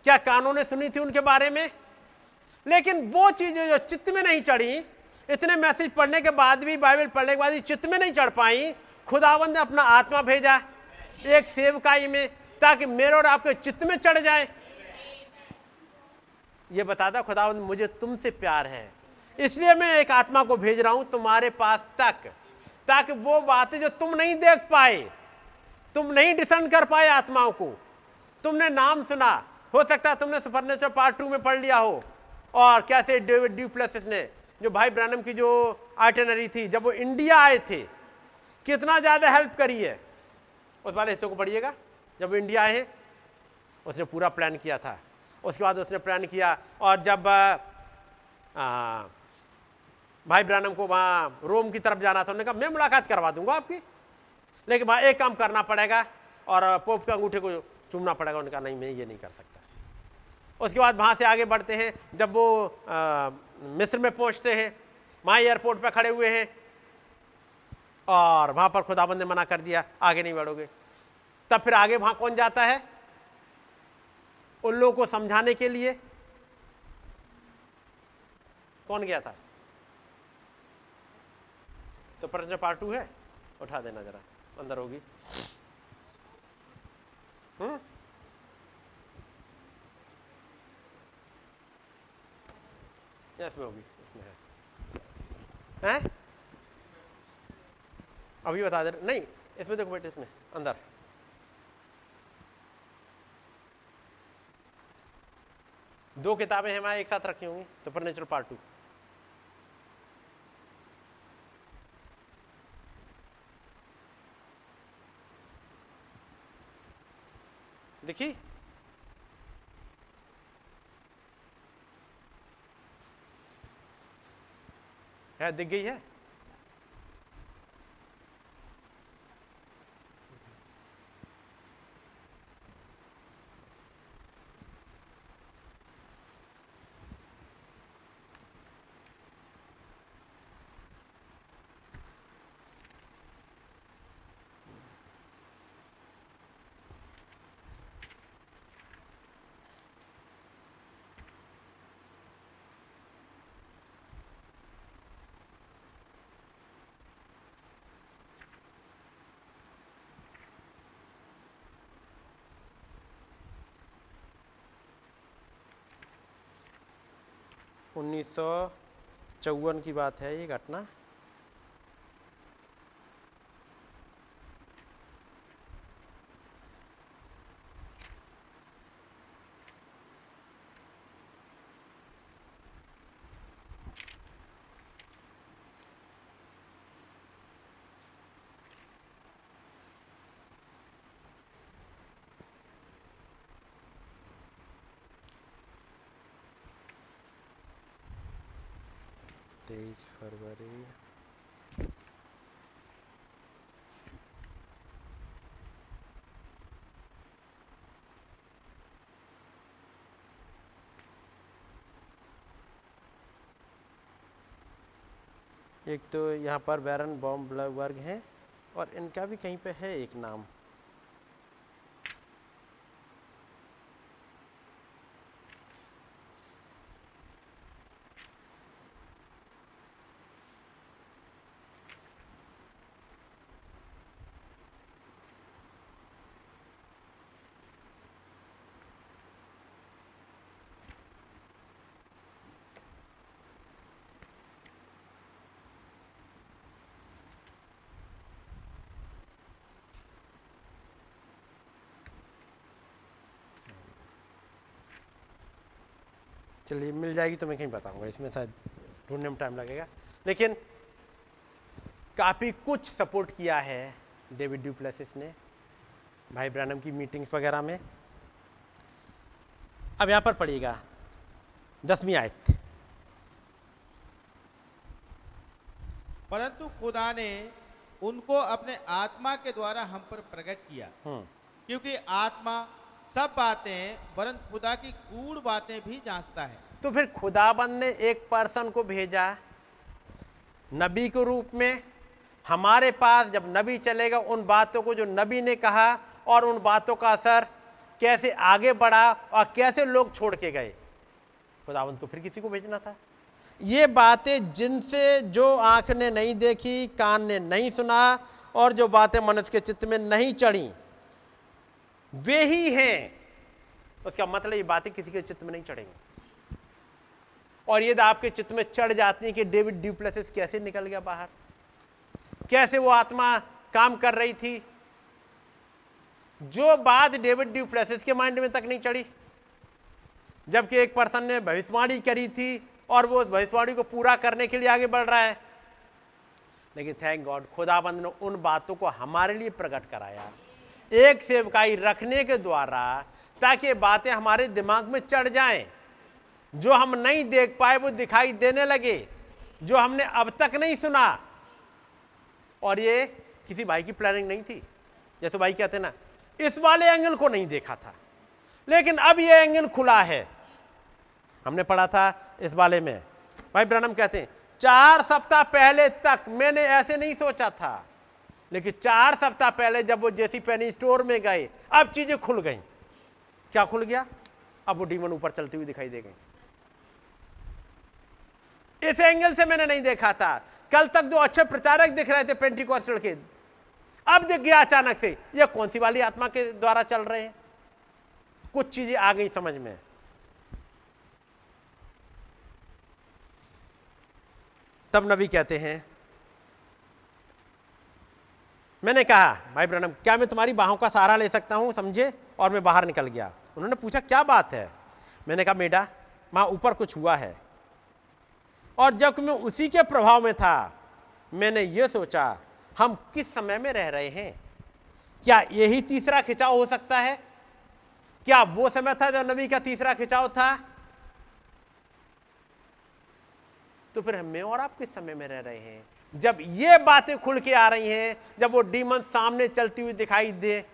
Speaker 2: क्या कानों ने सुनी थी उनके बारे में? लेकिन वो चीज़ें जो चित्त में नहीं चढ़ी, इतने मैसेज पढ़ने के बाद भी, बाइबल पढ़ने के बाद भी चित्त में नहीं चढ़ पाई, खुदावंद ने अपना आत्मा भेजा, एक सेवकाई में, ताकि मेरे और आपके चित्त में चढ़ जाए। ये बताता खुदावंद, मुझे तुमसे प्यार है। इसलिए मैं एक आत्मा को भेज रहा हूँ तुम्हारे पास तक, ताकि वो बातें जो तुम नहीं देख पाए, तुम नहीं डिसन कर पाए आत्माओं को। तुमने नाम सुना, हो सकता है तुमने सुपरनेचर पार्ट टू में पढ़ लिया हो। और कैसे डेविड ड्यूप्लेसिस ने जो भाई ब्रैनम की जो आइटनरी थी जब वो इंडिया आए थे कितना ज़्यादा हेल्प करी है। उस वाले हिस्से को पढ़िएगा। जब इंडिया आए हैं उसने पूरा प्लान किया था। उसके बाद उसने प्लान किया और जब आ, भाई ब्रानम को वहाँ रोम की तरफ़ जाना था उन्होंने कहा मैं मुलाकात करवा दूँगा आपकी। लेकिन वहाँ एक काम करना पड़ेगा और पोप के अंगूठे को चूमना पड़ेगा। उन्होंने कहा नहीं मैं ये नहीं कर सकता। उसके बाद वहाँ से आगे बढ़ते हैं। जब वो आ, मिस्र में पहुँचते हैं वहाँ एयरपोर्ट पर खड़े हुए हैं और वहाँ पर खुदाबंद ने मना कर दिया आगे नहीं बढ़ोगे। तब फिर आगे वहाँ कौन जाता है? उन लोगों को समझाने के लिए कौन गया था? तो प्रश्न पार्ट टू है। उठा देना जरा अंदर होगी। हम्म? इसमें होगी इसमें है हैं अभी बता दे नहीं, इसमें देखो बेटे, इसमें, अंदर। दो किताबें हमारे एक साथ रखी होंगी सुपर नेचुरल पार्ट टू देखी? है दिख गई है उन्नीस सौ चौवन की बात है ये घटना। तेईस फरवरी एक तो यहाँ पर बैरन बॉम्ब वर्ग है और इनका भी कहीं पे है एक नाम। चलिए मिल जाएगी तो मैं कहीं बताऊँगा इसमें शायद ढूँढने में टाइम लगेगा। लेकिन काफ़ी कुछ सपोर्ट किया है डेविड ड्यूप्लेसिस ने भाई ब्रैनम की मीटिंग्स वगैरह में। अब यहाँ पर पढ़िएगा दसवीं आयत।
Speaker 3: परंतु खुदा ने उनको अपने आत्मा के द्वारा हम पर प्रकट किया
Speaker 2: हम्म।
Speaker 3: क्योंकि आत्मा सब बातें, वरन खुदा की गूढ़ बातें भी जांचता है।
Speaker 2: तो फिर खुदाबंद ने एक पर्सन को भेजा, नबी के रूप में। हमारे पास जब नबी चलेगा, उन बातों को जो नबी ने कहा और उन बातों का असर कैसे आगे बढ़ा और कैसे लोग छोड़ के गए। खुदाबंद को फिर किसी को भेजना था। ये बातें जिनसे जो आँख ने नहीं देखी, कान ने नहीं सुना और जो बातें मनुष्य के चित्त में नहीं चढ़ी वे ही हैं। उसका मतलब ये बातें किसी के चित्त में नहीं चढ़ेंगी। और यदि आपके चित्त में चढ़ जाती है कि डेविड ड्यूप्लेसिस कैसे निकल गया बाहर? कैसे वो आत्मा काम कर रही थी? जो बात डेविड ड्यूप्लेसिस के माइंड में तक नहीं चढ़ी, जबकि एक पर्सन ने भविष्यवाणी करी थी और वो उस भविष्यवाणी को पूरा करने के लिए आगे बढ़ रहा है। लेकिन थैंक गॉड खुदाबंद ने उन बातों को हमारे लिए प्रकट कराया। एक सेवकाई रखने के द्वारा ताकि बातें हमारे दिमाग में चढ़ जाएँ। जो हम नहीं देख पाए, वो दिखाई देने लगे। जो हमने अब तक नहीं सुना। और ये किसी भाई की प्लानिंग नहीं थी। जैसे भाई कहते ना, इस वाले एंगल को नहीं देखा था। लेकिन अब ये एंगल खुला है। हमने पढ़ा था इस वाले में। भाई ब्रनम कहते हैं, चार सप्ताह पहले तक मैंने ऐसे नहीं सोचा था। लेकिन चार सप्ताह पहले जब वो जेसी पेनी स्टोर में गए, अब चीज़ें खुल गई। क्या खुल गया? अब वो डीमन ऊपर चलती हुई दिखाई दे गई। इस एंगल से मैंने नहीं देखा था। कल तक जो अच्छे प्रचारक दिख रहे थे पेंटिकॉस्टल के, अब दिख गया अचानक से। ये कौन सी वाली आत्मा के द्वारा चल रहे हैं? कुछ चीज़ें आ गई समझ में। तब नबी कहते हैं मैंने कहा, भाई ब्रनम क्या मैं तुम्हारी बाहों का सहारा ले सकता हूँ, समझे? और मैं बाहर निकल गया। उन्होंने पूछा, क्या बात है? मैंने कहा, मेडा वहाँ ऊपर कुछ हुआ है। और जब मैं उसी के प्रभाव में था, मैंने ये सोचा, हम किस समय में रह रहे हैं? क्या यही तीसरा खिंचाव हो सकता है? क्या वो समय था जब नबी का तीसरा खिंचाव था? तो फिर हमें और आप किस समय में रह रहे हैं? जब ये बातें खुल के आ रही हैं, जब वो डीमन सामने चलती हुई दिखाई दे,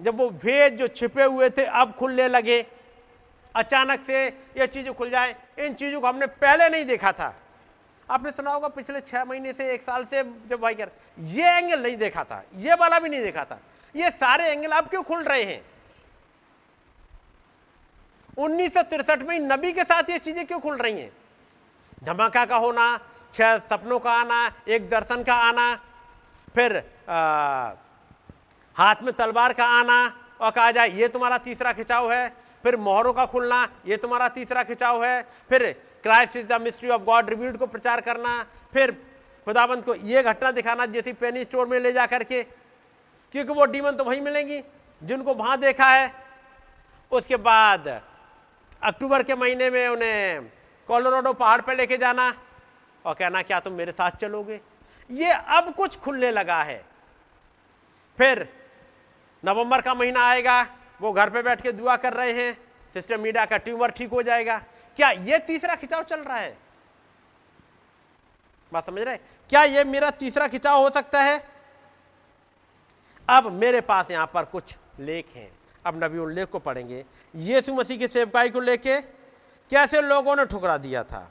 Speaker 2: जब वो भेद जो छिपे हुए थे अब खुलने लगे, अचानक से ये चीज़ें खुल जाए, इन चीज़ों को हमने पहले नहीं देखा था। आपने सुना होगा पिछले छह महीने से, एक साल से जब भाई कर ये एंगल नहीं देखा था, ये वाला भी नहीं देखा था। ये सारे एंगल अब क्यों खुल रहे हैं? उन्नीस में नबी के साथ ये चीज़ें क्यों खुल रही हैं? धमाका का होना छह सपनों का आना एक दर्शन का आना फिर आ, हाथ में तलवार का आना और कहा जाए ये तुम्हारा तीसरा खिंचाव है। फिर मोहरों का खुलना ये तुम्हारा तीसरा खिंचाव है। फिर Christ is the mystery of God revealed को प्रचार करना फिर खुदाबंद को ये घटना दिखाना जैसी पेनी स्टोर में ले जा करके क्योंकि वो डीमन तो वहीं मिलेंगी जिनको वहाँ देखा है। उसके बाद अक्टूबर के महीने में उन्हें कोलोराडो पहाड़ पर लेके जाना और कहना, क्या तुम मेरे साथ चलोगे? ये अब कुछ खुलने लगा है। फिर नवंबर का महीना आएगा, वो घर पे बैठ के दुआ कर रहे हैं सिस्टर मीडिया का ट्यूमर ठीक हो जाएगा। क्या ये तीसरा खिंचाव चल रहा है? बात समझ रहे क्या ये मेरा तीसरा खिंचाव हो सकता है? अब मेरे पास यहाँ पर कुछ लेख हैं। अब नबी उन लेख को पढ़ेंगे। यीशु मसीह की सेवकाई को लेके कैसे लोगों ने ठुकरा दिया था?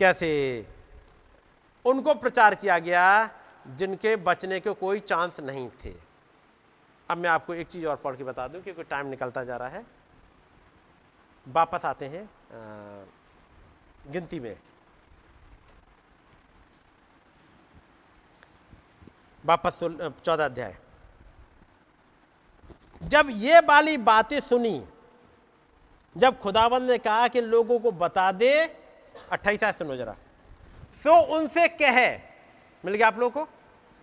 Speaker 2: कैसे? उनको प्रचार किया गया जिनके बचने के कोई चांस नहीं थे। अब मैं आपको एक चीज़ और पढ़ के बता दूँ क्योंकि टाइम निकलता जा रहा है। वापस आते हैं गिनती में। वापस चौदह अध्याय। जब ये वाली बातें सुनी, जब खुदाबंद ने कहा कि लोगों को बता दे अट्ठाईस सुनो जरा। सो उनसे कहे, मिल गया आप लोगों को?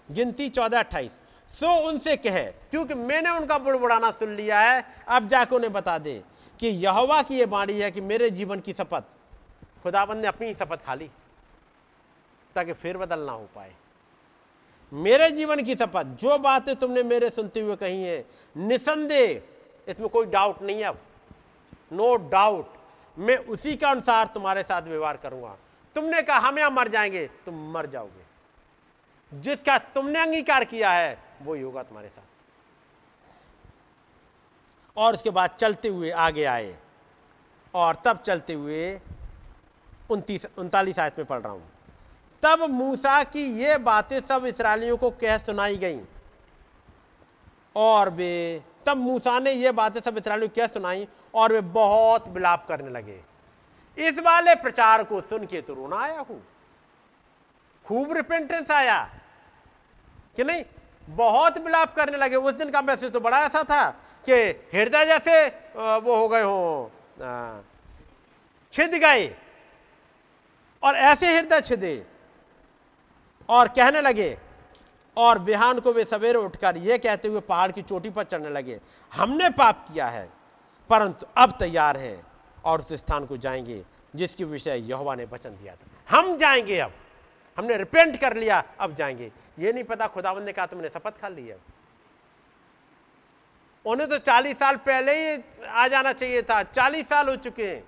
Speaker 2: गिनती चौदह, अट्ठाईस। सो उनसे कहे, क्योंकि मैंने उनका बुड़बुड़ाना सुन लिया है, अब जाके उन्हें बता दे कि यहोवा की यह बाणी है कि मेरे जीवन की शपथ, खुदाबंद ने अपनी शपथ खा ली, ताकि फिर बदल ना हो पाए। मेरे जीवन की शपथ, जो बातें तुमने मेरे सुनते हुए कही है, निसंदेह, इसमें कोई डाउट नहीं है अब। नो डाउट मैं उसी के अनुसार तुम्हारे साथ व्यवहार करूँगा। तुमने कहा, हम यहाँ मर जाएँगे। तुम मर जाओगे। जिसका तुमने अंगीकार किया है, वो ही होगा तुम्हारे साथ। और उसके बाद चलते हुए आगे आए। और तब चलते हुए उनतीस, उनतालीस आयत में पढ़ रहा हूँ। तब मूसा की ये बातें सब इसराइलियों को कह सुनाई गई। और वे तब मूसा ने ये बातें सब इसराइलियों को कह सुनाई और वे बहुत विलाप करने लगे। इस वाले प्रचार को सुन के तो रोना आया हूँ। खूब रिपेंटेंस आया। कि नहीं? बहुत विलाप करने लगे। उस दिन का मैसेज तो बड़ा ऐसा था कि हृदय जैसे वो हो गए हो छिद गए। और ऐसे हृदय छिदे और कहने लगे और बिहान को वे सवेरे उठकर ये कहते हुए पहाड़ की चोटी पर चढ़ने लगे, हमने पाप किया है, परंतु अब तैयार है और उस स्थान को जाएँगे जिसके विषय यहोवा ने वचन दिया था। हम जाएँगे अब। हमने रिपेंट कर लिया, अब जाएँगे। ये नहीं पता खुदावन ने कहा, तुमने शपथ खा ली है। उन्हें तो चालीस साल पहले ही आ जाना चाहिए था। चालीस साल हो चुके हैं।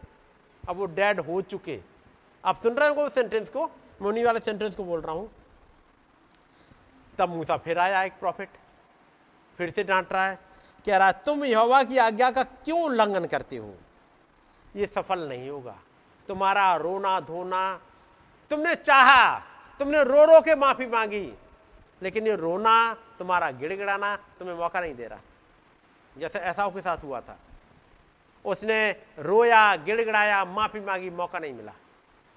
Speaker 2: अब वो डेड हो चुके। आप सुन रहे हो सेंटेंस को? मुनि वाले सेंटेंस को बोल रहा हूँ। तब मूसा फिर आया एक प्रॉफिट फिर से डांट रहा है, कह रहा है, तुम यहोवा की आज्ञा का क्यों उल्लंघन करते हो? ये सफल नहीं होगा। तुम्हारा रोना धोना, तुमने चाहा, तुमने रो रो के माफ़ी मांगी, लेकिन ये रोना, तुम्हारा गिड़गिड़ाना तुम्हें मौका नहीं दे रहा। जैसे ऐसा के साथ हुआ था। उसने रोया, गिड़गिड़ाया, माफ़ी मांगी, मौका नहीं मिला।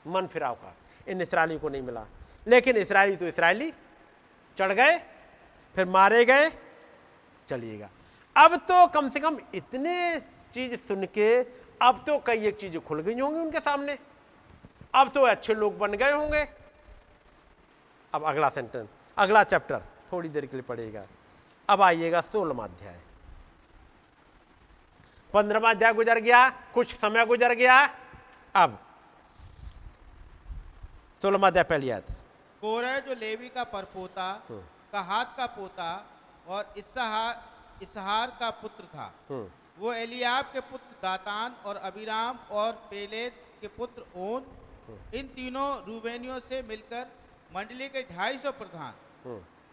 Speaker 2: मन फिराव का, इन इसराइली को नहीं मिला। लेकिन इसराइली तो इसराइली चढ़ गए, फिर मारे गए, चलिएगा। अब तो कम से कम इतने चीज़ सुन के, अब तो कई एक चीज़ें खुल गई होंगी उनके सामने। अब तो अच्छे लोग बन गए होंगे। अब अगला सेंटेंस अगला चैप्टर थोड़ी देर के लिए पढ़ेगा अब आइएगा सोलहवा अध्याय। पंद्रहवा अध्याय गुजर गया, कुछ समय गुजर गया। अब सोलहवा अध्याय पहली याद
Speaker 3: कोरह जो लेवी का परपोता
Speaker 2: हम्म।
Speaker 3: का हाथ का पोता और इसहार इसहार का पुत्र था
Speaker 2: हम्म।
Speaker 3: वो एलियाब के पुत्र दातान और अबिराम और पेलेत के पुत्र ओन
Speaker 2: हम्म।
Speaker 3: इन तीनों रूबेनियों से मिलकर मंडली के ढाई सौ प्रधान।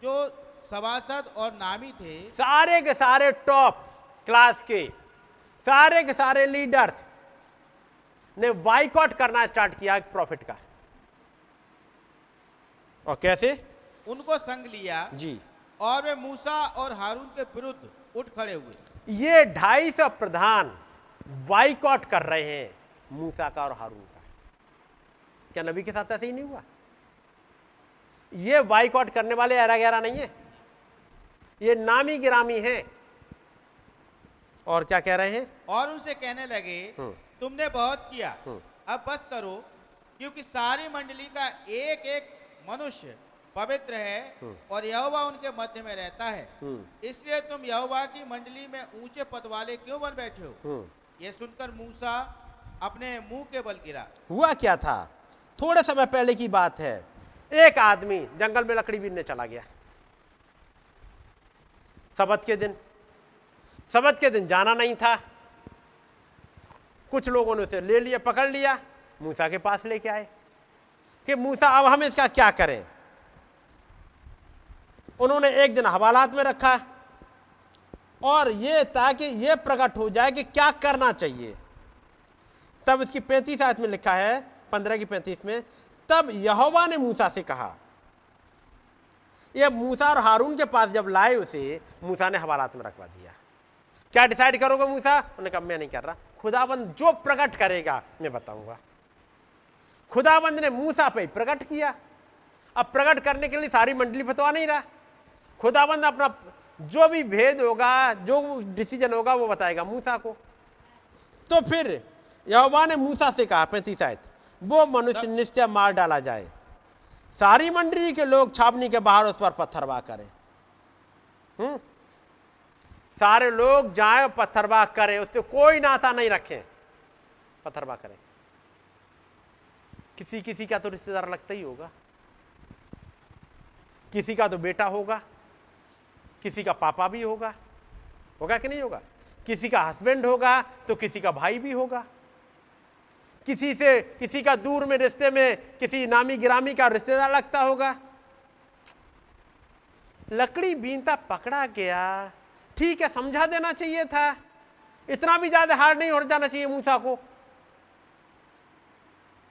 Speaker 3: जो सभासद और नामी थे
Speaker 2: सारे के सारे टॉप क्लास के सारे के सारे लीडर्स ने वाइकआउट करना स्टार्ट किया प्रॉफिट का और कैसे?
Speaker 3: उनको संग लिया।
Speaker 2: जी।
Speaker 3: और वे मूसा और हारून के विरुद्ध उठ खड़े हुए।
Speaker 2: ये ढाई सौ प्रधान वाइकआउट कर रहे हैं मूसा का और हारून का। क्या नबी के साथ ऐसे ही नहीं हुआ? ये वाइकआउट करने वाले ऐरा गहरा नहीं है। ये नामी गिरामी है। और क्या कह रहे हैं?
Speaker 3: और उनसे कहने लगे
Speaker 2: हम्म।
Speaker 3: तुमने बहुत किया।
Speaker 2: हम्म।
Speaker 3: अब बस करो क्योंकि सारी मंडली का एक एक मनुष्य पवित्र है
Speaker 2: हम्म।
Speaker 3: और यहोवा उनके मध्य में रहता है।
Speaker 2: हम्म,
Speaker 3: इसलिए तुम यहोवा की मंडली में ऊँचे पद वाले क्यों बन बैठे हो?
Speaker 2: हम्म।
Speaker 3: ये सुनकर मूसा अपने मुँह के बल गिरा।
Speaker 2: हुआ क्या था? थोड़े समय पहले की बात है। एक आदमी जंगल में लकड़ी बीनने चला गया। सबत के दिन। सबत के दिन जाना नहीं था। कुछ लोगों ने उसे ले लिया पकड़ लिया मूसा के पास लेके आए। कि मूसा, अब हम इसका क्या करें? उन्होंने एक दिन हवालात में रखा और ये ताकि ये प्रकट हो जाए कि क्या करना चाहिए। तब इसकी पैंतीस आयत में लिखा है, पंद्रह की पैंतीस में, तब यहोवा ने मूसा से कहा यह मूसा और हारून के पास जब लाए उसे, मूसा ने हवालात में रखवा दिया। क्या डिसाइड करोगे मूसा? उन्होंने कहा, मैं नहीं कर रहा। खुदाबंद जो प्रकट करेगा, मैं बताऊँगा। खुदाबंद ने मूसा पे प्रकट किया। अब प्रकट करने के लिए सारी मंडली फतवा नहीं रहा। खुदाबंद अपना जो भी भेद होगा जो डिसीज़न होगा वो बताएगा मूसा को। तो फिर यहोवा ने मूसा से कहा पैंतीस आयत वो मनुष्य निश्चय मार डाला जाए। सारी मंडली के लोग छावनी के बाहर उस पर पत्थरवा करें। हम्म? सारे लोग जाए पत्थरबाग करें उससे कोई नाता नहीं रखें। पत्थरबाग करें। किसी किसी का तो रिश्तेदार लगता ही होगा। किसी का तो बेटा होगा, किसी का पापा भी होगा होगा कि नहीं होगा? किसी का हस्बैंड होगा तो किसी का भाई भी होगा। किसी से, किसी का दूर में रिश्ते में किसी नामी गिरामी का रिश्तेदार लगता होगा। लकड़ी बीनता पकड़ा गया। ठीक है, समझा देना चाहिए था। इतना भी ज़्यादा हार्ड नहीं हो जाना चाहिए मूसा को।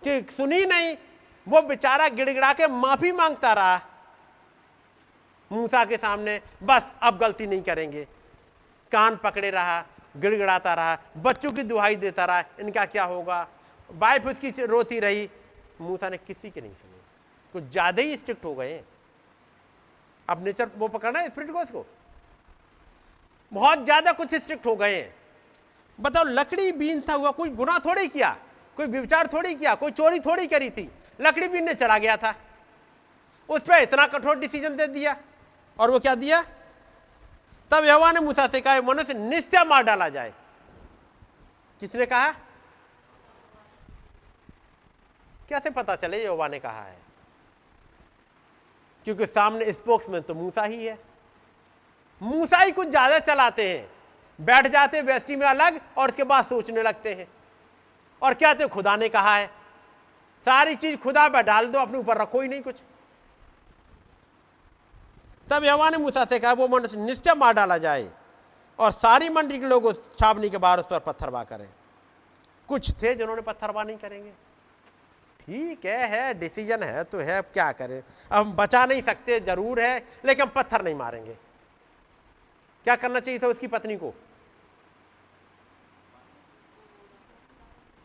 Speaker 2: कि सुनी नहीं, वो बेचारा गिड़गिड़ा के माफ़ी माँगता रहा। मूसा के सामने, बस अब गलती नहीं करेंगे। कान पकड़े रहा, गिड़गिड़ाता रहा, बच्चों की दुहाई देता रहा, इनका क्या होगा? वाइफ उसकी रोती रही। मूसा ने किसी की नहीं सुनी। कुछ ज़्यादा ही स्ट्रिक्ट हो गए। अब नेचर वो पकड़ना है स्प्रिट को उसको बहुत ज़्यादा कुछ स्ट्रिक्ट हो गए। हैं बताओ, लकड़ी बीन था हुआ कोई गुना थोड़ी किया? कोई विचार थोड़ी किया, कोई चोरी थोड़ी करी थी। लकड़ी बीनने चला गया था। उस पर इतना कठोर डिसीज़न दे दिया। और वो क्या दिया? तब यवा ने मूसा से कहा मनुष्य निश्चय मार डाला जाए। किसने कहा? कैसे पता चले? यहोवा ने कहा है। क्योंकि सामने स्पोक्समैन तो मूसा ही है। मूसा ही कुछ ज़्यादा चलाते हैं। बैठ जाते वेस्टी में अलग, और उसके बाद सोचने लगते हैं। और क्या तो खुदा ने कहा है? सारी चीज़ खुदा पर डाल दो, अपने ऊपर रखो ही नहीं कुछ। तब यवा ने मूसा से कहा, वो मनुष्य निश्चय मार डाला जाए और सारी मंडली के लोग उस छावनी के बाहर उस पर पत्थरबा करें। कुछ थे जिन्होंने पत्थरबा नहीं करेंगे। ठीक है है, डिसीज़न है तो है, अब क्या करें? अब हम बचा नहीं सकते, ज़रूर है, लेकिन पत्थर नहीं मारेंगे। क्या करना चाहिए था उसकी पत्नी को?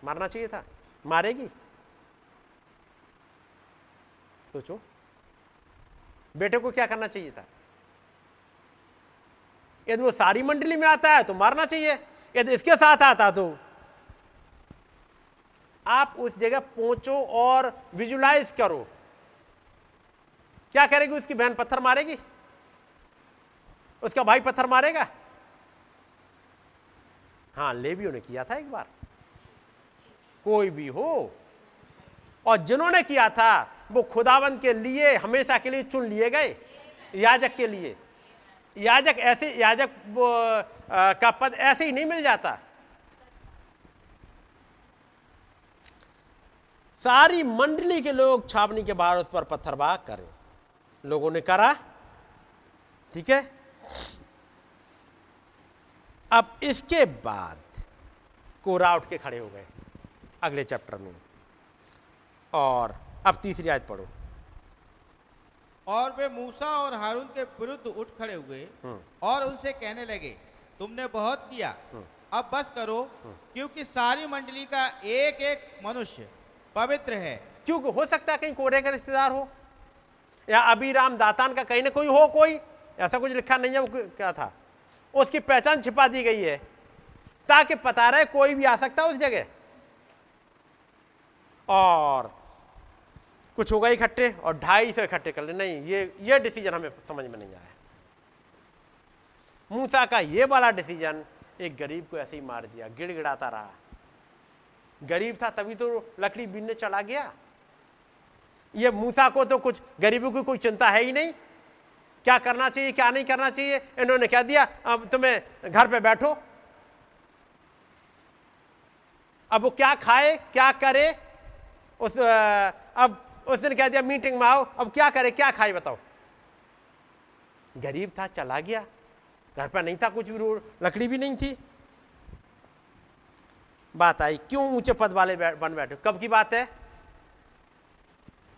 Speaker 2: मारना चाहिए था। मारेगी। सोचो। बेटे को क्या करना चाहिए था? यदि वो सारी मंडली में आता है तो मारना चाहिए। यदि इसके साथ आता तो। आप उस जगह पहुंचो और विजुलाइज करो। क्या करेगी उसकी बहन? पत्थर मारेगी? उसका भाई पत्थर मारेगा? हाँ लेबियो ने किया था एक बार। कोई भी हो। और जिन्होंने किया था, वो खुदावंत के लिए, हमेशा के लिए चुन लिए गए। याजक के लिए। याजक ऐसे, याजक का पद ऐसे ही नहीं मिल जाता। सारी मंडली के लोग छावनी के बाहर उस पर पत्थरबाग करें। लोगों ने करा। ठीक है? अब इसके बाद कोरा उठ के खड़े हो गए। अगले चैप्टर में। और अब तीसरी आयत पढ़ो।
Speaker 3: और वे मूसा और हारून के विरुद्ध उठ खड़े हुए
Speaker 2: हम्म।
Speaker 3: और उनसे कहने लगे तुमने बहुत किया।
Speaker 2: हम्म।
Speaker 3: अब बस करो क्योंकि सारी मंडली का एक एक मनुष्य पवित्र है।
Speaker 2: क्योंकि हो सकता है कहीं कोरे का रिश्तेदार हो या अभी राम दातान का कहीं ना कोई हो कोई। ऐसा कुछ लिखा नहीं है वो क्या था? उसकी पहचान छिपा दी गई है ताकि पता रहे कोई भी आ सकता है उस जगह। और कुछ होगा इकट्ठे और ढाई सौ इकट्ठे कर ले। नहीं, ये ये डिसीज़न हमें समझ में नहीं आया। मूसा का ये वाला डिसीज़न एक गरीब को ऐसे ही मार दिया, गिड़गिड़ाता रहा। गरीब था, तभी तो लकड़ी बीनने चला गया। ये मूसा को तो कुछ गरीबों की कोई चिंता है ही नहीं। क्या करना चाहिए, क्या नहीं करना चाहिए? इन्होंने क्या दिया? अब तुम्हें घर पे बैठो। अब वो क्या खाए, क्या करे? उस अब उसने कह दिया, मीटिंग में आओ, अब क्या करे, क्या खाए बताओ? गरीब था, चला गया। घर पर नहीं था कुछ भी लकड़ी भी नहीं थी। बात आई, क्यों ऊँचे पद वाले बन बैठे कब की बात है?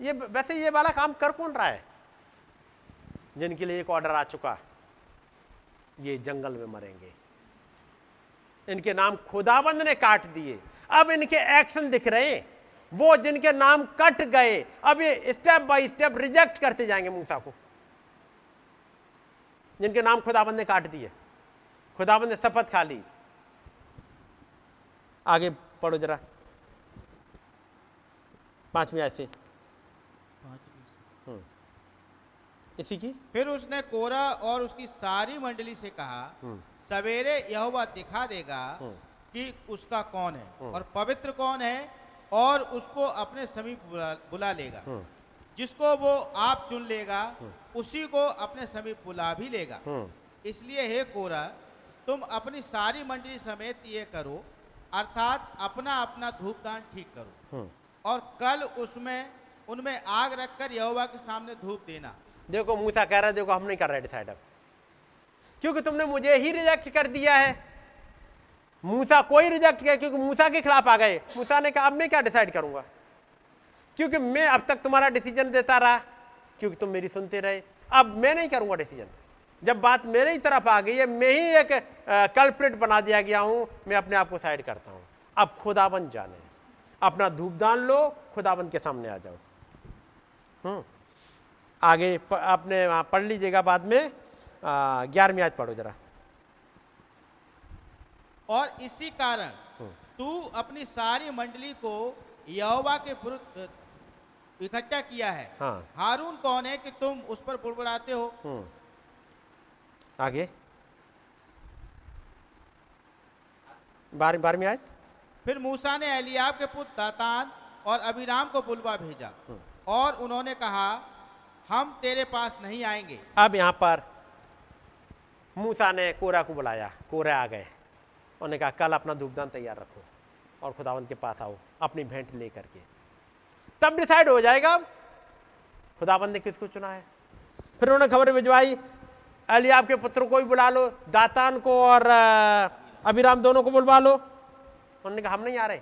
Speaker 2: ये, वैसे ये वाला काम कर कौन रहा है? जिनके लिए एक ऑर्डर आ चुका। ये जंगल में मरेंगे। इनके नाम खुदाबंद ने काट दिए। अब इनके एक्शन दिख रहे हैं। वो जिनके नाम कट गए अब ये स्टेप बाय स्टेप रिजेक्ट करते जाएँगे मूसा को जिनके नाम खुदाबंद ने काट दिए खुदाबंद ने शपथ खा ली आगे पढ़ो जरा पांचवी आय से हम्म। इसी की
Speaker 3: फिर उसने कोरा और उसकी सारी मंडली से कहा
Speaker 2: हम्म।
Speaker 3: सवेरे यहोवा दिखा देगा
Speaker 2: हम्म।
Speaker 3: कि उसका कौन है। और पवित्र कौन है और उसको अपने समीप बुला, बुला लेगा।
Speaker 2: हम्म,
Speaker 3: जिसको वो आप चुन लेगा उसी को अपने समीप बुला भी लेगा।
Speaker 2: हम्म,
Speaker 3: इसलिए हे कोरा तुम अपनी सारी मंडली समेत ये करो अर्थात अपना अपना धूपदान ठीक करो।
Speaker 2: हम्म।
Speaker 3: और कल उसमें उनमें आग रखकर यहोवा के सामने धूप देना।
Speaker 2: देखो मूसा कह रहा है देखो हम नहीं कर रहे डिसाइड अब क्योंकि तुमने मुझे ही रिजेक्ट कर दिया है। मूसा कोई रिजेक्ट किया क्योंकि मूसा के खिलाफ आ गए। मूसा ने कहा अब मैं क्या डिसाइड करूँगा? क्योंकि मैं अब तक तुम्हारा डिसीज़न देता रहा क्योंकि तुम मेरी सुनते रहे। अब मैं नहीं करूँगा डिसीज़न जब बात मेरे ही तरफ़ आ गई है मैं ही एक कल्प्रिट बना दिया गया हूँ मैं अपने आप को साइड करता हूँ। अब खुदाबंद जाने। अपना धूपदान लो खुदाबंद के सामने आ जाओ। हम्म। आगे प, वहाँ पढ़ लीजिएगा बाद में। ग्यारहवीं आज पढ़ो जरा।
Speaker 3: और इसी कारण तू अपनी सारी मंडली को यहोवा के विरुद्ध इकट्ठा किया है।
Speaker 2: हाँ।
Speaker 3: हारून कौन है कि तुम उस पर बुड़बुड़ाते हो?
Speaker 2: हम्म आगे। बारह बारहवीं आयत
Speaker 3: फिर मूसा ने एलियाब के पुत्र दातान और अभिराम को बुलवा भेजा। और उन्होंने कहा हम तेरे पास नहीं आएँगे।
Speaker 2: अब यहाँ पर मूसा ने कोरा को बुलाया। कोरा आ गए। उन्होंने कहा, कल अपना धूपदान तैयार रखो और खुदावंत के पास आओ, अपनी भेंट ले करके तब डिसाइड हो जाएगा खुदाबंद ने किसको चुना है? फिर उन्होंने खबर भिजवाई अलियाब के पुत्र को भी बुला लो, दातान को और अभिराम दोनों को बुलवा लो। उन्होंने कहा, हम नहीं आ रहे।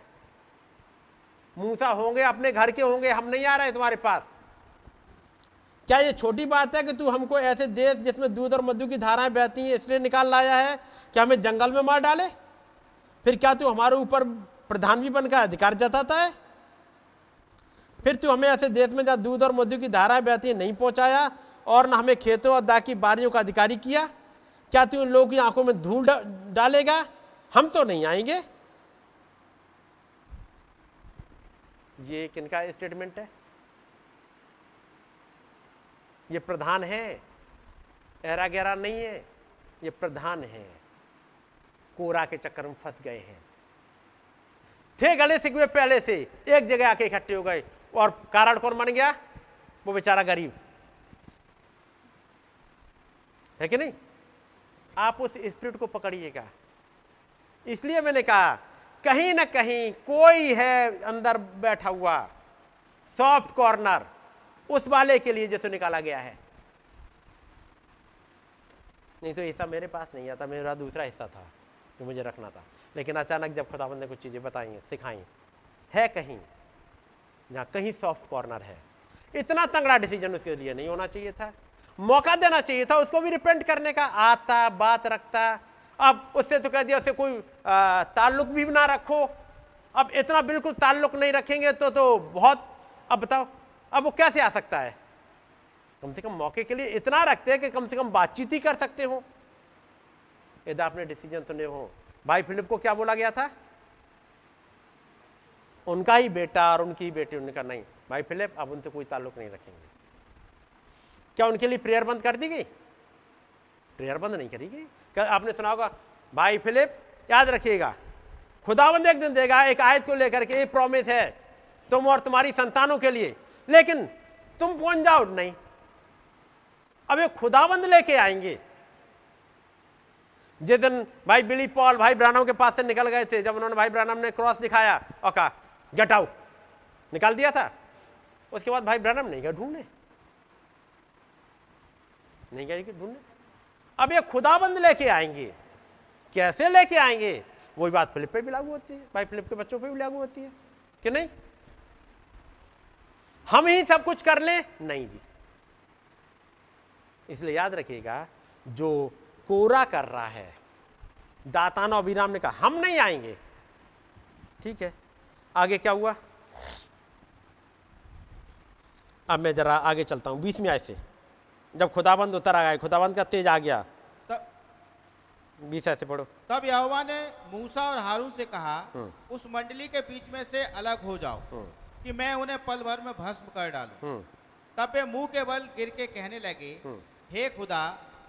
Speaker 2: मूसा होंगे, अपने घर के होंगे, हम नहीं आ रहे तुम्हारे पास। क्या ये छोटी बात है कि तू हमको ऐसे देश जिसमें दूध और मधु की धाराएँ बहती हैं, इसलिए निकाल लाया है? कि हमें जंगल में मार डाले? फिर क्या तू हमारे ऊपर प्रधान भी बनकर अधिकार जताता है? फिर तू हमें ऐसे देश में जहाँ दूध और मधु की धाराएँ बहती नहीं पहुँचाया और ना हमें खेतों और दा की बारियों का अधिकारी किया? क्या तू इन लोगों की आँखों में धूल डालेगा? हम तो नहीं आएँगे। ये किनका स्टेटमेंट है? ये प्रधान है एरा गहरा नहीं है, ये प्रधान है। कोरा के चक्कर में फंस गए हैं। थे गले सिकवे पहले से एक जगह आके इकट्ठे हो गए और कारण कौन बन गया? वो बेचारा गरीब। है कि नहीं? आप उस स्पिरिट को पकड़िएगा। इसलिए मैंने कहा, कहीं ना कहीं कोई है अंदर बैठा हुआ सॉफ्ट कॉर्नर उस वाले के लिए जैसे निकाला गया है। नहीं तो हिस्सा मेरे पास नहीं आता, मेरा दूसरा हिस्सा था। जो मुझे रखना था। लेकिन अचानक जब खुदाबंद ने कुछ चीज़ें बताई, सिखाई, है कहीं, जहाँ कहीं सॉफ्ट कॉर्नर है, इतना तंगड़ा डिसीज़न उसके लिए नहीं होना चाहिए था। मौका देना चाहिए था उसको भी रिपेंट करने का। आता, बात रखता, अब उससे तो कह दिया, उससे कोई ताल्लुक भी ना रखो। अब इतना बिल्कुल ताल्लुक नहीं रखेंगे तो तो बहुत, अब बताओ, अब वो कैसे आ सकता है? कम से कम मौके के लिए इतना रखते हैं कि कम से कम बातचीत ही कर सकते हो। यदि आपने डिसीज़न सुने हो। भाई फिलिप को क्या बोला गया था? उनका ही बेटा और उनकी बेटी उन्होंने कहा नहीं। भाई फिलिप, अब उनसे कोई ताल्लुक नहीं रखेंगे। क्या उनके लिए प्रेयर बंद कर दी गई? प्रेयर बंद नहीं करी गई। क्या आपने सुना होगा? भाई फिलिप, याद रखिएगा खुदाबंद एक दिन देगा, एक आयत को लेकर के, ये प्रॉमिस है, तुम और तुम्हारी संतानों के लिए। लेकिन तुम पहुँच जाओ नहीं। अब ये खुदावंद लेके आएँगे। जिस दिन भाई बिली पॉल भाई ब्रानम के पास से निकल गए थे, जब उन्होंने भाई ब्रानम ने क्रॉस दिखाया और कहा, गेट आउट। निकाल दिया था। उसके बाद भाई ब्रानम नहीं गए ढूँढने। नहीं गए ढूँढने। अब ये खुदाबंद लेके आएँगे। कैसे लेके आएँगे? वही बात फिलिप पे भी लागू होती है। भाई फिलिप के बच्चों पे भी लागू होती है। कि नहीं? हम ही सब कुछ कर लें? नहीं जी। इसलिए याद रखिएगा, जो कोरा कर रहा है। दातान और अभिराम ने कहा हम नहीं आएँगे। ठीक है। आगे क्या हुआ? अब मैं जरा आगे चलता हूँ बीसवीं आय से जब खुदाबंद उतर आ गए खुदाबंद का तेज आ गया। बीस ऐसे पढ़ो।
Speaker 3: तब यहोवा ने मूसा और हारून से कहा
Speaker 2: हम्म।
Speaker 3: उस मंडली के बीच में से अलग हो जाओ
Speaker 2: हम्म,
Speaker 3: कि मैं उन्हें पल भर में भस्म कर डालूं।
Speaker 2: हम्म,
Speaker 3: तब वे मुँह के बल गिर के कहने लगे हे खुदा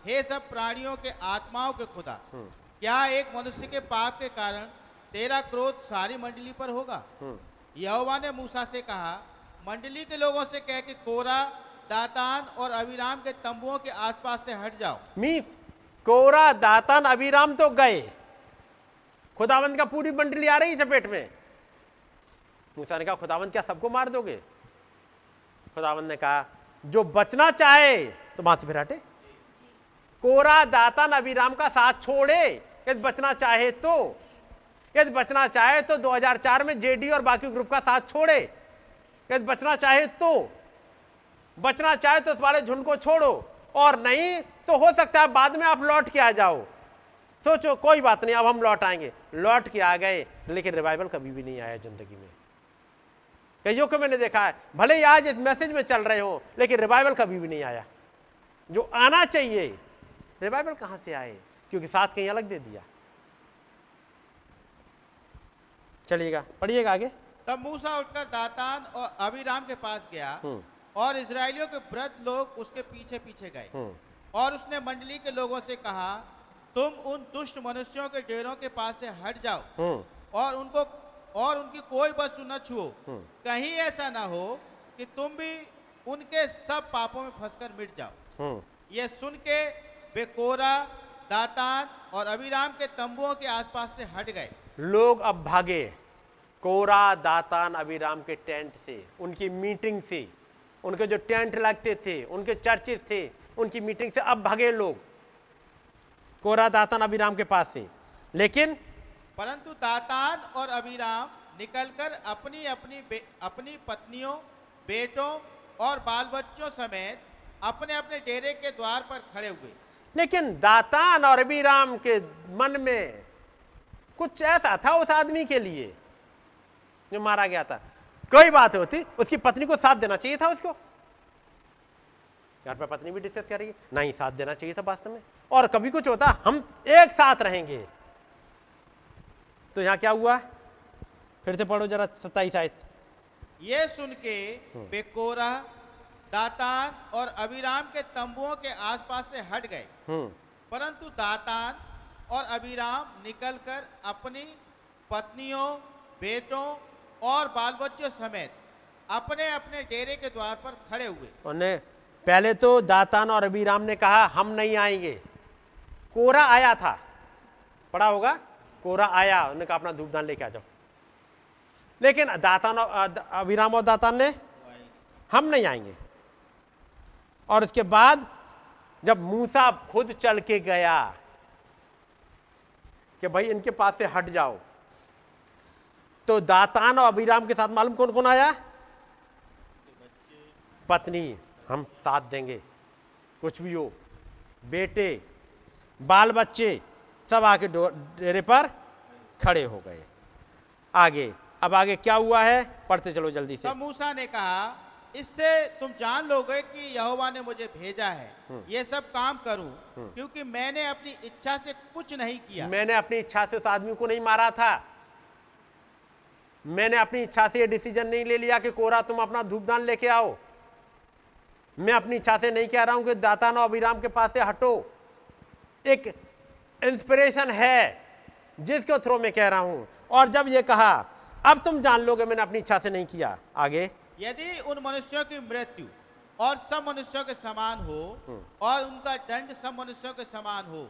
Speaker 3: हे सब प्राणियों के आत्माओं के खुदा क्या एक मनुष्य के पाप के कारण तेरा क्रोध सारी मंडली पर होगा? यहोवा ने मूसा से कहा मंडली के लोगों से कह के कोरा दातान और अविराम के तंबुओं के आसपास से हट जाओ।
Speaker 2: मीस कोरा दातान अविराम तो गए। खुदावंत का पूरी मंडली आ रही चपेट में। मूसा ने कहा खुदावंत क्या सबको मार दोगे? खुदावंत ने कहा जो बचना चाहे तो वहाँ से फिर हटे। कोरा दातान अभिराम का साथ छोड़े, यदि बचना चाहे तो। यदि बचना चाहे तो 2004 में जेडी और बाकी ग्रुप का साथ छोड़े। यदि बचना चाहे तो। बचना चाहे तो उस वाले झुंड को छोड़ो। और नहीं तो हो सकता है बाद में आप लौट के आ जाओ। सोचो, कोई बात नहीं, अब हम लौट आएँगे। लौट के आ गए, लेकिन रिवाइवल कभी भी नहीं आया ज़िंदगी में। कईयों को मैंने देखा है, भले ही आज इस मैसेज में चल रहे हो, लेकिन रिवाइवल कभी भी नहीं आया। जो आना चाहिए रिवाइवल कहाँ से आए? क्योंकि साथ कहीं अलग दे दिया। चलिएगा पढ़िएगा आगे।
Speaker 3: तब मूसा उठकर दातान और अभिराम के पास गया
Speaker 2: हम्म।
Speaker 3: और इसराइलियों के वृद्ध लोग उसके पीछे पीछे गए।
Speaker 2: हम्म,
Speaker 3: और उसने मंडली के लोगों से कहा तुम उन दुष्ट मनुष्यों के डेरों के पास से हट जाओ
Speaker 2: हम्म,
Speaker 3: और उनको और उनकी कोई वस्तु न छुओ। कहीं ऐसा ना हो कि तुम भी उनके सब पापों में फंसकर मिट जाओ। ये सुन के वे कोरा दातान और अभिराम के तंबुओं के आसपास से हट गए।
Speaker 2: लोग अब भागे। कोरा दातान अभिराम के टेंट से उनकी मीटिंग से। उनके जो टेंट लगते थे उनके चर्चेस थे उनकी मीटिंग से अब भागे लोग। कोरा दातान अभिराम के पास से। लेकिन
Speaker 3: परंतु दातान और अभिराम निकलकर अपनी अपनी अपनी पत्नियों बेटों और बाल बच्चों समेत अपने अपने डेरे के द्वार पर खड़े हुए।
Speaker 2: लेकिन दातान और अभिराम के मन में कुछ ऐसा था उस आदमी के लिए जो मारा गया था। कोई बात होती उसकी पत्नी को साथ देना चाहिए था उसको। घर पर पत्नी भी डिस्कस कर रही है नहीं साथ देना चाहिए था वास्तव में। और कभी कुछ होता हम एक साथ रहेंगे। तो यहाँ क्या हुआ? फिर से पढ़ो जरा सत्ताईस आयत।
Speaker 3: ये सुन के वे कोरा दातान और अभिराम के तंबुओं के आसपास से हट गए।
Speaker 2: हम्म।
Speaker 3: परंतु दातान और अभिराम निकलकर अपनी पत्नियों बेटों और बाल बच्चों समेत अपने अपने डेरे के द्वार पर खड़े हुए।
Speaker 2: उन्हें पहले तो दातान और अभिराम ने कहा हम नहीं आएँगे। कोरा आया था। पड़ा होगा? कोरा आया। उन्होंने कहा अपना धूपदान लेके आ जाओ। लेकिन दातान और अभिराम और दातान ने हम नहीं आएँगे। और उसके बाद जब मूसा खुद चल के गया कि भाई इनके पास से हट जाओ तो दातान और अभिराम के साथ मालूम कौन कौन आया? पत्नी, हम साथ देंगे, कुछ भी हो, बेटे बाल बच्चे सब आके डेरे पर खड़े हो गए। आगे, अब आगे क्या हुआ है? पढ़ते चलो जल्दी से।
Speaker 3: मूसा ने कहा इससे तुम जान लोगे कि यहोवा ने मुझे भेजा है। ये सब काम करूँ क्योंकि मैंने अपनी इच्छा से कुछ नहीं किया।
Speaker 2: मैंने अपनी इच्छा से उस आदमी को नहीं मारा था। मैंने अपनी इच्छा से ये डिसीज़न नहीं ले लिया कि कोरा तुम अपना धूपदान लेके आओ। मैं अपनी इच्छा से नहीं कह रहा हूँ कि दातान और अभिराम के पास से हटो। एक इंस्पिरेशन है जिसके थ्रू मैं कह रहा हूँ। और जब ये कहा अब तुम जान लोगे मैंने अपनी इच्छा से नहीं किया। आगे।
Speaker 3: यदि उन मनुष्यों की मृत्यु और सब मनुष्यों के समान हो और उनका दंड सब मनुष्यों के समान हो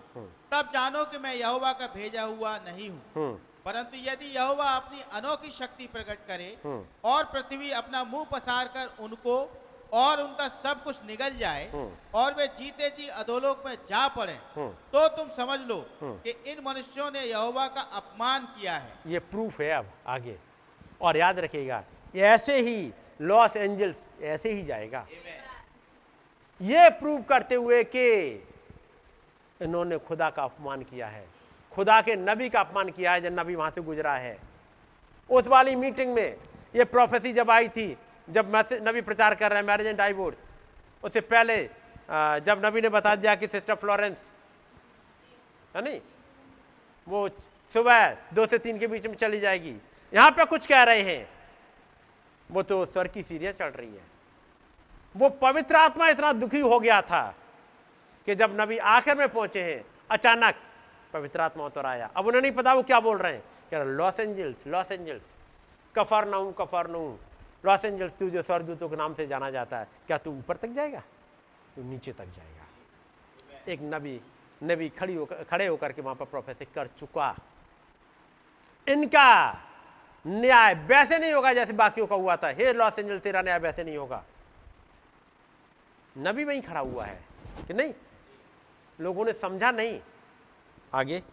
Speaker 3: तब जानो कि मैं यहोवा का भेजा हुआ नहीं हूँ
Speaker 2: हम्म
Speaker 3: परंतु यदि यहोवा अपनी अनोखी शक्ति प्रकट करे
Speaker 2: हम्म।
Speaker 3: और पृथ्वी अपना मुँह पसार कर उनको और उनका सब कुछ निगल जाए
Speaker 2: हम्म।
Speaker 3: और वे जीते जी अधोलोक में जा पड़े
Speaker 2: हम्म।
Speaker 3: तो तुम समझ लो
Speaker 2: हम्म।
Speaker 3: कि इन मनुष्यों ने यहोवा का अपमान किया है
Speaker 2: ये प्रूफ है अब आगे और याद रखिएगा ऐसे ही लॉस एंजल्स ऐसे ही जाएगा। ये प्रूव करते हुए कि इन्होंने खुदा का अपमान किया है। खुदा के नबी का अपमान किया है जब नबी वहाँ से गुजरा है। उस वाली मीटिंग में ये प्रोफेसी जब आई थी जब मैसेज नबी प्रचार कर रहे हैं मैरिज एंड डाइवोर्स उससे पहले जब नबी ने बता दिया कि सिस्टर फ्लोरेंस है नहीं? वो सुबह दो से तीन के बीच में चली जाएगी। यहाँ पे कुछ कह रहे हैं। वो तो स्वर की सीरिया चल रही है। वो पवित्र आत्मा इतना दुखी हो गया था कि जब नबी आखिर में पहुँचे हैं, अचानक पवित्र आत्मा उतर आया। अब उन्हें नहीं पता वो क्या बोल रहे हैं। कह रहे Los Angeles Los Angeles, Kfar Nahum Kfar Nahum. Los Angeles तू जो स्वर्गदूतों के नाम से जाना जाता है। क्या तू ऊपर तक जाएगा? तू नीचे तक जाएगा। एक नबी नबी खड़ी होकर खड़े होकर के वहाँ पर प्रोफेसर कर चुका। इनका न्याय वैसे नहीं होगा जैसे बाकियों का हुआ था। हे लॉस एंजल्स तेरा न्याय वैसे नहीं होगा। नबी वहीं खड़ा हुआ है कि नहीं? लोगों ने समझा नहीं। आगे।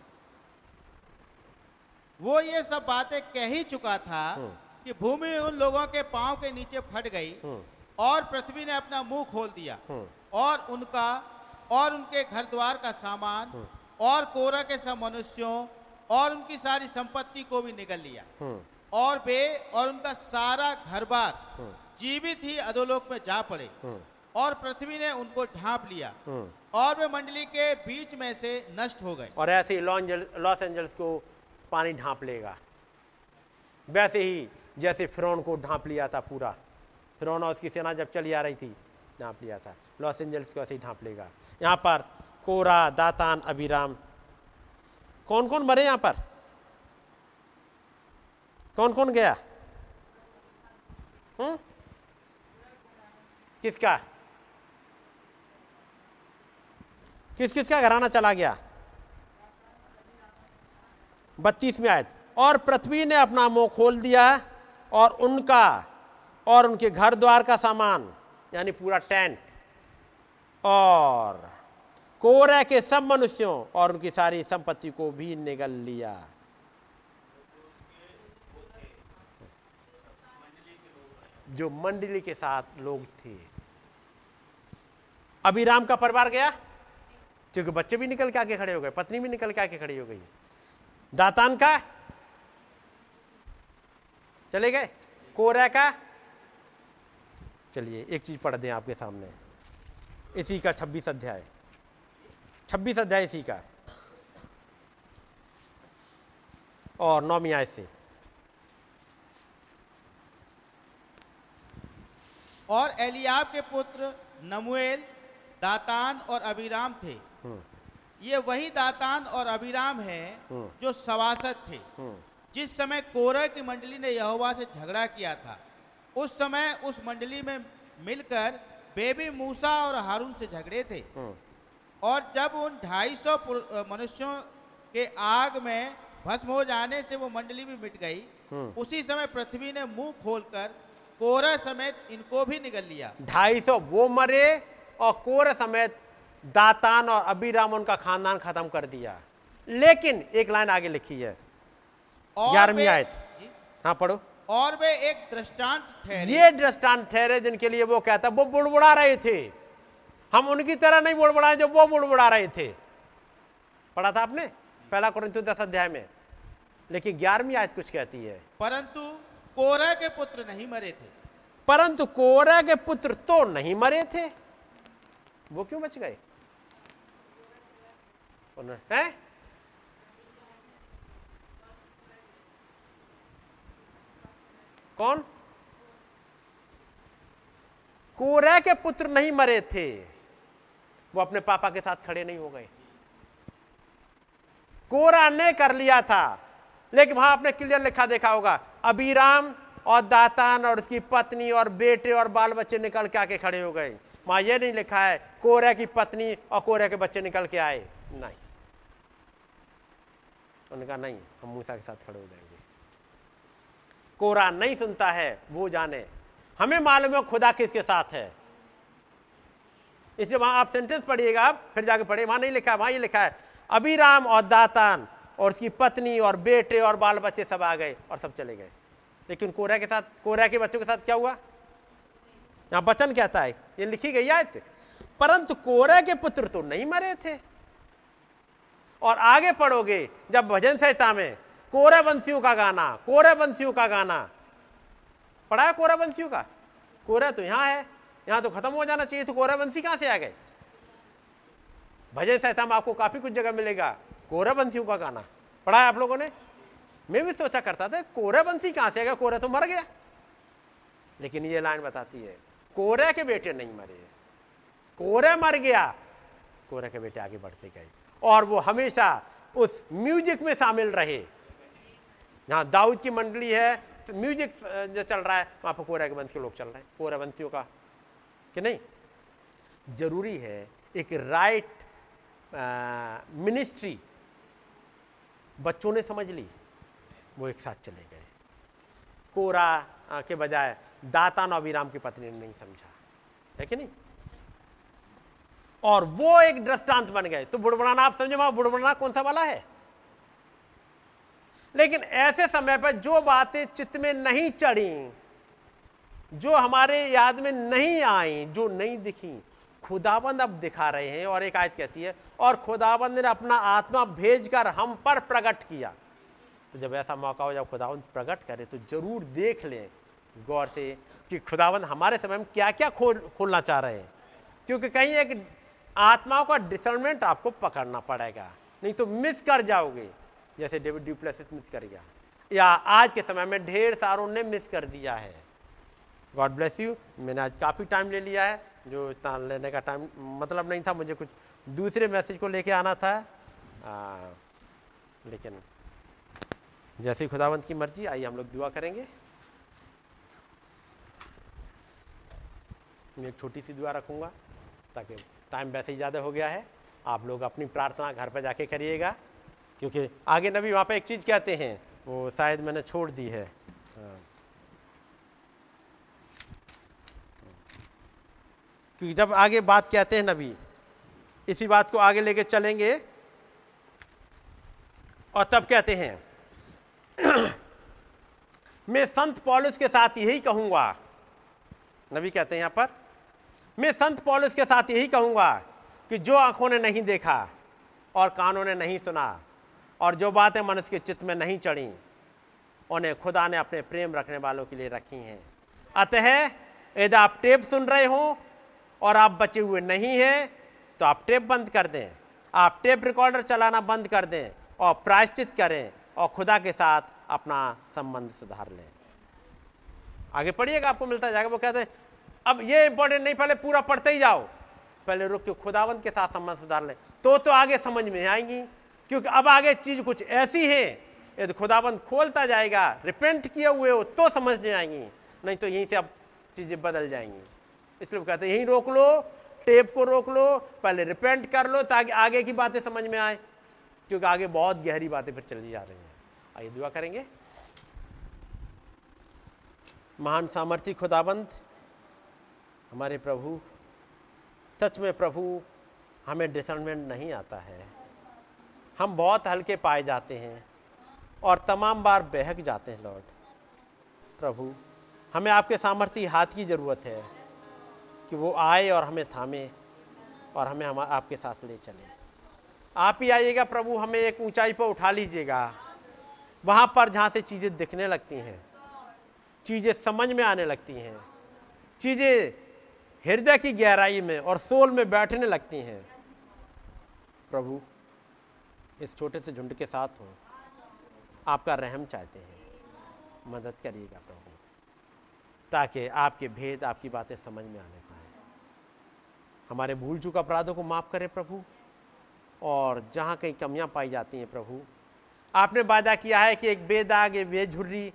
Speaker 3: वो ये सब बातें कह ही चुका था
Speaker 2: हम्म।
Speaker 3: कि भूमि उन लोगों के पाँव के नीचे फट गई
Speaker 2: हम्म,
Speaker 3: और पृथ्वी ने अपना मुँह खोल दिया।
Speaker 2: हम्म,
Speaker 3: और उनका और उनके घर द्वार का सामान और कोरा के सब मनुष्यों और उनकी सारी संपत्ति को भी निकल लिया। और वे और उनका सारा घर बार
Speaker 2: हम्म,
Speaker 3: जीवित ही अधोलोक में जा पड़े।
Speaker 2: हम्म,
Speaker 3: और पृथ्वी ने उनको ढांप लिया।
Speaker 2: हम्म।
Speaker 3: और वे मंडली के बीच में से नष्ट हो गए।
Speaker 2: और ऐसे ही लॉस एंजल्स को पानी ढांप लेगा। वैसे ही जैसे फिरौन को ढांप लिया था पूरा। फिरौन और उसकी सेना जब चली आ रही थी ढांप लिया था। लॉस एंजल्स को ऐसे ही ढांप लेगा। यहाँ पर कोरा दातान अभिराम कौन कौन मरे यहाँ पर? कौन कौन गया? हम्म? किसका? किस किस का घराना चला गया? बत्तीस में आयत और पृथ्वी ने अपना मुँह खोल दिया और उनका और उनके घर द्वार का सामान, यानी पूरा टेंट और कोरे के सब मनुष्यों और उनकी सारी संपत्ति को भी निगल लिया। जो मंडली के साथ लोग थे। अभिराम का परिवार गया? क्योंकि बच्चे भी निकल के आके खड़े हो गए, पत्नी भी निकल के आके खड़ी हो गई। दातान का? चले गए? कोरा का? चलिए, एक चीज़ पढ़ दें आपके सामने। इसी का छब्बीस अध्याय। छब्बीस अध्याय इसी का। और नौमी आय से।
Speaker 3: और एलियाब के पुत्र नमुएल दातान और अभिराम थे।
Speaker 2: हम्म,
Speaker 3: ये वही दातान और अभिराम हैं
Speaker 2: हम्म।
Speaker 3: जो सवासद थे।
Speaker 2: हम्म,
Speaker 3: जिस समय कोरह की मंडली ने यहोवा से झगड़ा किया था उस समय उस मंडली में मिलकर बेबी मूसा और हारून से झगड़े थे। और जब उन ढाई सौ मनुष्यों के आग में भस्म हो जाने से वो मंडली भी मिट गई। उसी समय पृथ्वी ने मुँह खोलकर कोरह समेत इनको भी निगल लिया।
Speaker 2: ढाई सौ वो मरे और कोर समेत दातान और अबीराम उनका खानदान खत्म कर दिया। लेकिन एक लाइन आगे लिखी है ग्यारहवीं आयत। हाँ पढ़ो।
Speaker 3: और वे एक दृष्टांत ठहरे।
Speaker 2: ये दृष्टांत ठहरे जिनके लिए वो कहता वो बुड़बुड़ा रहे थे। हम उनकी तरह नहीं बुड़बुड़ाए जो वो बुड़बुड़ा रहे थे। पढ़ा था आपने? पहला कुरिन्थियों दस अध्याय में। लेकिन ग्यारहवीं आयत कुछ कहती है
Speaker 3: परंतु कोरह के पुत्र नहीं मरे थे।
Speaker 2: परंतु कोरा के पुत्र तो नहीं मरे थे। वो क्यों बच गए? हैं? कौन? कोरा के पुत्र नहीं मरे थे। वो अपने पापा के साथ खड़े नहीं हो गए। कोरा ने कर लिया था। लेकिन वहाँ आपने क्लियर लिखा देखा होगा, अबीराम और दातान और उसकी पत्नी और बेटे और बाल बच्चे निकल के आके खड़े हो गए। वहाँ यह नहीं लिखा है कोरे की पत्नी और कोरे के बच्चे निकल के आए। नहीं। उन्होंने कहा, नहीं, हम मूसा के साथ खड़े हो जाएँगे। कोरा नहीं सुनता है, वो जाने। हमें मालूम है खुदा किसके साथ है। इसलिए वहाँ आप सेंटेंस पढ़िएगा, आप फिर जाके पढ़िए। वहाँ नहीं लिखा है वहाँ ये लिखा है अभिराम और दातान और उसकी पत्नी और बेटे और बाल बच्चे सब आ गए और सब चले गए। लेकिन कोरा के साथ, कोरा के बच्चों के साथ क्या हुआ? यहाँ वचन कहता है ये लिखी गई आयत। परंतु कोरा के पुत्र तो नहीं मरे थे। और आगे पढ़ोगे, जब भजन संहिता में, कोरा वंशियों का गाना, कोरा वंशियों का गाना। पढ़ा कोरा वंशियों का? कोरा तो यहाँ है, यहाँ तो खत्म हो जाना चाहिए तो कोरा वंशी कहाँ से आ गए? भजन संहिता में आपको काफ़ी कुछ जगह मिलेगा। कोरा वंशियों का गाना पढ़ा है आप लोगों ने? मैं भी सोचा करता था कोरा वंशी कहाँ से गया कोरा तो मर गया। लेकिन ये लाइन बताती है, कोरे के बेटे नहीं मरे। कोरे मर गया, कोरे के बेटे आगे बढ़ते गए। और वो हमेशा उस म्यूज़िक में शामिल रहे। जहाँ दाऊद की मंडली है, म्यूज़िक जो चल रहा है, वहाँ पर कोरा के वंश के लोग चल रहे हैं कोरा वंशियों का। कि नहीं? ज़रूरी है, एक राइट मिनिस्ट्री बच्चों ने समझ ली, वो एक साथ चले गए। कोरा के बजाय दाता अभिराम की पत्नी ने नहीं समझा, है कि नहीं? और वो एक दृष्टांत बन गए तो बुड़बड़ाना आप समझे, वहाँ बुड़बड़ाना कौन सा वाला है? लेकिन ऐसे समय पर जो बातें चित्त में नहीं चढ़ी, जो हमारे याद में नहीं आई, जो नहीं दिखी खुदाबंद अब दिखा रहे हैं और एक आयत कहती है, और खुदाबंद ने अपना आत्मा भेजकर हम पर प्रकट किया। तो जब ऐसा मौका हो, जब खुदाबंद प्रकट करे तो ज़रूर देख लें गौर से कि खुदाबंद हमारे समय में क्या क्या खोल, खोलना चाह रहे हैं। क्योंकि कहीं एक आत्माओं का डिसर्नमेंट आपको पकड़ना पड़ेगा, नहीं तो मिस कर जाओगे। जैसे डेविड ड्यूप्लेसिस मिस कर गया, या आज के समय में ढेर सारों ने मिस कर दिया है। गॉड ब्लेस यू, मैंने आज काफ़ी टाइम ले लिया है। जो इतना लेने का टाइम मतलब नहीं था मुझे कुछ दूसरे मैसेज को लेके आना था। आ, लेकिन जैसे खुदावंत की मर्ज़ी आइए हम लोग दुआ करेंगे। मैं एक छोटी सी दुआ रखूँगा ताकि टाइम वैसे ही ज़्यादा हो गया है। आप लोग अपनी प्रार्थना घर पर जाके करिएगा क्योंकि आगे नबी वहाँ पे एक चीज़ कहते हैं वो शायद मैंने छोड़ दी है। क्योंकि जब आगे बात कहते हैं नबी, इसी बात को आगे लेके चलेंगे और तब कहते हैं, मैं संत पॉलिस के साथ यही कहूँगा। नबी कहते हैं यहाँ पर, मैं संत पॉलिस के साथ यही कहूँगा कि जो आँखों ने नहीं देखा और कानों ने नहीं सुना और जो बातें मनुष्य के चित्त में नहीं चढ़ी, उन्हें खुदा ने अपने प्रेम रखने वालों के लिए रखी हैं। अतः, यदि आप टेप सुन रहे हो और आप बचे हुए नहीं हैं तो आप टेप बंद कर दें। आप टेप रिकॉर्डर चलाना बंद कर दें और प्रायश्चित करें और खुदा के साथ अपना संबंध सुधार लें। आगे पढ़िएगा, आपको मिलता जाएगा। वो कहते हैं, अब ये इंपॉर्टेंट नहीं, पहले पूरा पढ़ते ही जाओ। पहले रुक के खुदावंत के साथ संबंध सुधार लें। तो तो आगे समझ में आएँगी, क्योंकि अब आगे चीज़ कुछ ऐसी है, यदि खुदाबंद खोलता जाएगा रिपेंट किए हुए हो तो समझ में आएँगी, नहीं तो यहीं से अब चीज़ें बदल जाएँगी। इसलिए वो कहते हैं, यहीं रोक लो, टेप को रोक लो, पहले रिपेंट कर लो ताकि आगे की बातें समझ में आए। क्योंकि आगे बहुत गहरी बातें फिर चली जा रही हैं। आइए दुआ करेंगे। महान सामर्थ्य खुदाबंद, हमारे प्रभु, सच में प्रभु, हमें डिसर्नमेंट नहीं आता है। हम बहुत हल्के पाए जाते हैं और तमाम बार बहक जाते हैं लॉर्ड प्रभु, हमें आपके सामर्थ्य हाथ की ज़रूरत है। कि वो आए और हमें थामे और हमें हम आपके साथ ले चले। आप ही आइएगा प्रभु, हमें एक ऊंचाई पर उठा लीजिएगा। वहाँ पर जहाँ से चीज़ें दिखने लगती हैं, चीज़ें समझ में आने लगती हैं, चीज़ें हृदय की गहराई में और सोल में बैठने लगती हैं। प्रभु, इस छोटे से झुंड के साथ हो। आपका रहम चाहते हैं। मदद करिएगा प्रभु, ताकि आपके भेद, आपकी बातें समझ में आने हमारे भूल चुक अपराधों को माफ़ करें प्रभु, और जहाँ कहीं कमियाँ पाई जाती हैं प्रभु। आपने वादा किया है कि एक बेदाग, एक बेझुर्री,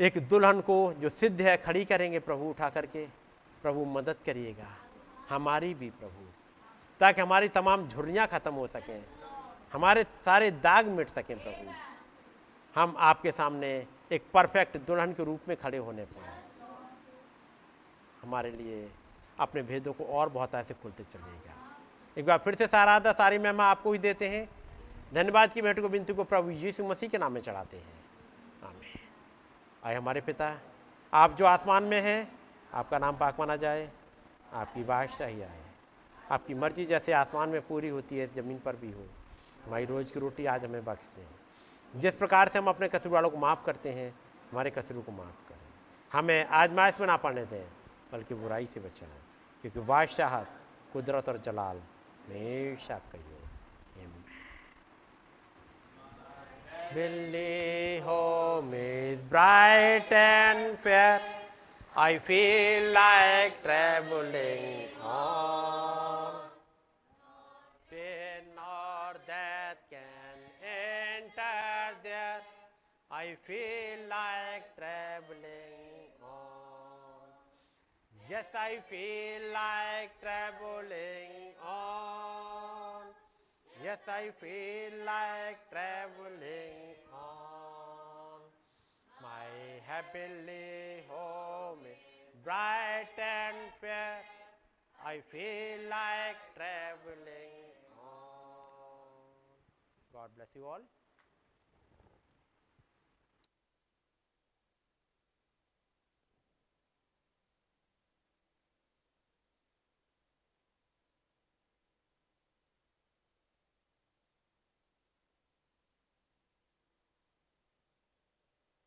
Speaker 2: एक दुल्हन को जो सिद्ध है, खड़ी करेंगे प्रभु, उठा करके। प्रभु, मदद करिएगा। हमारी भी प्रभु। ताकि हमारी तमाम झुर्रियाँ ख़त्म हो सकें। हमारे सारे दाग मिट सकें प्रभु। हम आपके सामने एक परफेक्ट दुल्हन के रूप में खड़े होने पाए। हमारे लिए अपने भेदों को और बहुत ऐसे खुलते चलेगा एक बार फिर से सारा आधा सारी महिमा आपको ही देते हैं। धन्यवाद की भेंट को बिनती को प्रभु यीशु मसीह के नाम में चढ़ाते हैं। आमीन। आए हमारे पिता, आप जो आसमान में हैं, आपका नाम पाक माना जाए, आपकी बादशाही आए। आपकी मर्ज़ी जैसे आसमान में पूरी होती है, ज़मीन पर भी हो। हमारी रोज़ की रोटी आज हमें बख्श दें जिस प्रकार से हम अपने कसूर वालों को माफ़ करते हैं, हमारे कसूरों को माफ़ करें। हमें आजमाइश में ना पढ़ने दें, बल्कि बुराई से बचाएँ क्योंकि बादशाहत कुदरत और जलाल हमेशा आपका Billy home is bright and fair. I feel like traveling on. Pain or death can enter there. I feel like traveling. Yes, I feel like traveling on. Yes, I feel like traveling on. My heavenly home is bright and fair. I feel like traveling on. God bless you all.